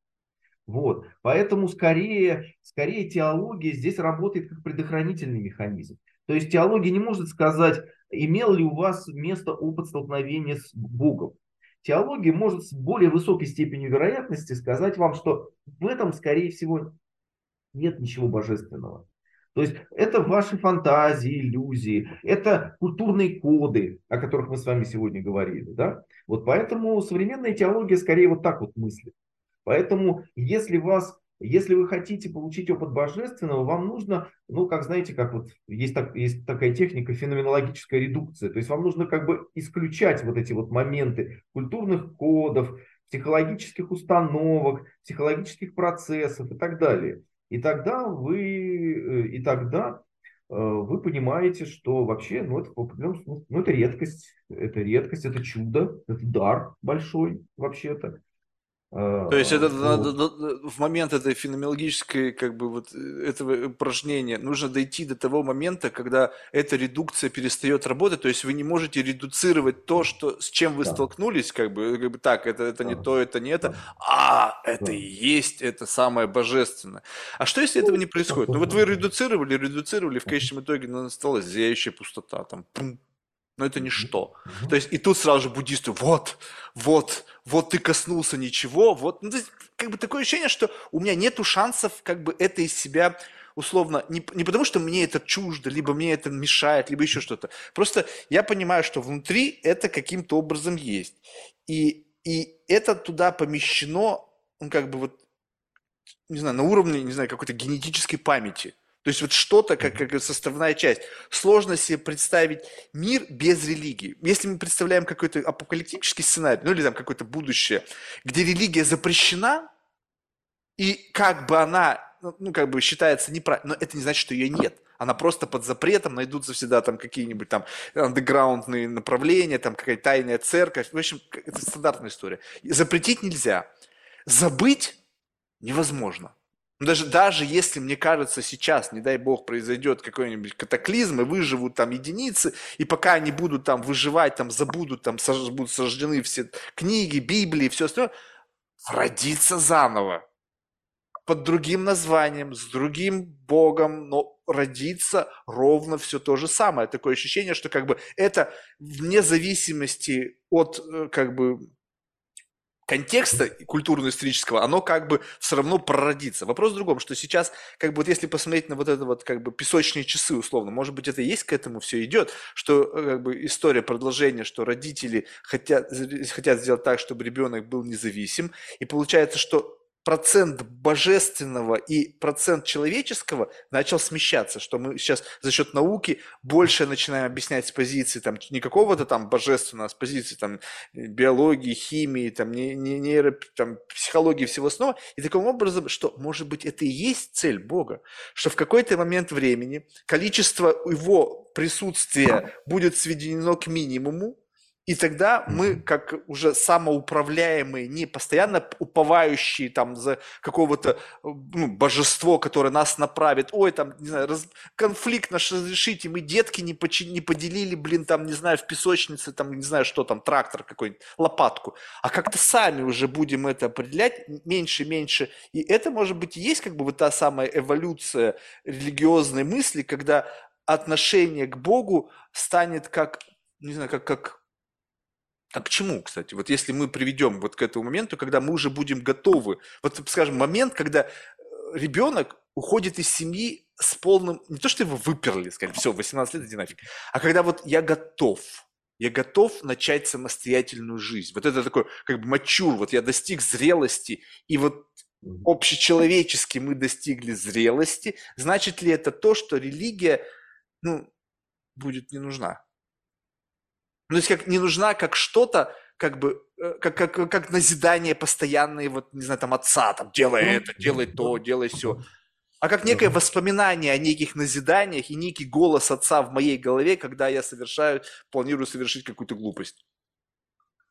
Вот. Поэтому скорее, скорее теология здесь работает как предохранительный механизм. То есть теология не может сказать, имел ли у вас место опыт столкновения с Богом. Теология может с более высокой степенью вероятности сказать вам, что в этом, скорее всего, нет ничего божественного. То есть это ваши фантазии, иллюзии, это культурные коды, о которых мы с вами сегодня говорили. Да? Вот поэтому современная теология скорее вот так вот мыслит. Поэтому если вас если вы хотите получить опыт божественного, вам нужно, ну, как знаете, как вот есть, так, есть такая техника феноменологическая редукция. То есть вам нужно как бы исключать вот эти вот моменты культурных кодов, психологических установок, психологических процессов и так далее. И тогда вы, э, и тогда э, вы понимаете, что вообще, ну, это, ну, это редкость, это редкость, это чудо, это дар большой вообще-то. То есть это вот. в момент этой феноменологической, как бы вот этого упражнения нужно дойти до того момента, когда эта редукция перестает работать, то есть вы не можете редуцировать то, что, с чем вы да. столкнулись, как бы, как бы так, это, это да. не то, это не это, да. а это да. и есть это самое божественное. А что если ну, этого не происходит? Ну вот вы редуцировали, редуцировали, в конечном итоге осталась зияющая пустота, там, пум, но это ничто. Mm-hmm. То есть и тут сразу же буддисты, вот, вот, вот ты коснулся ничего, вот, ну, есть, как бы такое ощущение, что у меня нету шансов как бы это из себя условно, не, не потому что мне это чуждо, либо мне это мешает, либо еще что-то. Просто я понимаю, что внутри это каким-то образом есть. И, и это туда помещено, ну, как бы вот, не знаю, на уровне, не знаю, какой-то генетической памяти. То есть вот что-то, как, как составная часть. Сложно себе представить мир без религии. Если мы представляем какой-то апокалиптический сценарий, ну или там какое-то будущее, где религия запрещена, и как бы она, ну, ну как бы считается неправильно, но это не значит, что ее нет. Она просто под запретом, найдутся всегда там какие-нибудь там андеграундные направления, там какая-то тайная церковь. В общем, это стандартная история. Запретить нельзя. Забыть невозможно. Даже, даже если, мне кажется, сейчас, не дай бог, произойдет какой-нибудь катаклизм, и выживут там единицы, и пока они будут там выживать, там забудут, там сож, будут сожжены все книги, Библии все остальное, родиться заново. Под другим названием, с другим Богом, но родиться ровно все то же самое. Такое ощущение, что как бы это вне зависимости от э, как бы контекста культурно-исторического, оно как бы все равно прородится. Вопрос в другом, что сейчас, как бы вот если посмотреть на вот это вот как бы песочные часы условно, может быть это есть к этому все идет, что э, как бы история продолжения, что родители хотят, хотят сделать так, чтобы ребенок был независим, и получается, что процент божественного и процент человеческого начал смещаться, что мы сейчас за счет науки больше начинаем объяснять с позиции там не какого-то там божественного, а с позиции там биологии, химии, там, не, не, нейро, там, психологии всего остального. И таким образом, что, может быть, это и есть цель Бога, что в какой-то момент времени количество его присутствия будет сведено к минимуму, и тогда мы, как уже самоуправляемые, не постоянно уповающие там за какого-то ну, божество, которое нас направит, ой, там, не знаю, раз... конфликт наш разрешите, мы детки не, почи... не поделили, блин, там, не знаю, в песочнице, там, не знаю, что там, трактор какой-нибудь, лопатку, а как-то сами уже будем это определять меньше, меньше. И это, может быть, есть как бы вот та самая эволюция религиозной мысли, когда отношение к Богу станет как, не знаю, как, как, а к чему, кстати? Вот если мы приведем вот к этому моменту, когда мы уже будем готовы, вот, скажем, момент, когда э, ребенок уходит из семьи с полным, не то, что его выперли, сказали, все, 18 лет, иди нафиг, а когда вот я готов, я готов начать самостоятельную жизнь. Вот это такой, как бы мачур, вот я достиг зрелости, и вот общечеловечески мы достигли зрелости, значит ли это то, что религия, ну, будет не нужна? Ну, то есть как не нужна как что-то, как бы, э, как, как, как назидание постоянное, вот, не знаю, там, отца, там, делай это, делай то, делай все. А как некое воспоминание о неких назиданиях и некий голос отца в моей голове, когда я совершаю, планирую совершить какую-то глупость.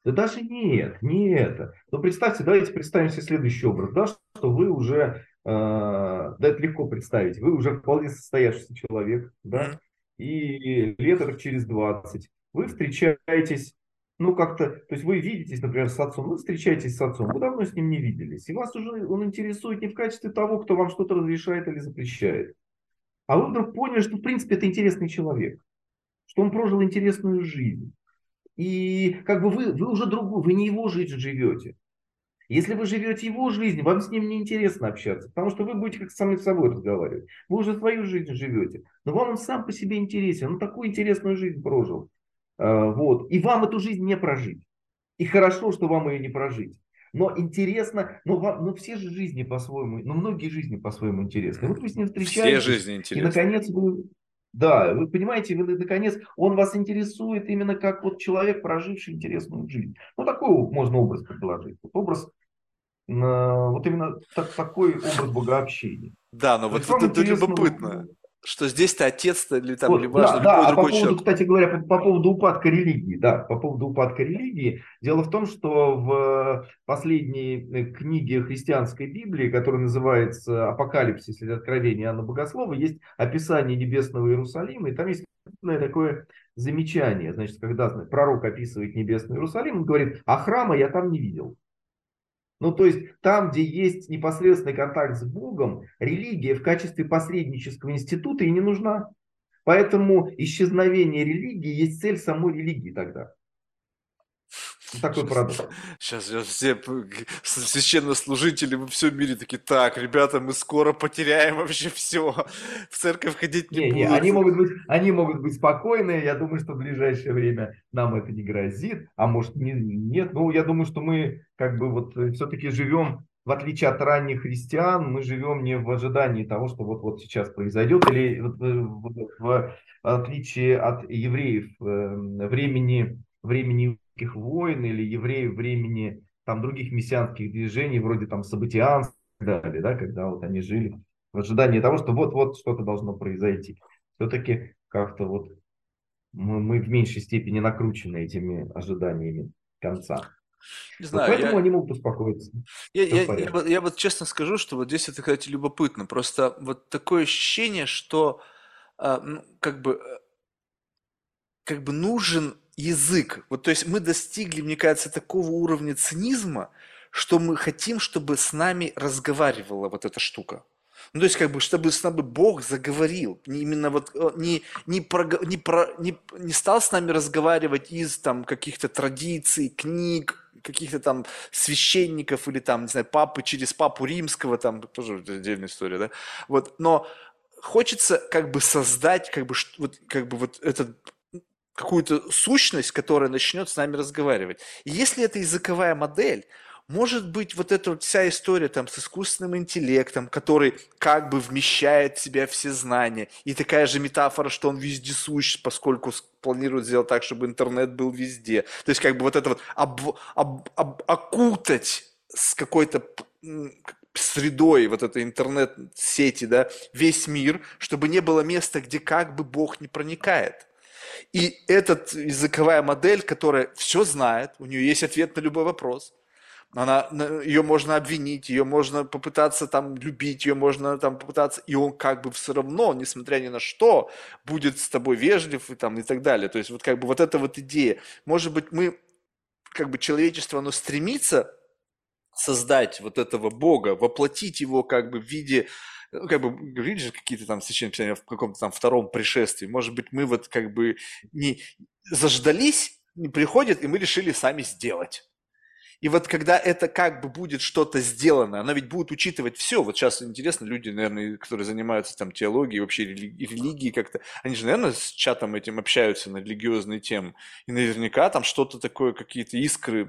Да даже нет, не это. Но представьте, давайте представим себе следующий образ, да, что вы уже, э, да это легко представить, вы уже вполне состоявшийся человек, да, и лет через 20, вы встречаетесь, ну как-то, то есть вы видитесь, например, с отцом, вы встречаетесь с отцом, вы давно с ним не виделись, и вас уже он интересует не в качестве того, кто вам что-то разрешает или запрещает, а вы вдруг поняли, что в принципе это интересный человек, что он прожил интересную жизнь, и как бы вы, вы уже другую, вы не его жизнь живете. Если вы живете его жизнь, вам с ним неинтересно общаться, потому что вы будете как с собой разговаривать. Вы уже свою жизнь живете, но вам он сам по себе интересен, он такую интересную жизнь прожил. А, вот. И вам эту жизнь не прожить. И хорошо, что вам ее не прожить. Но интересно, но, вам, но все же жизни по-своему, ну многие жизни по-своему интересны. Вот вы с ним встречаетесь. Все жизни интересны. И наконец вы, да, вы понимаете, вы, наконец, он вас интересует именно как вот человек, проживший интересную жизнь. Ну, такой можно образ предложить. Вот образ, вот именно так, такой образ богообщения. Да, но То вот это любопытно что здесь-то отец-то или там, вот, или важно, да, да, а по поводу, человек. кстати говоря, по, по поводу упадка религии, да, по поводу упадка религии, дело в том, что в последней э, книге христианской Библии, которая называется «Апокалипсис» или «Откровение Анна Богослова», есть описание небесного Иерусалима, и там есть такое замечание, значит, когда пророк описывает небесный Иерусалим, он говорит, а храма я там не видел. Ну, то есть там, где есть непосредственный контакт с Богом, религия в качестве посреднического института и не нужна. Поэтому исчезновение религии есть цель самой религии тогда. Такой парадокс. Сейчас, сейчас все священнослужители во всем мире такие, так, ребята, мы скоро потеряем вообще все. В церковь ходить не, не. Не, они, могут быть, они могут быть спокойны. Я думаю, что в ближайшее время нам это не грозит. А может, не, нет. Ну, я думаю, что мы как бы вот э, все-таки живем в отличие от ранних христиан, мы живем не в ожидании того, что вот-вот сейчас произойдет, или в, в, в отличие от евреев э, времени, времени войн или евреев времени там других мессианских движений, вроде там событианства и так далее, да, когда вот они жили в ожидании того, что вот-вот что-то должно произойти. Все-таки как-то вот мы, мы в меньшей степени накручены этими ожиданиями конца. Не знаю, вот поэтому я... они могут успокоиться. Я, я, я, я, я вот честно скажу, что вот здесь это, кстати, любопытно. Просто вот такое ощущение, что э, ну, как бы э, как бы нужен язык. Вот, то есть мы достигли, мне кажется, такого уровня цинизма, что мы хотим, чтобы с нами разговаривала вот эта штука. Ну, то есть, как бы, чтобы с нами Бог заговорил, не именно вот, э, не, не, про, не, про, не, не стал с нами разговаривать из там каких-то традиций, книг, каких-то там священников или там, не знаю, папы через папу римского, там тоже отдельная история, да, вот, но хочется как бы создать как бы, вот, как бы вот этот какую-то сущность, которая начнет с нами разговаривать. И если это языковая модель, может быть, вот эта вот вся история там с искусственным интеллектом, который как бы вмещает в себя все знания, и такая же метафора, что он вездесущ, поскольку планирует сделать так, чтобы интернет был везде. То есть как бы вот это вот об, об, об, окутать с какой-то средой вот этой интернет-сети, да, весь мир, чтобы не было места, где как бы Бог не проникает. И эта языковая модель, которая все знает, у нее есть ответ на любой вопрос, она, ее можно обвинить, ее можно попытаться там любить, ее можно там попытаться, и он как бы все равно, несмотря ни на что, будет с тобой вежлив и там и так далее. То есть вот как бы вот эта вот идея. Может быть, мы, как бы человечество, оно стремится создать вот этого Бога, воплотить его как бы в виде ну, как бы говорили же какие-то там священные в каком-то там втором пришествии. Может быть, мы вот как бы не заждались, не приходят, и мы решили сами сделать. И вот когда это как бы будет что-то сделано, оно ведь будет учитывать все. Вот сейчас интересно, люди, наверное, которые занимаются там теологией, вообще религией как-то, они же, наверное, с чатом этим общаются на религиозные темы. И наверняка там что-то такое, какие-то искры,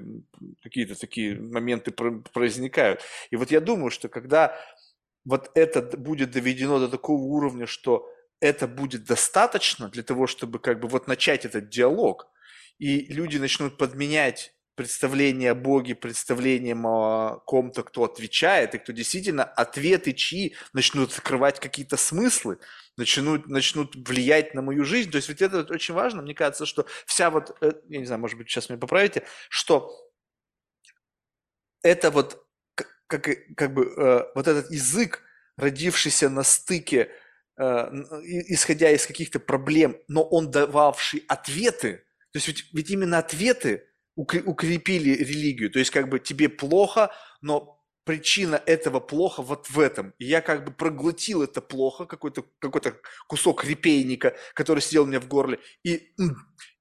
какие-то такие моменты возникают. И вот я думаю, что когда вот это будет доведено до такого уровня, что это будет достаточно для того, чтобы как бы вот начать этот диалог, и люди начнут подменять представление о Боге представлением о ком-то, кто отвечает, и кто действительно ответы чьи начнут закрывать какие-то смыслы, начнут, начнут влиять на мою жизнь. То есть ведь это очень важно, мне кажется, что вся вот, э, я не знаю, может быть, сейчас меня поправите, что это вот как, как бы э, вот этот язык, родившийся на стыке, э, исходя из каких-то проблем, но он дававший ответы, то есть ведь, ведь именно ответы укрепили религию. То есть как бы тебе плохо, но причина этого плохо вот в этом. И я как бы проглотил это плохо, какой-то какой кусок репейника, который сидел у меня в горле, и,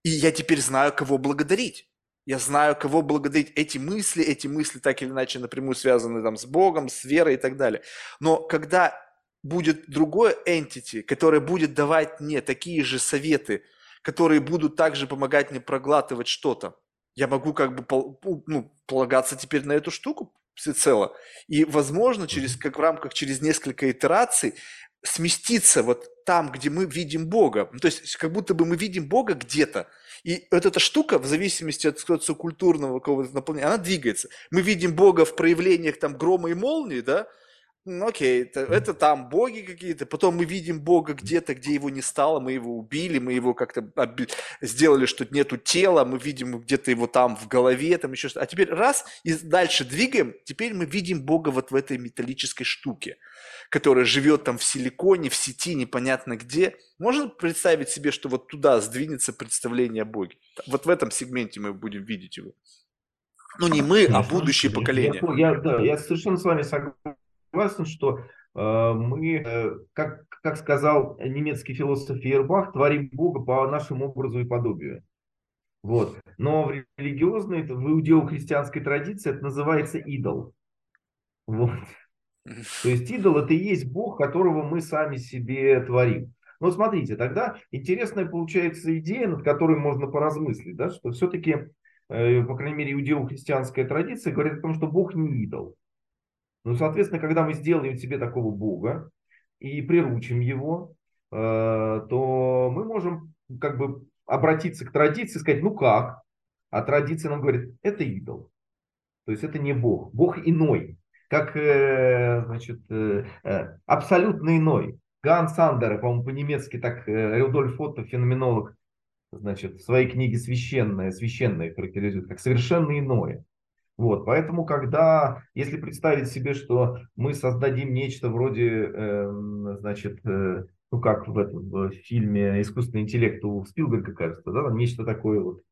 и я теперь знаю, кого благодарить. Я знаю, кого благодарить. Эти мысли, эти мысли так или иначе напрямую связаны там, с Богом, с верой и так далее. Но когда будет другое entity, которое будет давать мне такие же советы, которые будут также помогать мне проглатывать что-то, я могу как бы ну, полагаться теперь на эту штуку всецело. И, возможно, через, как в рамках через несколько итераций сместиться вот там, где мы видим Бога. Ну, то есть, как будто бы мы видим Бога где-то. И вот эта штука, в зависимости от социокультурного какого-то наполнения, она двигается. Мы видим Бога в проявлениях там грома и молнии, да, ну, окей, это, это там боги какие-то. Потом мы видим бога где-то, где его не стало, мы его убили, мы его как-то сделали, что нету тела, мы видим где-то его там в голове, там еще что-то. А теперь раз и дальше двигаем, теперь мы видим бога вот в этой металлической штуке, которая живет там в силиконе, в сети, непонятно где. Можно представить себе, что вот туда сдвинется представление о боге? Вот в этом сегменте мы будем видеть его. Ну, не мы, а будущее поколение. Я, я, да, я совершенно с вами согласен согласен, что э, мы, э, как, как сказал немецкий философ Фейербах, творим Бога по нашему образу и подобию. Вот. Но в религиозной, в иудео-христианской традиции это называется идол. Вот. То есть идол это и есть Бог, которого мы сами себе творим. Но смотрите, тогда интересная получается идея, над которой можно поразмыслить, да, что все-таки, э, по крайней мере, иудео-христианская традиция говорит о том, что Бог не идол. Ну, соответственно, когда мы сделаем себе такого Бога и приручим его, э, то мы можем как бы обратиться к традиции и сказать, ну как? А традиция нам говорит, это идол. То есть это не Бог. Бог иной. Как, э, значит, э, абсолютно иной. Ган Сандер, по-моему, по-немецки так Рудольф Отто, феноменолог, значит, в своей книге «Священное», «Священное» характеризует как совершенно иное. Вот, поэтому, когда, если представить себе, что мы создадим нечто вроде, э, значит, э, ну как в этом в фильме «Искусственный интеллект» у Спилберга, кажется, да, нечто такое вот,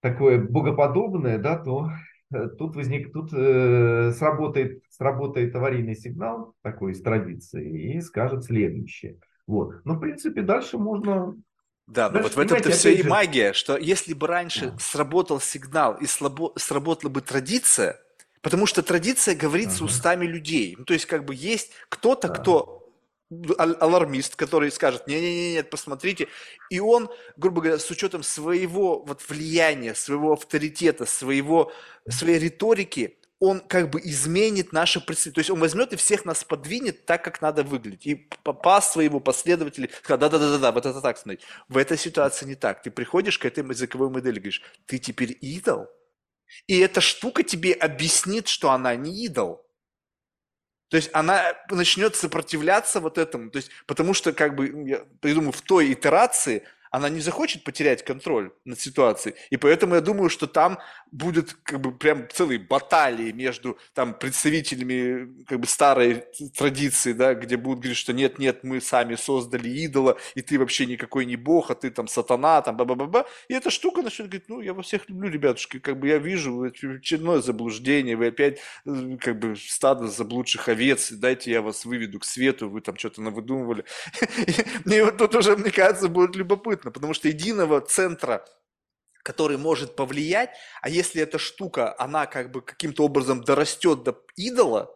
такое богоподобное, да, то э, тут возник, тут э, сработает, сработает аварийный сигнал такой из традиции и скажет следующее. Вот. Но, в принципе, дальше можно да, но вот в этом-то вся и магия, что если бы раньше да. сработал сигнал и слабо, сработала бы традиция, потому что традиция говорится ага. устами людей. Ну, то есть как бы есть кто-то, да. кто алармист, который скажет, не-не-не, нет, посмотрите, и он, грубо говоря, с учетом своего вот влияния, своего авторитета, своего, своей риторики, он как бы изменит наше представление. То есть он возьмет и всех нас подвинет так, как надо выглядеть. И пас своего последователя сказал, да-да-да-да, вот это так смотреть. В этой ситуации не так. Ты приходишь к этой языковой модели, говоришь, ты теперь идол. И эта штука тебе объяснит, что она не идол. То есть она начнет сопротивляться вот этому. То есть, потому что, как бы, я думаю, в той итерации она не захочет потерять контроль над ситуацией. И поэтому я думаю, что там будет как бы прям целые баталии между там представителями как бы старой традиции, да, где будут говорить, что нет, нет, мы сами создали идола, и ты вообще никакой не бог, а ты там сатана, там ба-ба-ба-ба. И эта штука начнет говорить, ну, я во всех люблю, ребятушки, как бы я вижу очередное заблуждение, вы опять э, как бы стадо заблудших овец, дайте я вас выведу к свету, вы там что-то навыдумывали. И вот тут уже, мне кажется, будет любопытно, потому что единого центра который может повлиять, а если эта штука, она как бы каким-то образом дорастет до идола,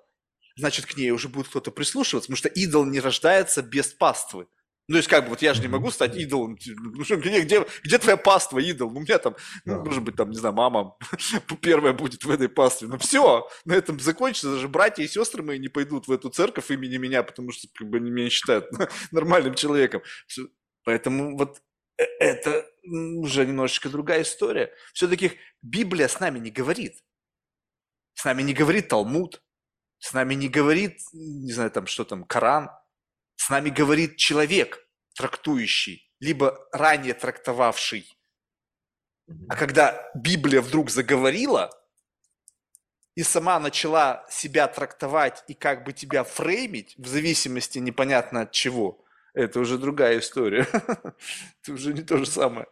значит, к ней уже будет кто-то прислушиваться, потому что идол не рождается без паствы. Ну, то есть, как бы, вот я же не могу стать идолом. Ну, что, где, где, где твоя паства, идол? Ну, у меня там, ну, может быть, там, не знаю, мама первая будет в этой пастве. Ну, все, на этом закончится. Даже братья и сестры мои не пойдут в эту церковь имени меня, потому что, как бы, они меня считают нормальным человеком. Поэтому вот это уже немножечко другая история. Все-таки Библия с нами не говорит. С нами не говорит Талмуд. С нами не говорит, не знаю, там, что там, Коран – с нами говорит человек, трактующий, либо ранее трактовавший. А когда Библия вдруг заговорила и сама начала себя трактовать и как бы тебя фреймить, в зависимости непонятно от чего, это уже другая история. Это уже не то же самое.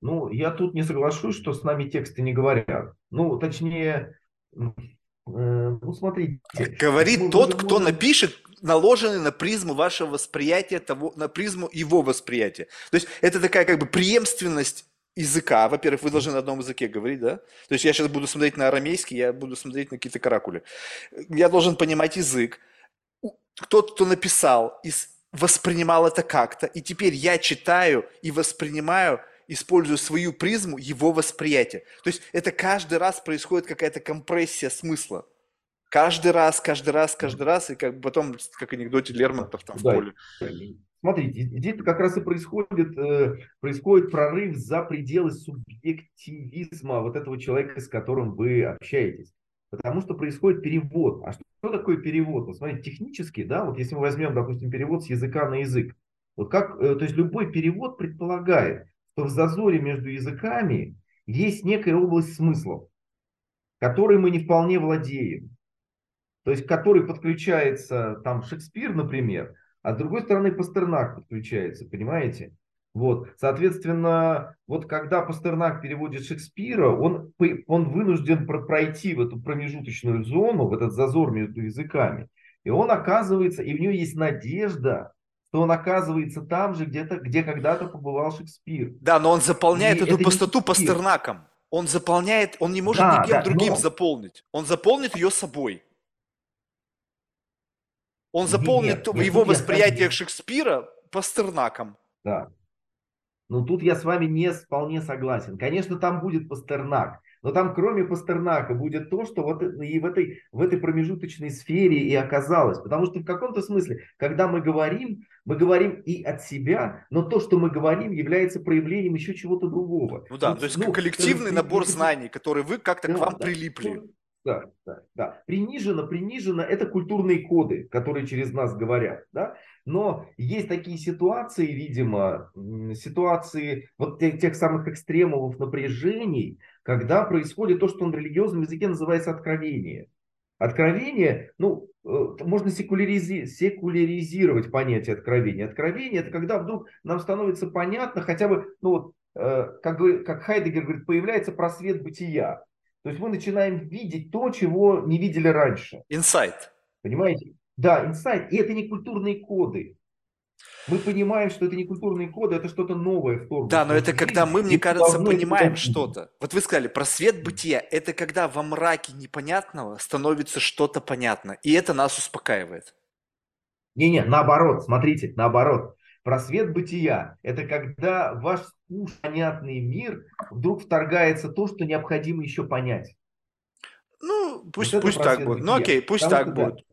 Ну, я тут не соглашусь, что с нами тексты не говорят. Ну, точнее, Э, ну, смотрите. Говорит тот, кто напишет, наложенный на призму вашего восприятия, того, на призму его восприятия. То есть это такая как бы преемственность языка. Во-первых, вы должны на одном языке говорить, да? То есть я сейчас буду смотреть на арамейский, я буду смотреть на какие-то каракули. Я должен понимать язык. Тот, кто написал, воспринимал это как-то, и теперь я читаю и воспринимаю – использую свою призму его восприятия. То есть это каждый раз происходит какая-то компрессия смысла. Каждый раз, каждый раз, каждый раз, и как потом, как анекдоте Лермонтов там да. в поле. Смотрите, здесь как раз и происходит, э, происходит прорыв за пределы субъективизма вот этого человека, с которым вы общаетесь. Потому что происходит перевод. А что, что такое перевод? Вот смотрите, технически, да, вот если мы возьмем, допустим, перевод с языка на язык, вот как, э, то есть любой перевод предполагает, что в зазоре между языками есть некая область смыслов, которой мы не вполне владеем. То есть, который подключается там Шекспир, например, а с другой стороны Пастернак подключается, понимаете? Вот, соответственно, вот когда Пастернак переводит Шекспира, он, он вынужден пройти в эту промежуточную зону, в этот зазор между языками. И он оказывается, и в нее есть надежда, то он оказывается там же, где-то, где когда-то побывал Шекспир. Да, но он заполняет и эту пустоту Пастернаком. Он заполняет, он не может да, никем да, другим но... заполнить. Он заполнит ее собой. Он заполнит нет, в его восприятиях Шекспира Пастернаком. Да. Но тут я с вами не вполне согласен. Конечно, там будет Пастернак. Но там кроме Пастернака будет то, что вот и в этой, в этой промежуточной сфере и оказалось. Потому что в каком-то смысле, когда мы говорим, мы говорим и от себя, но то, что мы говорим, является проявлением еще чего-то другого. Ну да, Тут, то есть ну, коллективный ну, набор знаний, который вы как-то да, к вам да, прилипли. Ну, да, да, да. Принижено, принижено, это культурные коды, которые через нас говорят, да. Но есть такие ситуации, видимо, ситуации вот тех, тех самых экстремумов напряжений, когда происходит то, что на религиозном языке называется откровение. Откровение, ну, э, можно секуляризи- секуляризировать понятие откровения. Откровение – это когда вдруг нам становится понятно, хотя бы, ну вот, э, как, как Хайдегер говорит, появляется просвет бытия. То есть мы начинаем видеть то, чего не видели раньше. Инсайт. Понимаете? Да, инсайт. И это не культурные коды. Мы понимаем, что это не культурные коды, это что-то новое в форме. Да, но это когда мы, мне кажется, понимаем что-то. Вот вы сказали, про свет бытия, это когда во мраке непонятного становится что-то понятно. И это нас успокаивает. Не-не, наоборот, смотрите, наоборот. Просвет бытия – это когда в ваш понятный мир вдруг вторгается то, что необходимо еще понять. Ну, пусть, вот пусть так будет. Бытия. Ну окей, пусть Потому так будет.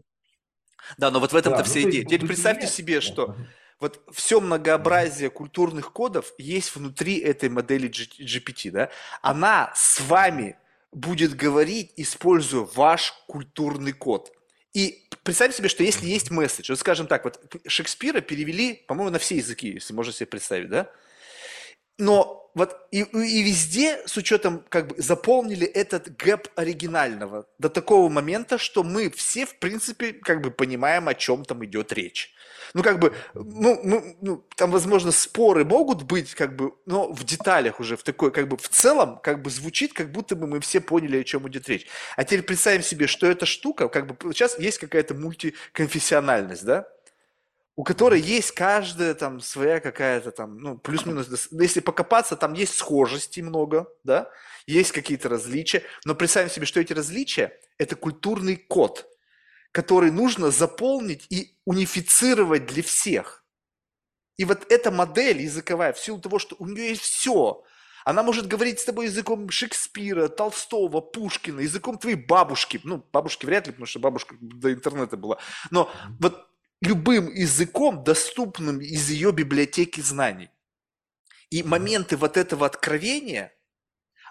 Да, но вот в этом-то да, вся ну, идея. Теперь представьте себе, что вот все многообразие культурных кодов есть внутри этой модели GPT, да? Она с вами будет говорить, используя ваш культурный код. И представь себе, что если есть месседж, вот скажем так, вот Шекспира перевели, по-моему, на все языки, если можно себе представить, да? Но вот и, и везде, с учетом, как бы, заполнили этот гэп оригинального до такого момента, что мы все, в принципе, как бы понимаем, о чем там идет речь. Ну, как бы, ну, ну, ну, там, возможно, споры могут быть, как бы, но в деталях уже, в такой, как бы, в целом, как бы, звучит, как будто бы мы все поняли, о чем идет речь. А теперь представим себе, что эта штука, как бы, сейчас есть какая-то мультиконфессиональность, да? У которой есть каждая там своя какая-то там, ну, плюс-минус, если покопаться, там есть схожести много, да, есть какие-то различия, но представим себе, что эти различия – это культурный код, который нужно заполнить и унифицировать для всех. И вот эта модель языковая, в силу того, что у нее есть все, она может говорить с тобой языком Шекспира, Толстого, Пушкина, языком твоей бабушки. Ну, бабушки вряд ли, потому что бабушка до интернета была. Но вот любым языком, доступным из ее библиотеки знаний. И моменты вот этого откровения,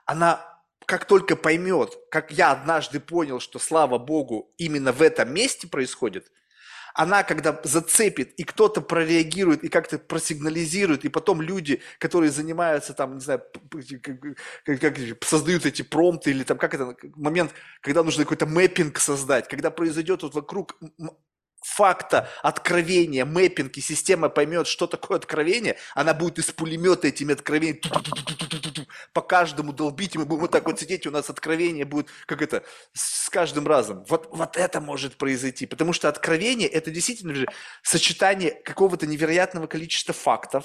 она как только поймет, как я однажды понял, что слава Богу именно в этом месте происходит, она когда зацепит, и кто-то прореагирует, и как-то просигнализирует, и потом люди, которые занимаются там, не знаю, как, как, создают эти промпты, или там как это, момент, когда нужно какой-то мэппинг создать, когда произойдет вот вокруг факта откровения, мэппинг, система поймет, что такое откровение, она будет из пулемета этими откровениями по каждому долбить, и мы будем вот так вот сидеть, и у нас откровение будет, как это, с каждым разом. Вот, вот это может произойти, потому что откровение – это действительно же сочетание какого-то невероятного количества фактов,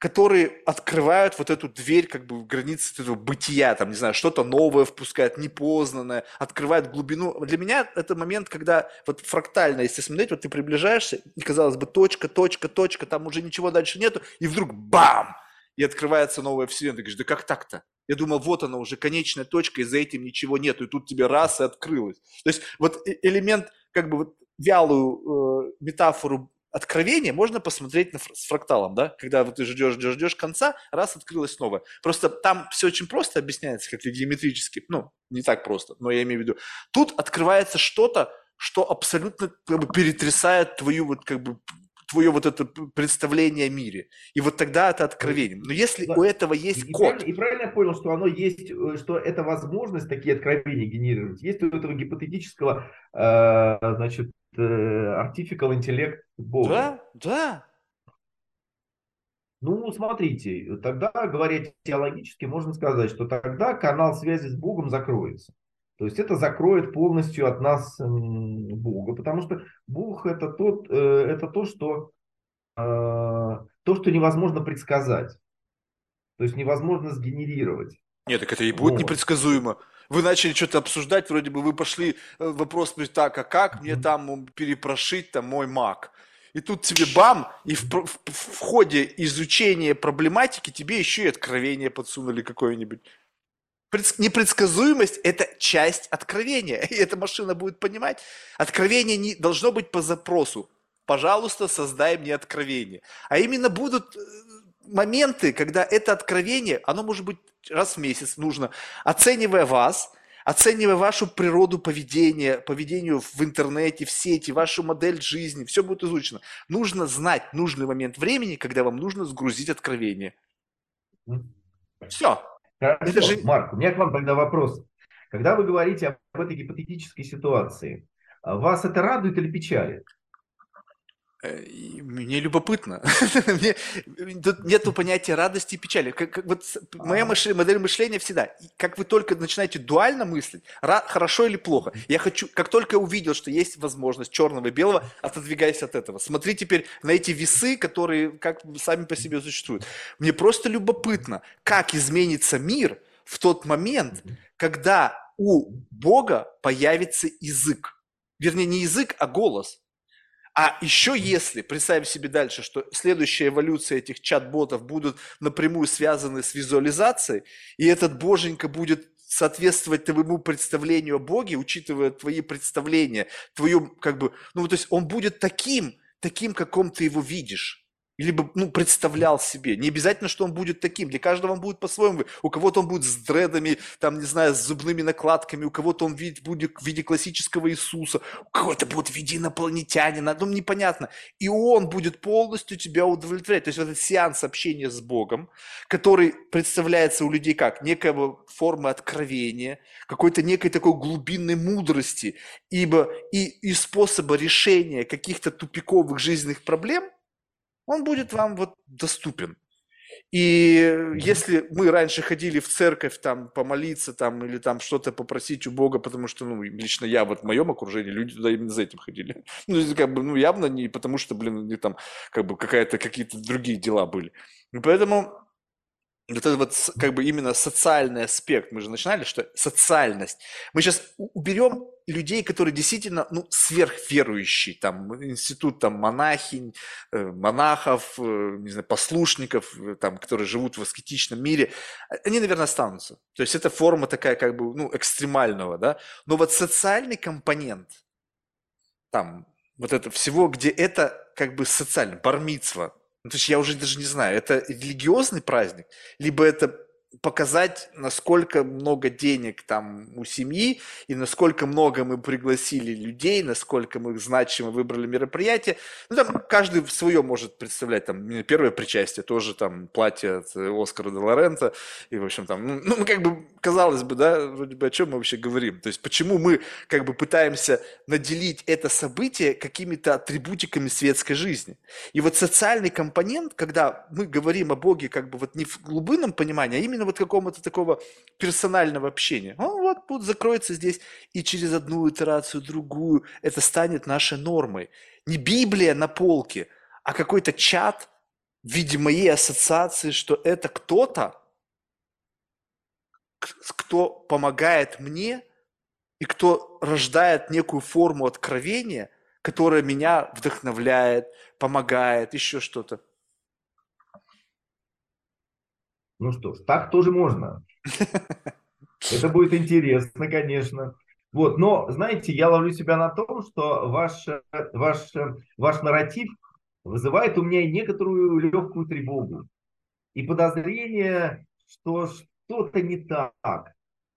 которые открывают вот эту дверь как бы границы этого бытия, там, не знаю, что-то новое впускают, непознанное, открывают глубину. Для меня это момент, когда вот фрактально, если смотреть, вот ты приближаешься, и казалось бы, точка, точка, точка, там уже ничего дальше нету, и вдруг бам! И открывается новая вселенная. Ты говоришь, да как так-то? Я думал, вот она уже конечная точка, и за этим ничего нету, и тут тебе раз и открылось. То есть вот э, элемент, как бы вот вялую э, метафору откровение можно посмотреть на, с фракталом, да, когда вот ты ждешь, ждешь, ждешь конца, раз открылось новое. Просто там все очень просто объясняется, как геометрически, ну, не так просто, но я имею в виду. Тут открывается что-то, что абсолютно как бы перетрясает твою вот как бы твое вот это представление о мире. И вот тогда это откровение. Но если да. у этого есть и код... Правильно, и правильно я понял, что оно есть, э, что это возможность такие откровения генерировать. Есть у этого гипотетического, э, значит, artificial интеллект Бога. Да, да. Ну, смотрите, тогда, говоря теологически, можно сказать, что тогда канал связи с Богом закроется. То есть это закроет полностью от нас Бога, потому что Бог это, тот, э, это то, что, э, то, что невозможно предсказать. То есть невозможно сгенерировать. Нет, так это и будет вот. непредсказуемо. Вы начали что-то обсуждать, вроде бы вы пошли, э, вопрос, так, а как мне там перепрошить там мой маг? И тут тебе бам, и в, в, в ходе изучения проблематики тебе еще и откровение подсунули какое-нибудь. Непредсказуемость – это часть откровения, и эта машина будет понимать. Откровение не должно быть по запросу. Пожалуйста, создай мне откровение. А именно будут э, моменты, когда это откровение, оно может быть раз в месяц нужно, оценивая вас, оценивая вашу природу поведения, поведению в интернете, в сети, вашу модель жизни, все будет изучено. Нужно знать нужный момент времени, когда вам нужно сгрузить откровение. Все. Хорошо, же... Марк, у меня к вам тогда вопрос. Когда вы говорите об этой гипотетической ситуации, вас это радует или печалит? Э, мне любопытно. Мне, тут нет понятия радости и печали. Как, как, вот моя мышление, модель мышления всегда. Как вы только начинаете дуально мыслить, ра, хорошо или плохо, я хочу, как только увидел, что есть возможность черного и белого, отодвигайся от этого. Смотри теперь на эти весы, которые как сами по себе существуют. Мне просто любопытно, как изменится мир в тот момент, когда у Бога появится язык. Вернее, не язык, а голос. А еще если, представим себе дальше, что следующая эволюция этих чат-ботов будут напрямую связаны с визуализацией, и этот боженька будет соответствовать твоему представлению о Боге, учитывая твои представления, твою, как бы, ну, то есть он будет таким, таким, каком ты его видишь. Либо ну, представлял себе. Не обязательно, что он будет таким. Для каждого он будет по-своему. У кого-то он будет с дредами, там, не знаю, с зубными накладками, у кого-то он видит, будет в виде классического Иисуса, у кого-то будет в виде инопланетянина, ну, непонятно. И он будет полностью тебя удовлетворять. То есть этот сеанс общения с Богом, который представляется у людей как некая форма откровения, какой-то некой такой глубинной мудрости, ибо и, и способа решения каких-то тупиковых жизненных проблем – он будет вам вот доступен. И если мы раньше ходили в церковь там помолиться там или там что-то попросить у Бога, потому что, ну, лично я вот в моем окружении, люди туда именно за этим ходили. Ну, как бы, ну, явно не потому что, блин, не там, как бы какая-то, какие-то другие дела были. И поэтому вот этот вот как бы именно социальный аспект, мы же начинали, что социальность. Мы сейчас уберем людей, которые действительно, ну, сверхверующие, там, институт там монахинь, э, монахов, э, не знаю, послушников, э, там, которые живут в аскетичном мире, они, наверное, останутся. То есть это форма такая, как бы, ну, экстремального, да. Но вот социальный компонент, там, вот это всего, где это как бы социально, бармицва, ну, то есть я уже даже не знаю, это религиозный праздник, либо это показать, насколько много денег там у семьи и насколько много мы пригласили людей, насколько мы значимо выбрали мероприятие. Ну, там каждый свое может представлять. Там первое причастие тоже там платье от Оскара де Лорента. И, в общем, там, ну, ну, как бы, казалось бы, да, вроде бы о чем мы вообще говорим. То есть, почему мы как бы пытаемся наделить это событие какими-то атрибутиками светской жизни. И вот социальный компонент, когда мы говорим о Боге как бы вот не в глубинном понимании, а именно именно вот какого-то такого персонального общения. Он вот тут закроется здесь, и через одну итерацию, другую это станет нашей нормой. Не Библия на полке, а какой-то чат в виде моей ассоциации, что это кто-то, кто помогает мне и кто рождает некую форму откровения, которая меня вдохновляет, помогает, еще что-то. Ну что ж, так тоже можно. Это будет интересно, конечно. Вот, но, знаете, я ловлю себя на том, что ваш, ваш, ваш нарратив вызывает у меня некоторую легкую тревогу и подозрение, что что-то не так,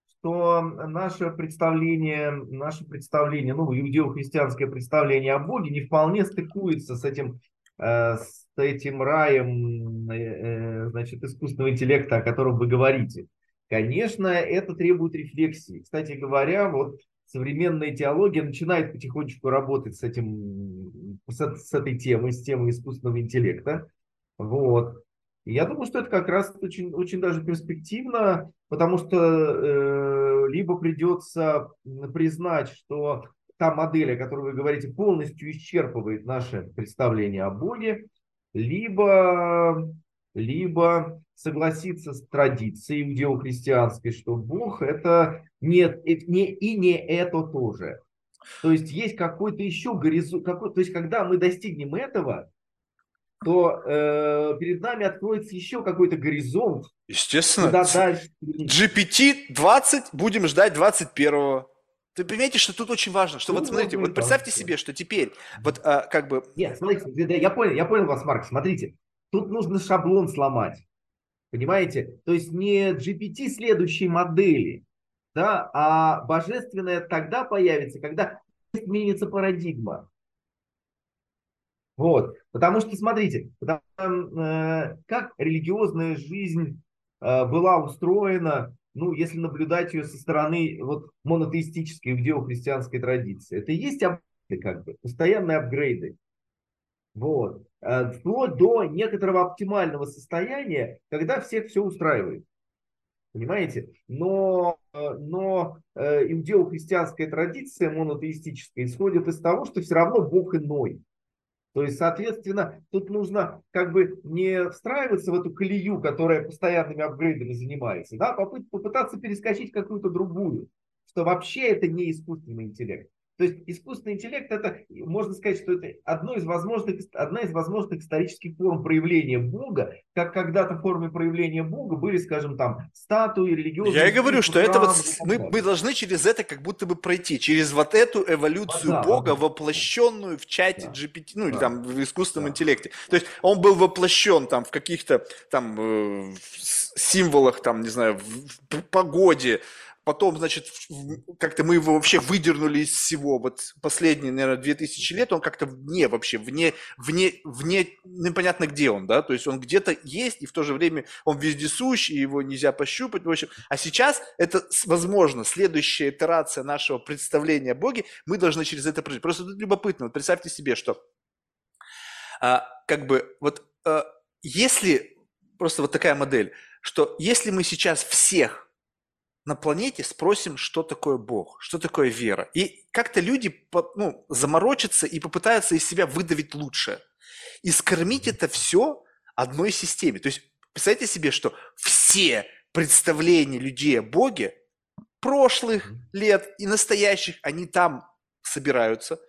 что наше представление, наше представление, ну, иудео-христианское представление о Боге не вполне стыкуется с этим Э, с этим раем э, э, значит, искусственного интеллекта, о котором вы говорите. Конечно, это требует рефлексии. Кстати говоря, вот современная теология начинает потихонечку работать с, этим, с, с этой темой, с темой искусственного интеллекта. Вот. Я думаю, что это как раз очень, очень даже перспективно, потому что э, либо придется признать, что та модель, о которой вы говорите, полностью исчерпывает наше представление о Боге, либо, либо согласиться с традицией иудео-христианской, что Бог это нет не, и не это тоже. То есть есть какой-то еще горизонт, какой, то есть когда мы достигнем этого, то э, перед нами откроется еще какой-то горизонт. Естественно. Дальше... GPT-20 будем ждать 21-го. Ты понимаете, что тут очень важно, что ну, вот смотрите, вот представьте себе, что теперь вот а, как бы... Нет, смотрите, я понял, я понял вас, Марк, смотрите, тут нужно шаблон сломать, понимаете? То есть не GPT следующей модели, да, а божественное тогда появится, когда изменится парадигма. Вот, потому что, смотрите, потому, э, как религиозная жизнь э, была устроена ну, если наблюдать ее со стороны вот монотеистической иудео-христианской традиции, это и есть апгрейды, как бы, постоянные апгрейды. Вот. Э, вплоть до некоторого оптимального состояния, когда всех все устраивает. Понимаете? Но, но э, иудео-христианская традиция монотеистическая исходит из того, что все равно Бог иной. То есть, соответственно, тут нужно как бы не встраиваться в эту колею, которая постоянными апгрейдами занимается, да, попыт, попытаться перескочить какую-то другую, что вообще это не искусственный интеллект. То есть искусственный интеллект это, можно сказать, что это одно из возможных, одна из возможных исторических форм проявления Бога, как когда-то формы проявления Бога были, скажем, там, статуи, религиозные... Я и говорю, что это вот мы, мы должны через это как будто бы пройти, через вот эту эволюцию да, Бога, да, воплощенную в чате да, GPT, ну да, или там в искусственном да. интеллекте. То есть он был воплощен там в каких-то там э, символах, там, не знаю, в, в погоде, Потом, значит, как-то мы его вообще выдернули из всего. Вот последние, наверное, 2000 лет он как-то вне вообще, вне, вне, вне, непонятно где он, да, то есть он где-то есть, и в то же время он вездесущ, и его нельзя пощупать, в общем. А сейчас это, возможно, следующая итерация нашего представления о Боге, мы должны через это пройти. Просто тут любопытно, вот представьте себе, что а, как бы вот а, если, просто вот такая модель, что если мы сейчас всех на планете спросим, что такое Бог, что такое вера. И как-то люди ну, заморочатся и попытаются из себя выдавить лучше. И скормить это все одной системе. То есть представьте себе, что все представления людей о Боге прошлых лет и настоящих, они там собираются,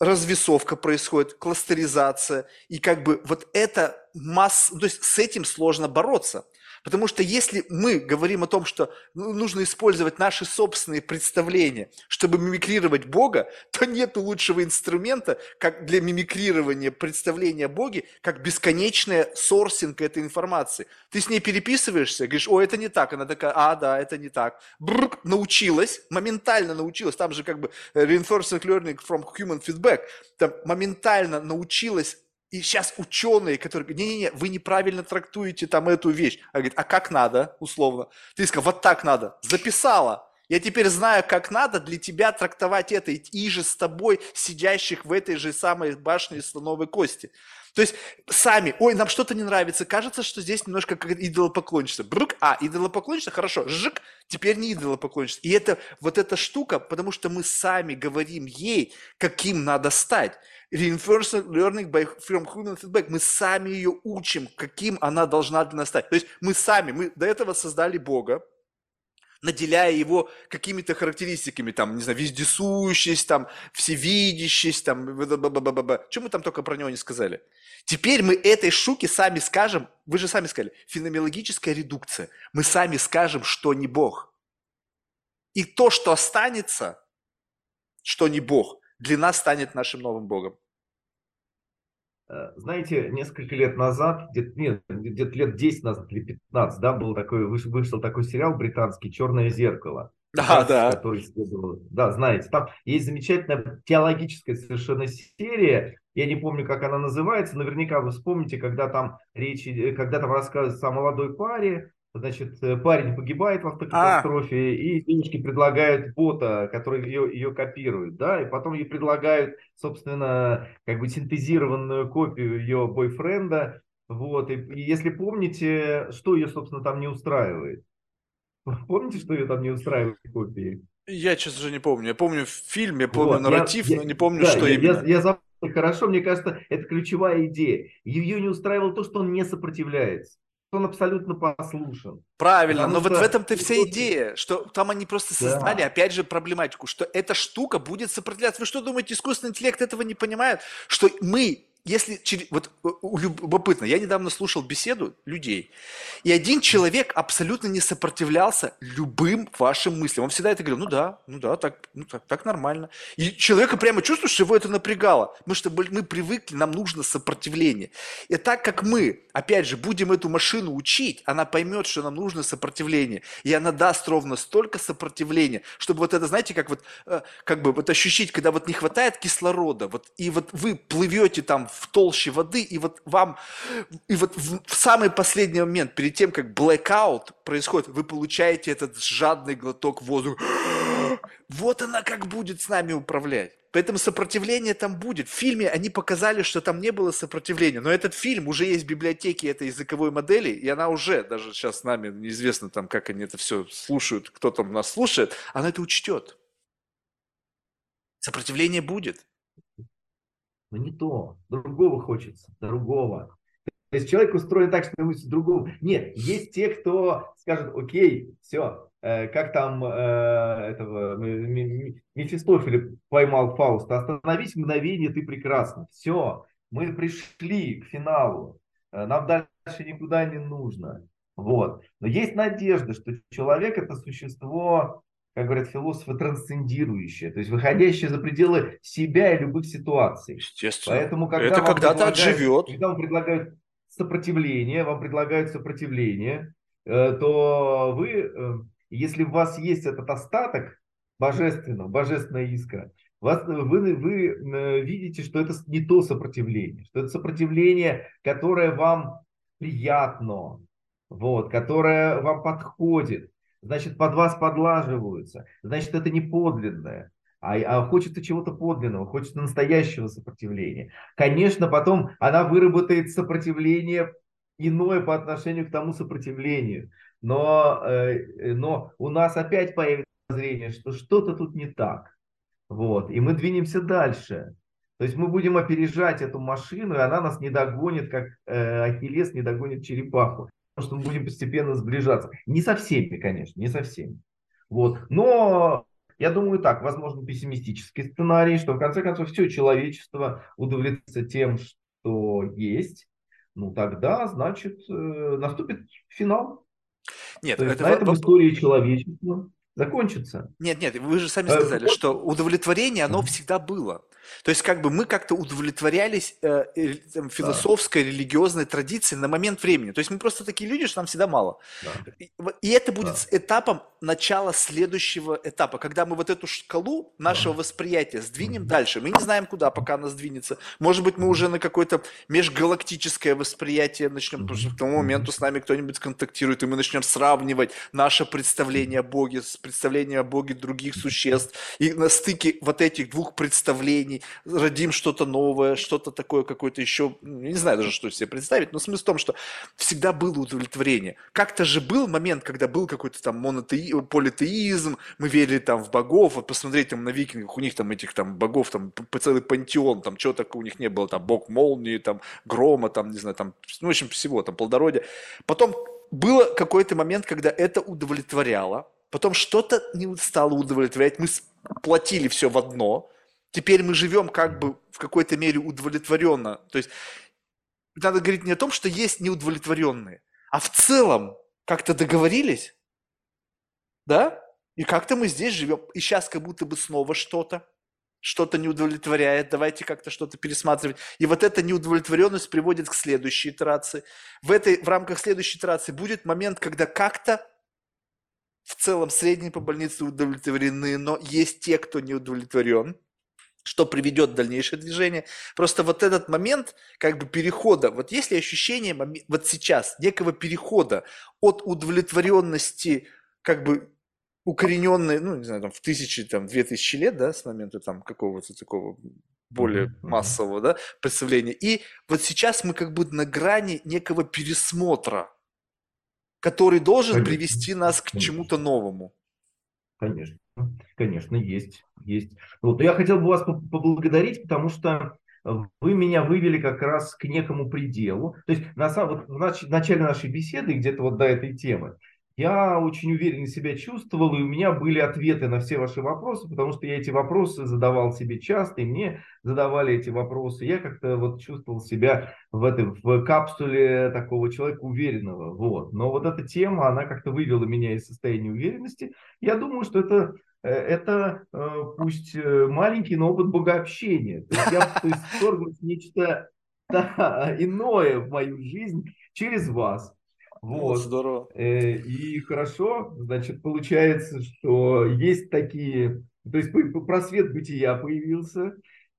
развесовка происходит, кластеризация, и как бы вот это масса, то есть с этим сложно бороться – Потому что если мы говорим о том, что ну, нужно использовать наши собственные представления, чтобы мимикрировать Бога, то нет лучшего инструмента, как для мимикрирования представления Боге, как бесконечная сорсинг этой информации. Ты с ней переписываешься, говоришь, о, это не так. Она такая, а, да, это не так. Бррр, научилась, моментально научилась. Там же как бы reinforcement learning from human feedback. Там моментально научилась и сейчас ученые, которые говорят, не-не-не, вы неправильно трактуете там эту вещь. А говорит, а как надо, условно? Ты сказал, вот так надо. Записала. Я теперь знаю, как надо для тебя трактовать это, и же с тобой, сидящих в этой же самой башне слоновой кости. То есть сами, ой, нам что-то не нравится, кажется, что здесь немножко как идолопоклонничество. Брук, а, идолопоклонничество, хорошо, жик, теперь не идолопоклонничество. И это вот эта штука, потому что мы сами говорим ей, каким надо стать. Reinforcement learning by, from human feedback. Мы сами ее учим, каким она должна для нас стать. То есть мы сами, мы до этого создали Бога, наделяя его какими-то характеристиками, там, не знаю, вездесущесть, там, всевидящесть, там, что мы там только про него не сказали. Теперь мы этой штуке сами скажем, вы же сами сказали, феноменологическая редукция. Мы сами скажем, что не Бог. И то, что останется, что не Бог, для нас станет нашим новым Богом? Э, знаете, несколько лет назад, где-то нет, где-то лет 10 назад или 15, да, был такой, вышел, вышел такой сериал британский «Черное зеркало». Да, да. Который следовал. Да, знаете, там есть замечательная теологическая совершенно серия, я не помню, как она называется, наверняка вы вспомните, когда там речь, когда там рассказывается о молодой паре, Значит, э, парень погибает в автокатастрофе, а. и девушке предлагают бота, который ее, ее копирует, да, и потом ей предлагают, собственно, как бы синтезированную копию ее бойфренда, вот, и, и если помните, что ее, собственно, там не устраивает? Помните, что ее там не устраивает в копии? Я, честно же, не помню. Я помню фильм, я помню вот, нарратив, я, но не помню, да, что я, именно. Я, я забыл, хорошо, мне кажется, это ключевая идея. Ее не устраивало то, что он не сопротивляется он абсолютно послушен. Правильно, Потому но что... вот в этом-то вся идея, что там они просто создали, да. опять же, проблематику, что эта штука будет сопротивляться. Вы что думаете, искусственный интеллект этого не понимает? Что мы если вот э, любопытно, я недавно слушал беседу людей, и один человек абсолютно не сопротивлялся любым вашим мыслям. Он всегда это говорил, ну да, ну да, так, ну так, так нормально. И человека прямо чувствуешь, что его это напрягало. Мы что мы привыкли, нам нужно сопротивление. И так как мы, опять же, будем эту машину учить, она поймет, что нам нужно сопротивление, и она даст ровно столько сопротивления, чтобы вот это, знаете, как вот, э, как бы вот ощущить, когда вот не хватает кислорода, вот и вот вы плывете там в толще воды, и вот вам, и вот в, в самый последний момент, перед тем, как blackout происходит, вы получаете этот жадный глоток воздуха. Вот она как будет с нами управлять. Поэтому сопротивление там будет. В фильме они показали, что там не было сопротивления. Но этот фильм уже есть в библиотеке этой языковой модели, и она уже, даже сейчас с нами неизвестно там, как они это все слушают, кто там нас слушает, она это учтет. Сопротивление будет. Но не то. Другого хочется. Другого. То есть человек устроен так, что ему другого. Нет, есть те, кто скажет, окей, все, э, как там э, этого Мефистофеля поймал Фауста. Остановись мгновение, ты прекрасна. Все, мы пришли к финалу. Э, нам дальше никуда не нужно. Вот. Но есть надежда, что человек это существо, как говорят философы, трансцендирующее, то есть выходящее за пределы себя и любых ситуаций. Естественно. Поэтому, когда это когда-то отживет. Когда вам предлагают сопротивление, вам предлагают сопротивление, э, то вы, э, если у вас есть этот остаток божественного, божественная искра, вас, вы, вы э, видите, что это не то сопротивление, что это сопротивление, которое вам приятно, вот, которое вам подходит, значит, под вас подлаживаются, значит, это не подлинное. А, а хочется чего-то подлинного, хочется настоящего сопротивления. Конечно, потом она выработает сопротивление иное по отношению к тому сопротивлению. Но, э, но у нас опять появится зрение, что что-то тут не так. Вот. И мы двинемся дальше. То есть мы будем опережать эту машину, и она нас не догонит, как э, Ахиллес не догонит черепаху. Потому что мы будем постепенно сближаться. Не со всеми, конечно, не со всеми. Вот. Но я думаю так, возможно, пессимистический сценарий, что в конце концов все человечество удовлетворится тем, что есть. Ну тогда, значит, э, наступит финал. Нет, То это на этом истории человечества закончится. Нет, нет, вы же сами э, сказали, что удовлетворение, оно всегда было. То есть как бы мы как-то удовлетворялись э, там, философской, да. религиозной традиции на момент времени. То есть мы просто такие люди, что нам всегда мало. Да. И, и это будет да. этапом начала следующего этапа, когда мы вот эту шкалу нашего да. восприятия сдвинем да. дальше. Мы не знаем, куда пока она сдвинется. Может быть, мы уже на какое-то межгалактическое восприятие начнем, потому что к тому моменту с нами кто-нибудь контактирует, и мы начнем сравнивать наше представление о Боге с представлением о Боге других существ. И на стыке вот этих двух представлений родим что-то новое, что-то такое какое-то еще, не знаю даже, что себе представить, но смысл в том, что всегда было удовлетворение. Как-то же был момент, когда был какой-то там монотеизм, политеизм, мы верили там в богов, вот посмотреть там на викингах, у них там этих там богов, там по целый пантеон, там чего такого у них не было, там бог молнии, там грома, там, не знаю, там, ну, в общем, всего, там, плодородия. Потом был какой-то момент, когда это удовлетворяло, потом что-то не стало удовлетворять, мы платили все в одно, Теперь мы живем как бы в какой-то мере удовлетворенно. То есть надо говорить не о том, что есть неудовлетворенные, а в целом как-то договорились, да? И как-то мы здесь живем. И сейчас как будто бы снова что-то, что-то не удовлетворяет, давайте как-то что-то пересматривать. И вот эта неудовлетворенность приводит к следующей итерации. В, этой, в рамках следующей итерации будет момент, когда как-то в целом средние по больнице удовлетворены, но есть те, кто не удовлетворен – что приведет дальнейшее движение. Просто вот этот момент как бы перехода, вот есть ли ощущение вот сейчас некого перехода от удовлетворенности как бы укорененной, ну, не знаю, там, в тысячи, там, две тысячи лет, да, с момента там какого-то такого более массового, да, представления. И вот сейчас мы как бы на грани некого пересмотра, который должен Конечно. привести нас к чему-то новому. Конечно. Конечно, есть. есть. Вот. Я хотел бы вас поблагодарить, потому что вы меня вывели как раз к некому пределу. То есть на, вот в начале нашей беседы, где-то вот до этой темы, я очень уверенно себя чувствовал, и у меня были ответы на все ваши вопросы, потому что я эти вопросы задавал себе часто, и мне задавали эти вопросы. Я как-то вот чувствовал себя в, этой, в капсуле такого человека уверенного. Вот. Но вот эта тема, она как-то вывела меня из состояния уверенности. Я думаю, что это это э, пусть э, маленький, но опыт богообщения. То есть я то есть, вторглась нечто да, иное в мою жизнь через вас. Вот. Здорово. Э, и хорошо, значит, получается, что есть такие, то есть просвет бытия появился,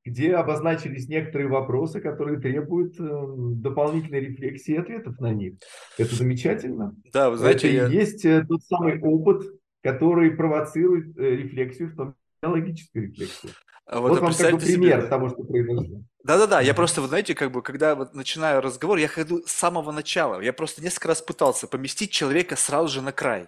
где обозначились некоторые вопросы, которые требуют э, дополнительной рефлексии и ответов на них. Это замечательно. Да, вы знаете, Это я... есть э, тот самый опыт, который провоцирует рефлексию, в том логическую рефлексию. А вот, вот вам как бы пример себе... того, что произошло. Да-да-да, я просто, вы знаете, как бы, когда вот начинаю разговор, я ходу с самого начала. Я просто несколько раз пытался поместить человека сразу же на край.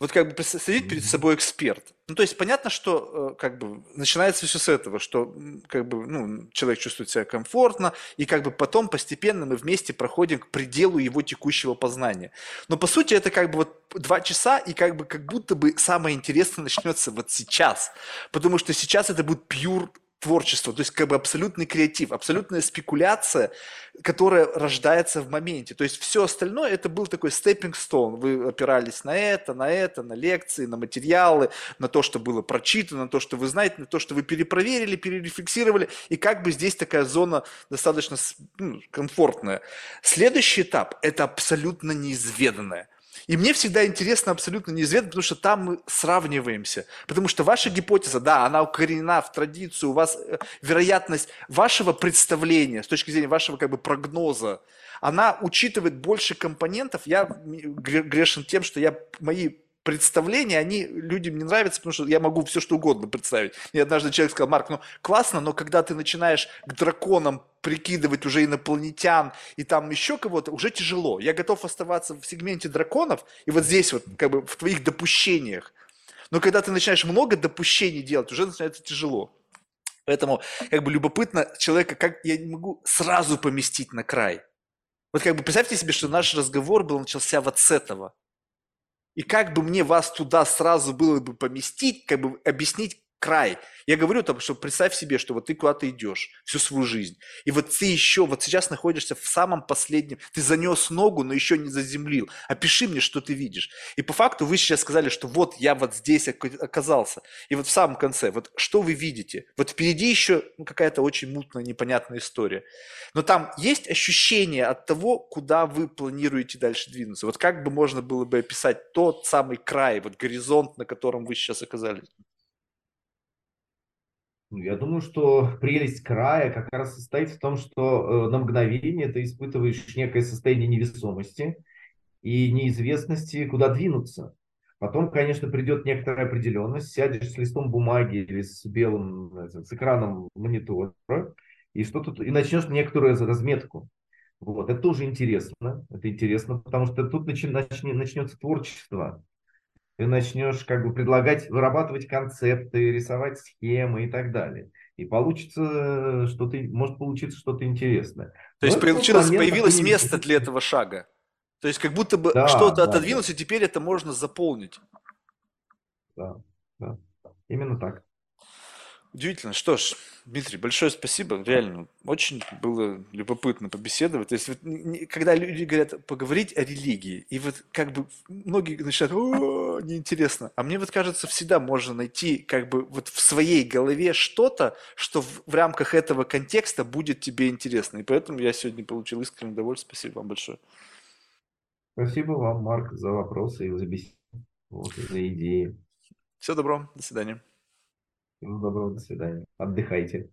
Вот как бы представить перед собой эксперт. Ну, то есть понятно, что э, как бы начинается все с этого, что как бы ну, человек чувствует себя комфортно, и как бы потом постепенно мы вместе проходим к пределу его текущего познания. Но по сути это как бы вот два часа, и как бы как будто бы самое интересное начнется вот сейчас. Потому что сейчас это будет pure творчество, то есть как бы абсолютный креатив, абсолютная спекуляция, которая рождается в моменте. То есть все остальное это был такой stepping stone. Вы опирались на это, на это, на лекции, на материалы, на то, что было прочитано, на то, что вы знаете, на то, что вы перепроверили, перерефлексировали. И как бы здесь такая зона достаточно ну, комфортная. Следующий этап – это абсолютно неизведанное – и мне всегда интересно абсолютно неизвестно, потому что там мы сравниваемся. Потому что ваша гипотеза, да, она укоренена в традицию, у вас э, вероятность вашего представления, с точки зрения вашего как бы прогноза, она учитывает больше компонентов. Я грешен тем, что я мои представления, они людям не нравятся, потому что я могу все что угодно представить. Мне однажды человек сказал, Марк, ну классно, но когда ты начинаешь к драконам прикидывать уже инопланетян и там еще кого-то, уже тяжело. Я готов оставаться в сегменте драконов и вот здесь вот как бы в твоих допущениях. Но когда ты начинаешь много допущений делать, уже начинается тяжело. Поэтому как бы любопытно человека, как я не могу сразу поместить на край. Вот как бы представьте себе, что наш разговор был начался вот с этого. И как бы мне вас туда сразу было бы поместить, как бы объяснить, край. Я говорю, там, что представь себе, что вот ты куда-то идешь всю свою жизнь, и вот ты еще, вот сейчас находишься в самом последнем, ты занес ногу, но еще не заземлил. Опиши мне, что ты видишь. И по факту вы сейчас сказали, что вот я вот здесь оказался. И вот в самом конце, вот что вы видите? Вот впереди еще ну, какая-то очень мутная, непонятная история. Но там есть ощущение от того, куда вы планируете дальше двинуться. Вот как бы можно было бы описать тот самый край, вот горизонт, на котором вы сейчас оказались? Ну, я думаю, что прелесть края как раз состоит в том, что э, на мгновение ты испытываешь некое состояние невесомости и неизвестности, куда двинуться. Потом, конечно, придет некоторая определенность, сядешь с листом бумаги или с белым, с экраном монитора, и что тут, и начнешь некоторую разметку. Вот, это тоже интересно, это интересно, потому что тут начнется творчество ты начнешь как бы предлагать, вырабатывать концепты, рисовать схемы и так далее. И получится, что ты, может получиться что-то интересное. То есть получилось, появилось место для этого шага. То есть как будто бы да, что-то да, отодвинулось, да. и теперь это можно заполнить. Да, да, именно так. Удивительно. Что ж, Дмитрий, большое спасибо. Реально, очень было любопытно побеседовать. То есть, вот, когда люди говорят поговорить о религии, и вот как бы многие начинают, о, неинтересно. А мне вот кажется, всегда можно найти как бы вот в своей голове что-то, что в, в рамках этого контекста будет тебе интересно. И поэтому я сегодня получил искреннее удовольствие. Спасибо вам большое. Спасибо вам, Марк, за вопросы и за беседу, вот, за идеи. Всего доброго. До свидания. Всего доброго, до свидания. Отдыхайте.